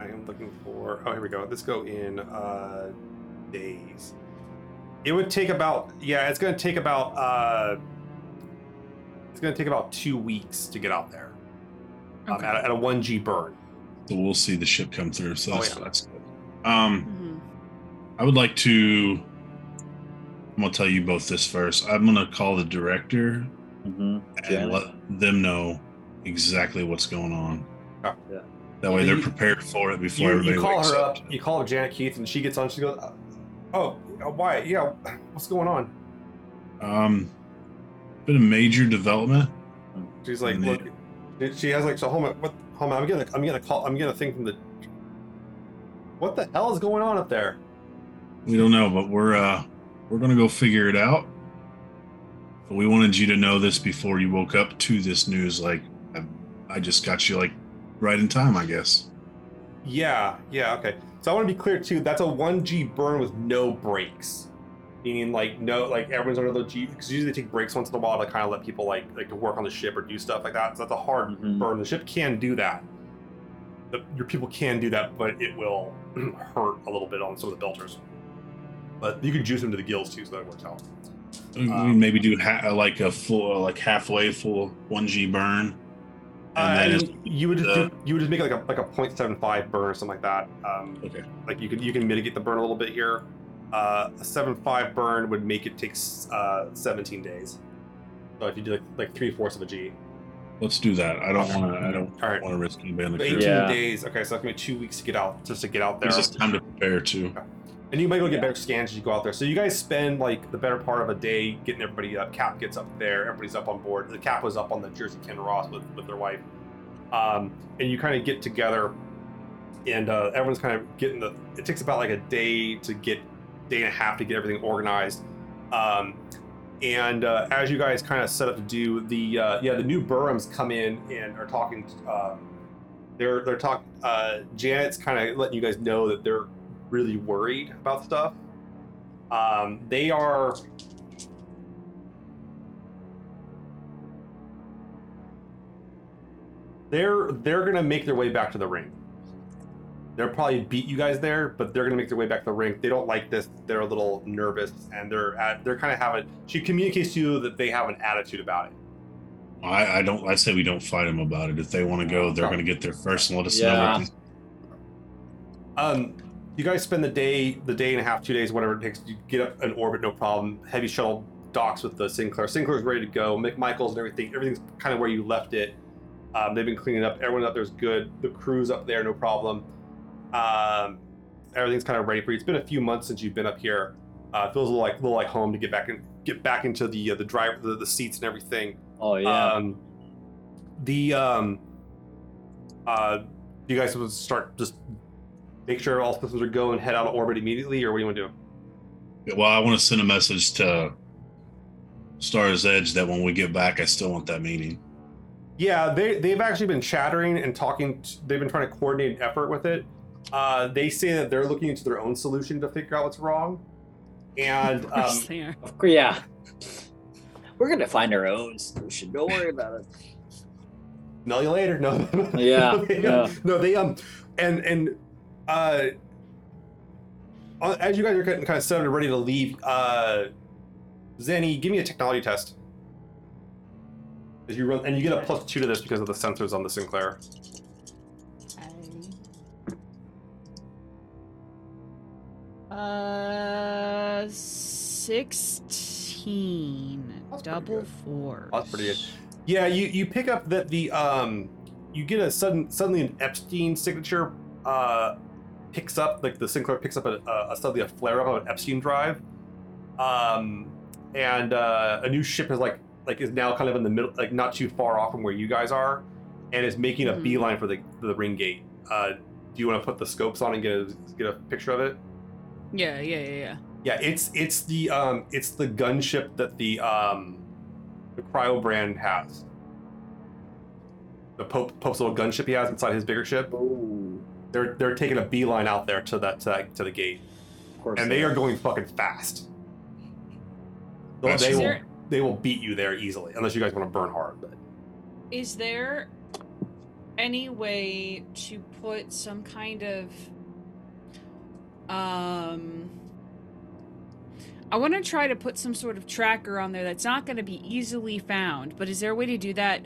I am looking for. Oh, here we go. Let's go in uh, days. It would take about. Yeah, it's going to take about. Uh, it's going to take about two weeks to get out there um, Okay. at, a, at a one G burn. So we'll see the ship come through. So Oh, that's, yeah. that's good. Um. I would like to. I'm gonna tell you both this first. I'm gonna call the director Mhm. and Janet. let them know exactly what's going on. Yeah. Yeah. That way they're prepared for it before You, everybody you call wakes her up. up. You call her Janet Keith, and she gets on. She goes, "Oh, why? Yeah, what's going on?" Um, been a major development. She's like, And "Look." She has like, "So, hold on, what? Hold on, I'm gonna, I'm gonna call, I'm gonna think from the. What the hell is going on up there?" We don't know, but we're uh we're gonna go figure it out. But we wanted you to know this before you woke up to this news. Like, I, I just got you like right in time, I guess. Yeah, yeah, okay. So I want to be clear too. That's a one G burn with no breaks, meaning like no, like everyone's under the G because usually they take breaks once in a while to kind of let people like like to work on the ship or do stuff like that. So that's a hard Mhm. burn. The ship can do that. The, your people can do that, but it will <clears throat> hurt a little bit on some of the belters. But you can juice them to the gills too, so that works out. We Um, maybe do ha- like a full, like halfway full one G burn. Uh, And I then mean, you would just the- do, you would just make like a like a 0.75 burn or something like that. Um, Okay. Like you can you can mitigate the burn a little bit here. Uh, a 7.5 burn would make it take uh, 17 days. So if you do like, like three fourths of a G, Let's do that. I don't want to. I don't All right. want to risk anybody on the 18. Yeah. days. Okay, so that's gonna be two weeks to get out just to get out there. Gives us time to prepare too. And you might go get Yeah. better scans as you go out there. So you guys spend like the better part of a day getting everybody up. Cap gets up there, everybody's up on board. The Cap was up on the Jersey Kinross with, with their wife. Um, and you kind of get together and uh, everyone's kind of getting the it takes about like a day to get day and a half to get everything organized. Um, and uh, as you guys kind of set up to do the uh, yeah the new Burhams come in and are talking um, they're they're talking. Uh, Janet's kind of letting you guys know that they're really worried about stuff. Um, they are. They're they're gonna make their way back to the ring. They'll probably beat you guys there, but they're gonna make their way back to the ring. They don't like this. They're a little nervous, and they're at, they're kind of having. She communicates to you that they have an attitude about it. I, I don't. I say we don't fight them about it. If they want to go, they're going to get there first and let us Yeah. know. Um, you guys spend the day, the day and a half, two days, whatever it takes. You get up in orbit, no problem. Heavy shuttle docks with the Sin Claire. Sinclair's ready to go. McMichaels and everything. Everything's kind of where you left it. Um, they've been cleaning up. Everyone up there's good. The crew's up there, no problem. Um, everything's kind of ready for you. It's been a few months since you've been up here. Uh, it feels a little like a little like home to get back in, get back into the uh, the drive, the, the seats and everything. Oh yeah. Um, the um, uh, you guys want to start just make sure all systems are go and head out of orbit immediately, or what do you want to do? Well, I want to send a message to Star's Edge that when we get back, I still want that meeting. Yeah, they they've actually been chattering and talking. t- they've been trying to coordinate an effort with it. Uh, they say that they're looking into their own solution to figure out what's wrong, and Of <laughs> course um, they are. Yeah. We're gonna find our own solution. Don't worry about it. Know you later. No. Yeah, <laughs> They, yeah. No, they um, and and uh, uh, as you guys are getting kind of set up and ready to leave, uh, Zeni, give me a technology test. As you run, and you get a plus two to this because of the sensors on the Sin Claire. Uh, sixteen. That's pretty Double good. four. That's pretty good. Yeah, you you pick up that the um, you get a sudden suddenly an Epstein signature uh picks up like the Sin Claire picks up a, a, a suddenly a flare up of an Epstein drive, um, and uh, a new ship is like like is now kind of in the middle, like not too far off from where you guys are, and is making a Mhm. beeline for the the ring gate. Uh, do you want to put the scopes on and get a get a picture of it? Yeah, yeah, yeah, yeah. Yeah, it's it's the um it's the gunship that the um the cryo brand has. The Pope Pope's little gunship he has inside his bigger ship. Ooh, They're they're taking a beeline out there to that to, that- to the gate, of course. and they are going fucking fast. So they will there- they will beat you there easily, unless you guys want to burn hard. But Is there any way to put some kind of um I want to try to put some sort of tracker on there that's not going to be easily found, but is there a way to do that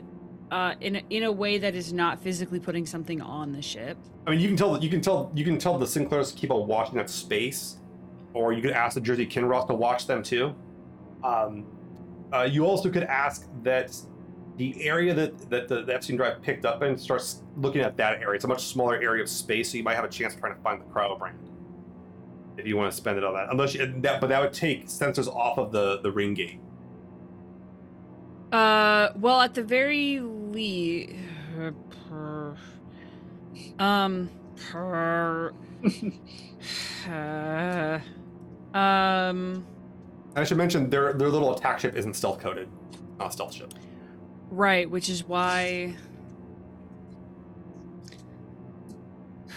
uh, in a, in a way that is not physically putting something on the ship? I mean, you can tell you can tell you can tell the Sin Claires to keep on watching that space, or you could ask the Jersey Kinross to watch them too. Um, uh, you also could ask that the area that, that the, the Epstein drive picked up and starts looking at that area. It's a much smaller area of space, so you might have a chance of trying to find the cryo brand if you want to spend it on that. Unless you, that, but that would take sensors off of the the ring gate. Uh, well, at the very least, um, per, uh, um, I should mention their their little attack ship isn't stealth coded, not a stealth ship. right, which is why.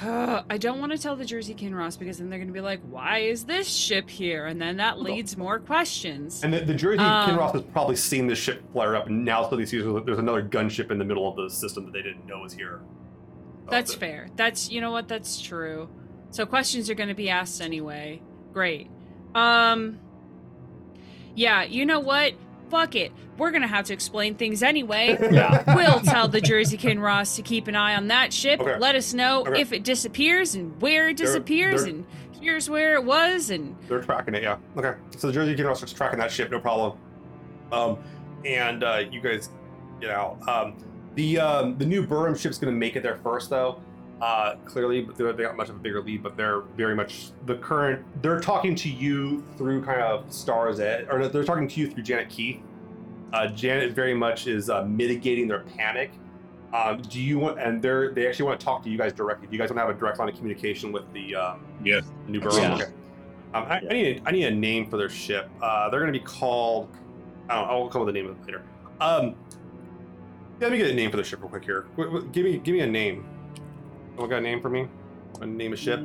<sighs> I don't want to tell the Jersey Kinross because then they're going to be like, "Why is this ship here?" And then that leads more questions. And the, the Jersey Um, Kinross has probably seen this ship flare up, and now suddenly sees there's another gunship in the middle of the system that they didn't know was here. So That's fair. That's you know what? That's true. So questions are going to be asked anyway. Great. Um. Yeah, you know what? Fuck it. We're gonna have to explain things anyway. <laughs> Yeah. we'll tell the Jersey Kinross to keep an eye on that ship. Okay. Let us know Okay. if it disappears and where it They're- disappears, they're- and here's where it was. And They're tracking it, yeah. Okay. So the Jersey Kinross is tracking that ship, no problem. Um, and uh, you guys get out. Um, the um, the new Burham ship's going to make it there first, though. Uh, clearly, they're- they got much of a bigger lead, but they're very much the current. They're talking to you through kind of Stars Edge, or they're talking to you through Janet Keith. Uh, Janet very much is uh, mitigating their panic. Um, do you want? And they're they actually want to talk to you guys directly. Do you guys want to have a direct line of communication with the um, Yeah. New Burham. Yeah. Okay. Um, I, I need a, I need a name for their ship. Uh, they're going to be called. I don't know, I'll come up with a name of it later. Um, let me get a name for the ship real quick here. Wh- wh- Give me give me a name. Someone got a name for me? A name a ship?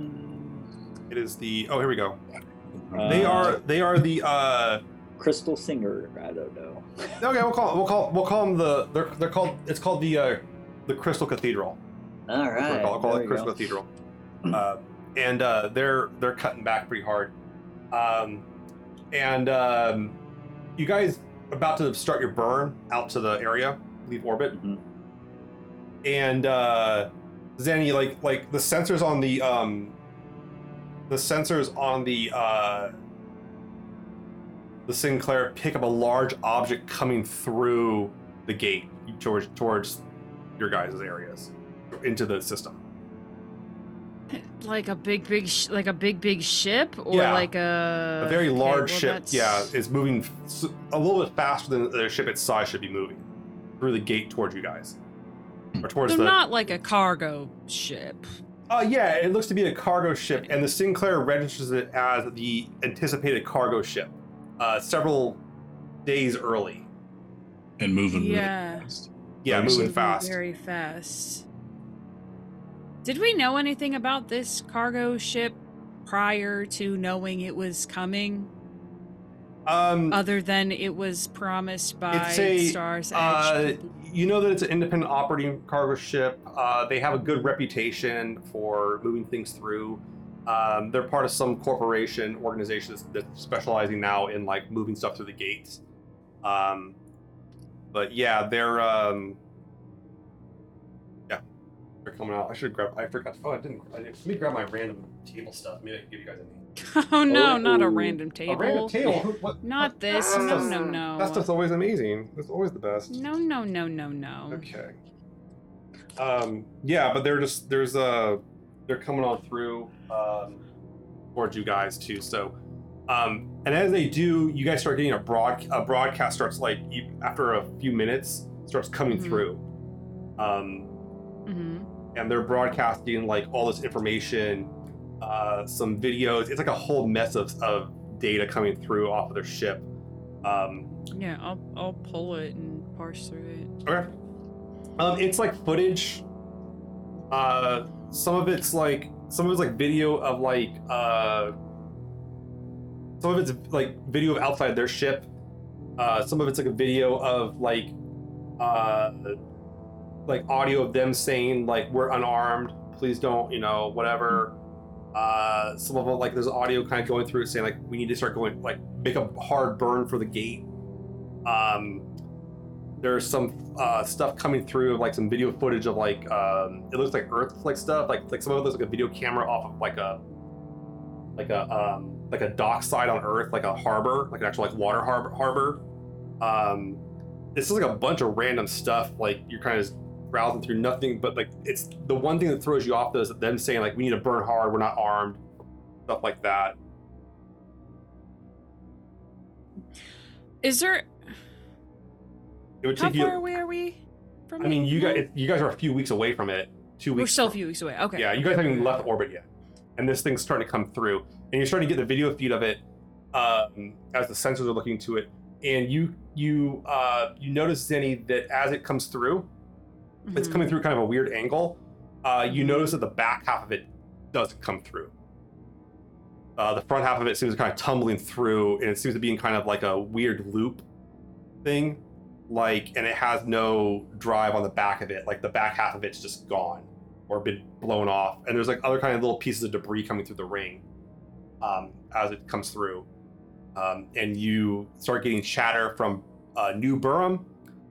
It is the. Oh, here we go. Uh, They are. They are the. uh Crystal Singer. I don't know. Okay, we'll call. We'll call. We'll call them the. They're. They're called. It's called the. uh The Crystal Cathedral. All right. I'll call, I'll call it Crystal go. Cathedral. <clears throat> Uh, and uh, they're they're cutting back pretty hard. Um, and um, you guys about to start your burn out to the area, leave orbit, Mhm. and uh, Zeni, like like the sensors on the um, the sensors on the uh, the Sin Claire pick up a large object coming through the gate towards towards your guys' areas into the system. Like a big, big, sh- like a big, big ship, or Yeah. like a a very okay, large well, ship, that's- yeah, is moving a little bit faster than the ship its size should be moving through the gate towards you guys, or towards So the. not like a cargo ship. Uh, yeah, it looks to be a cargo ship, and the Sin Claire registers it as the anticipated cargo ship, uh, several days early. and moving Yeah. really fast. Yeah, Very moving fast. Very fast. Did we know anything about this cargo ship prior to knowing it was coming, Um, other than it was promised by It's a, Stars Edge? uh, you know that it's an independent operating cargo ship. Uh, they have a good reputation for moving things through. Um, they're part of some corporation organization that's, specializing now in like moving stuff through the gates. Um, but yeah, they're um, yeah, they're coming out. I should grab. I forgot. Oh, I didn't. I didn't let me grab my random table stuff. Maybe I can give you guys a name. <laughs> oh no, not a Oh. random A table. random table. What- Not this. No, stuff's- no, no. That stuff's always amazing. It's always the best. No, no, no, no, no. Okay. Um, yeah, but they're just there's uh they're coming on through um towards you guys too. So um and as they do, you guys start getting a broad a broadcast starts like you, after a few minutes starts coming Mhm. through. Um hmm and they're broadcasting like all this information, uh some videos. It's like a whole mess of, of data coming through off of their ship. Um Yeah, I'll I'll pull it and parse through it. Okay. Um, it's like footage. Uh, some of it's like some of it's like video of like uh, some of it's like video of outside their ship. Uh, some of it's like a video of like uh, like audio of them saying like we're unarmed, please don't, you know, whatever. Uh, some of it like there's audio kind of going through saying like we need to start going like make a hard burn for the gate. Um, there's some uh, stuff coming through, of like some video footage of like um, it looks like Earth like stuff, like like some of looks like a video camera off of like a like a um, like a dock side on Earth, like a harbor, like an actual like water harbor harbor. Um, it's just like a bunch of random stuff. Like you're kind of browsing through nothing, but like it's the one thing that throws you off though is them saying like we need to burn hard, we're not armed, stuff like that. Is there It would how take you. far away are we from I mean, you now? guys you guys are a few weeks away from it. Two weeks. We're still a few weeks away. Okay. Yeah, you guys haven't even left orbit yet, and this thing's starting to come through, and you're starting to get the video feed of it um, as the sensors are looking to it, and you you uh, you notice Zeni that as it comes through, it's Mhm. coming through kind of a weird angle. Uh, you notice that the back half of it doesn't come through. Uh, the front half of it seems kind of tumbling through, and it seems to be in kind of like a weird loop thing, like, and it has no drive on the back of it. Like the back half of it's just gone or been blown off, and there's like other kind of little pieces of debris coming through the ring um, as it comes through, um, and you start getting chatter from uh, New Burham.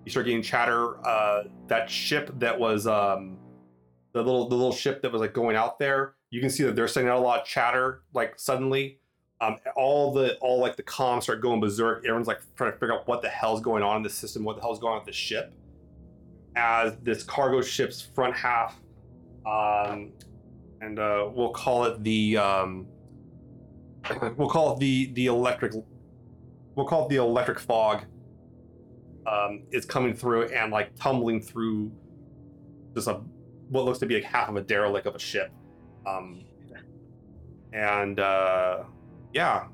You start getting chatter. Uh, that ship that was um, the little the little ship that was like going out there. You can see that they're sending out a lot of chatter. Like suddenly, um, all the all like the comms start going berserk. Everyone's like trying to figure out what the hell's going on in the system. What the hell's going on with the ship? As this cargo ship's front half, um, and uh, we'll call it the um, <coughs> we'll call it the the electric we'll call it the electric fog um, is coming through and like tumbling through just a what looks to be like half of a derelict of a ship um, and uh, yeah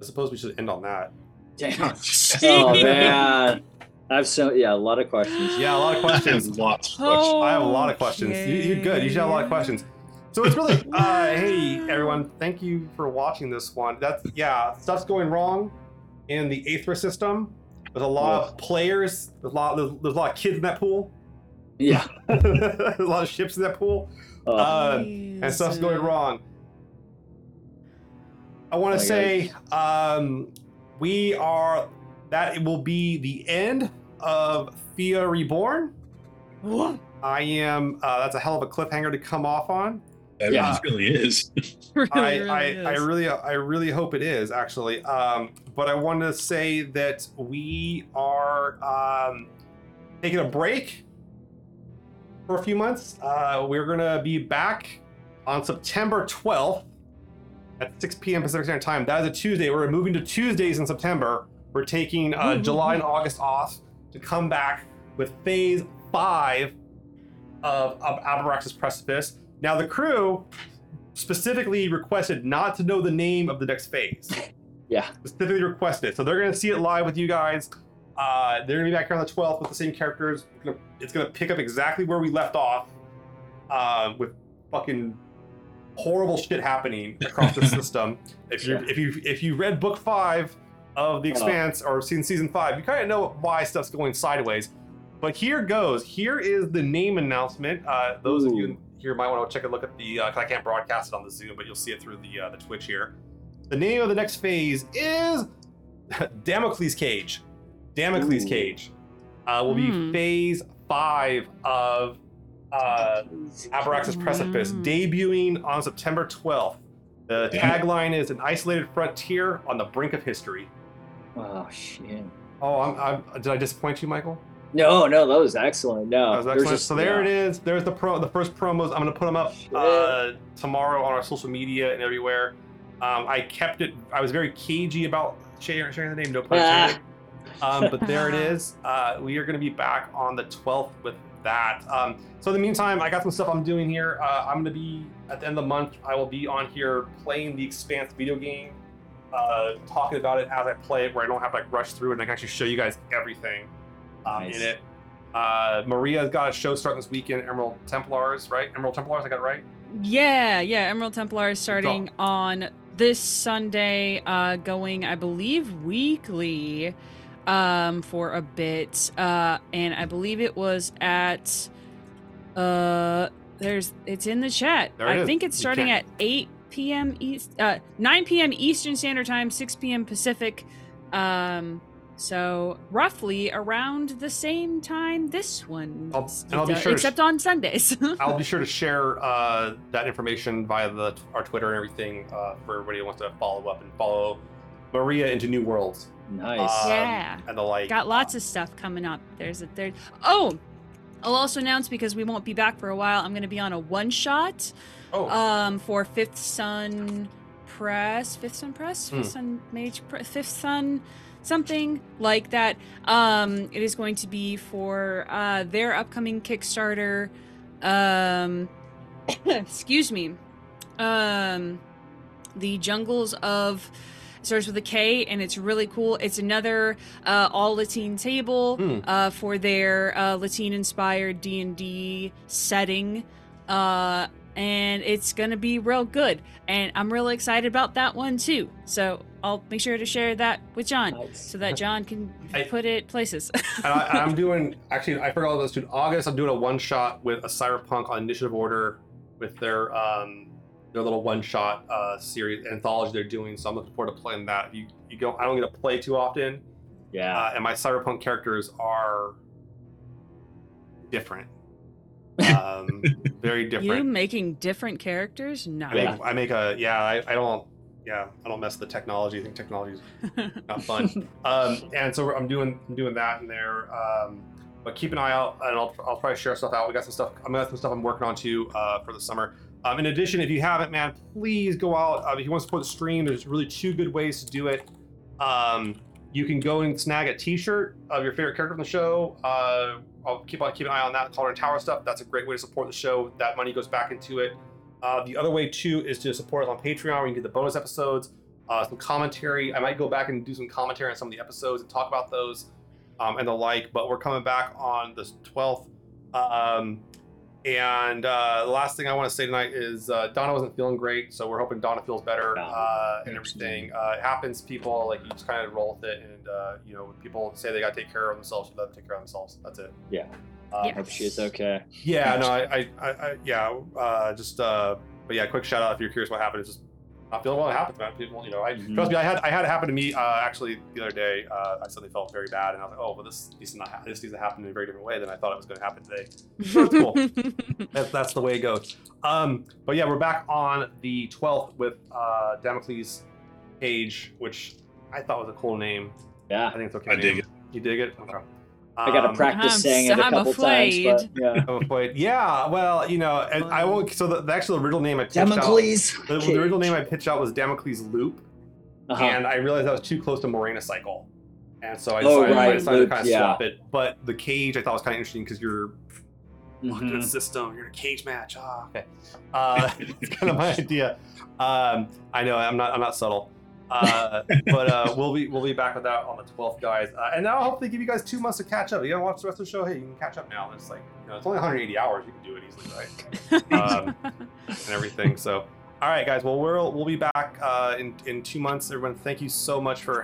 i suppose we should end on that Damn. <laughs> Oh, man. I have so yeah, a lot of questions. Yeah, a lot of questions. <laughs> Lots of Oh. I have a lot of questions. You, you're good. You should have a lot of questions. So it's really, uh, hey everyone, thank you for watching this one. That's yeah, stuff's going wrong in the Aethra system. There's a lot of players. There's a lot. There's, there's a lot of kids in that pool. Yeah. <laughs> there's a lot of ships in that pool, Oh, uh, and stuff's going wrong. I want Oh to my say um, we are. That will be the end of Theia Reborn. What? I am. Uh, that's a hell of a cliffhanger to come off on. That Yeah. really is. <laughs> <laughs> really, I, really I, is. I really, I really hope it is actually. Um, but I want to say that we are um, taking a break for a few months. Uh, we're gonna be back on September 12th at 6 p.m. Pacific Standard Time. That is a Tuesday. We're moving to Tuesdays in September. We're taking uh, Ooh. July and August off to come back with Phase Five of, of Abraxas Precipice. Now the crew specifically requested not to know the name of the next phase. <laughs> yeah. Specifically requested. So they're gonna see it live with you guys. Uh, they're gonna be back here on the 12th with the same characters. It's gonna, it's gonna pick up exactly where we left off, uh, with fucking horrible shit happening across the <laughs> system. If you Yeah. if you if you read book five of the. Expanse or seen season five, you kind of know why stuff's going sideways. But here goes. Here is the name announcement. Uh, those of you Ooh. Here might want to check a look at the. Uh, 'cause I can't broadcast it on the Zoom, but you'll see it through the uh, the Twitch here. The name of the next phase is <laughs> Damocles Cage. Damocles Ooh. Cage uh, will be Hmm. phase five of uh, Abraxas Precipice, Wow. debuting on September 12th. The tagline is an isolated frontier on the brink of history. Oh shit. Oh, I'm, I'm, did I disappoint you, Michael? No, no, that was excellent. No, That was excellent. just- so there yeah. it is. There's the pro, the first promos. I'm gonna put them up uh, tomorrow on our social media and everywhere. Um, I kept it. I was very cagey about sharing, sharing the name. No pun intended. <laughs> um, but there it <laughs> is. Uh, we are gonna be back on the 12th with that. Um, so in the meantime, I got some stuff I'm doing here. Uh, I'm gonna be at the end of the month. I will be on here playing the Expanse video game, uh, talking about it as I play it, where I don't have to like rush through it, and I can actually show you guys everything um, Nice. in it. Uh, Maria's got a show starting this weekend, Emerald Templars, right? Emerald Templars, I got it right? Yeah, yeah. Emerald Templars is starting on this Sunday, uh, going, I believe, weekly um, for a bit. Uh, and I believe it was at. Uh, there's it's in the chat. There it I is. think it's starting at 8 p.m. East, uh, 9 p.m. Eastern Standard Time, 6 p.m. Pacific. Um, so roughly around the same time this one, I'll- and I'll be sure to except on Sundays. <laughs> I'll be sure to share uh, that information via the our Twitter and everything uh, for everybody who wants to follow up and follow Maria into new worlds Nice. um, Yeah. and the like. Got lots of stuff coming up. There's a third. Oh, I'll also announce because we won't be back for a while. I'm going to be on a one shot Oh, um, for Fifth Sun Press. Fifth Sun Press. Fifth Hmm. Sun Mage. Pre- Fifth Sun. Something like that. Um, it is going to be for uh, their upcoming Kickstarter. Um, <coughs> excuse me. Um, the jungles of starts with a K and it's really cool. It's another uh, all Latin table Hmm. uh, for their uh, Latin inspired D and D setting, uh, and it's gonna be real good. And I'm really excited about that one too. So I'll make sure to share that with John Nice. so that John can I- put it places. <laughs> and I, I'm doing actually I forgot all this. Dude, August I'm doing a one shot with a Cyberpunk on Initiative Order with their um their little one shot uh series anthology they're doing. So I'm looking forward to playing that. You you go I don't get to play too often, Yeah. uh, and my Cyberpunk characters are different. Um, <laughs> very different. you different. making different characters? I No. make, I make a yeah. I, I don't yeah. I don't mess with the technology. I think technology is <laughs> not fun. um, and so I'm doing I'm doing that in there. Um, but keep an eye out, and I'll, I'll probably share stuff out. We got some stuff. I'm got some stuff I'm working on too uh, for the summer. Um, in addition, if you haven't, man, please go out. Uh, if you want to support the stream, there's really two good ways to do it. Um, you can go and snag a T-shirt of your favorite character from the show. Uh, I'll keep on keep an eye on that Cotton Bureau stuff. That's a great way to support the show. That money goes back into it. Uh, the other way too is to support us on Patreon, where you get the bonus episodes, uh, some commentary. I might go back and do some commentary on some of the episodes and talk about those. um, and the like. But we're coming back on the 12th. Um, and uh, the last thing I want to say tonight is uh, Donna wasn't feeling great, so we're hoping Donna feels better No. uh, and everything. Uh, it happens, people like you just kind of roll with it, and uh, you know when people say they got to take care of themselves, you let them take care of themselves. That's it. Yeah. Um, Yeah. Hope she's okay. yeah, no, I, I, I, I yeah, uh, just, uh, but yeah, quick shout out if you're curious what happened. It's just not feeling well. It happens, man. People, you know, I Mhm. trust me. I had, I had it happen to me uh, actually the other day. Uh, I suddenly felt very bad, and I was like, oh, well, this needs to not, ha- this needs to happen in a very different way than I thought it was going to happen today. That's cool. <laughs> That, that's the way it goes. Um, but yeah, we're back on the 12th with uh, Damocles Cage, which I thought was a cool name. Yeah. I think it's okay. I dig name. You dig it? Okay. I gotta Um, practice I'm saying it a s- I'm couple times, but yeah. I'm afraid. Yeah, well, you know, and I won't. So the, the actual original name I pitched Damocles. out, the, the original name I pitched out was Damocles Loop, Uh-huh. and I realized that was too close to Morena Cycle, and so I Oh, decided, I decided Loop, to kind of yeah. swap it. But the cage I thought was kind of interesting because you're locked in a Mhm. system, you're in a cage match. Ah, okay. Uh, <laughs> it's kind of my idea. Um, I know I'm not I'm not subtle. Uh, but uh, we'll be we'll be back with that on the 12th, guys. Uh, and I'll hopefully give you guys two months to catch up. You gotta watch the rest of the show. Hey, you can catch up now. It's like you know, it's only 180 hours. You can do it easily, right? Um, and everything. So, all right, guys. Well, we'll we'll be back uh, in in two months. Everyone, thank you so much for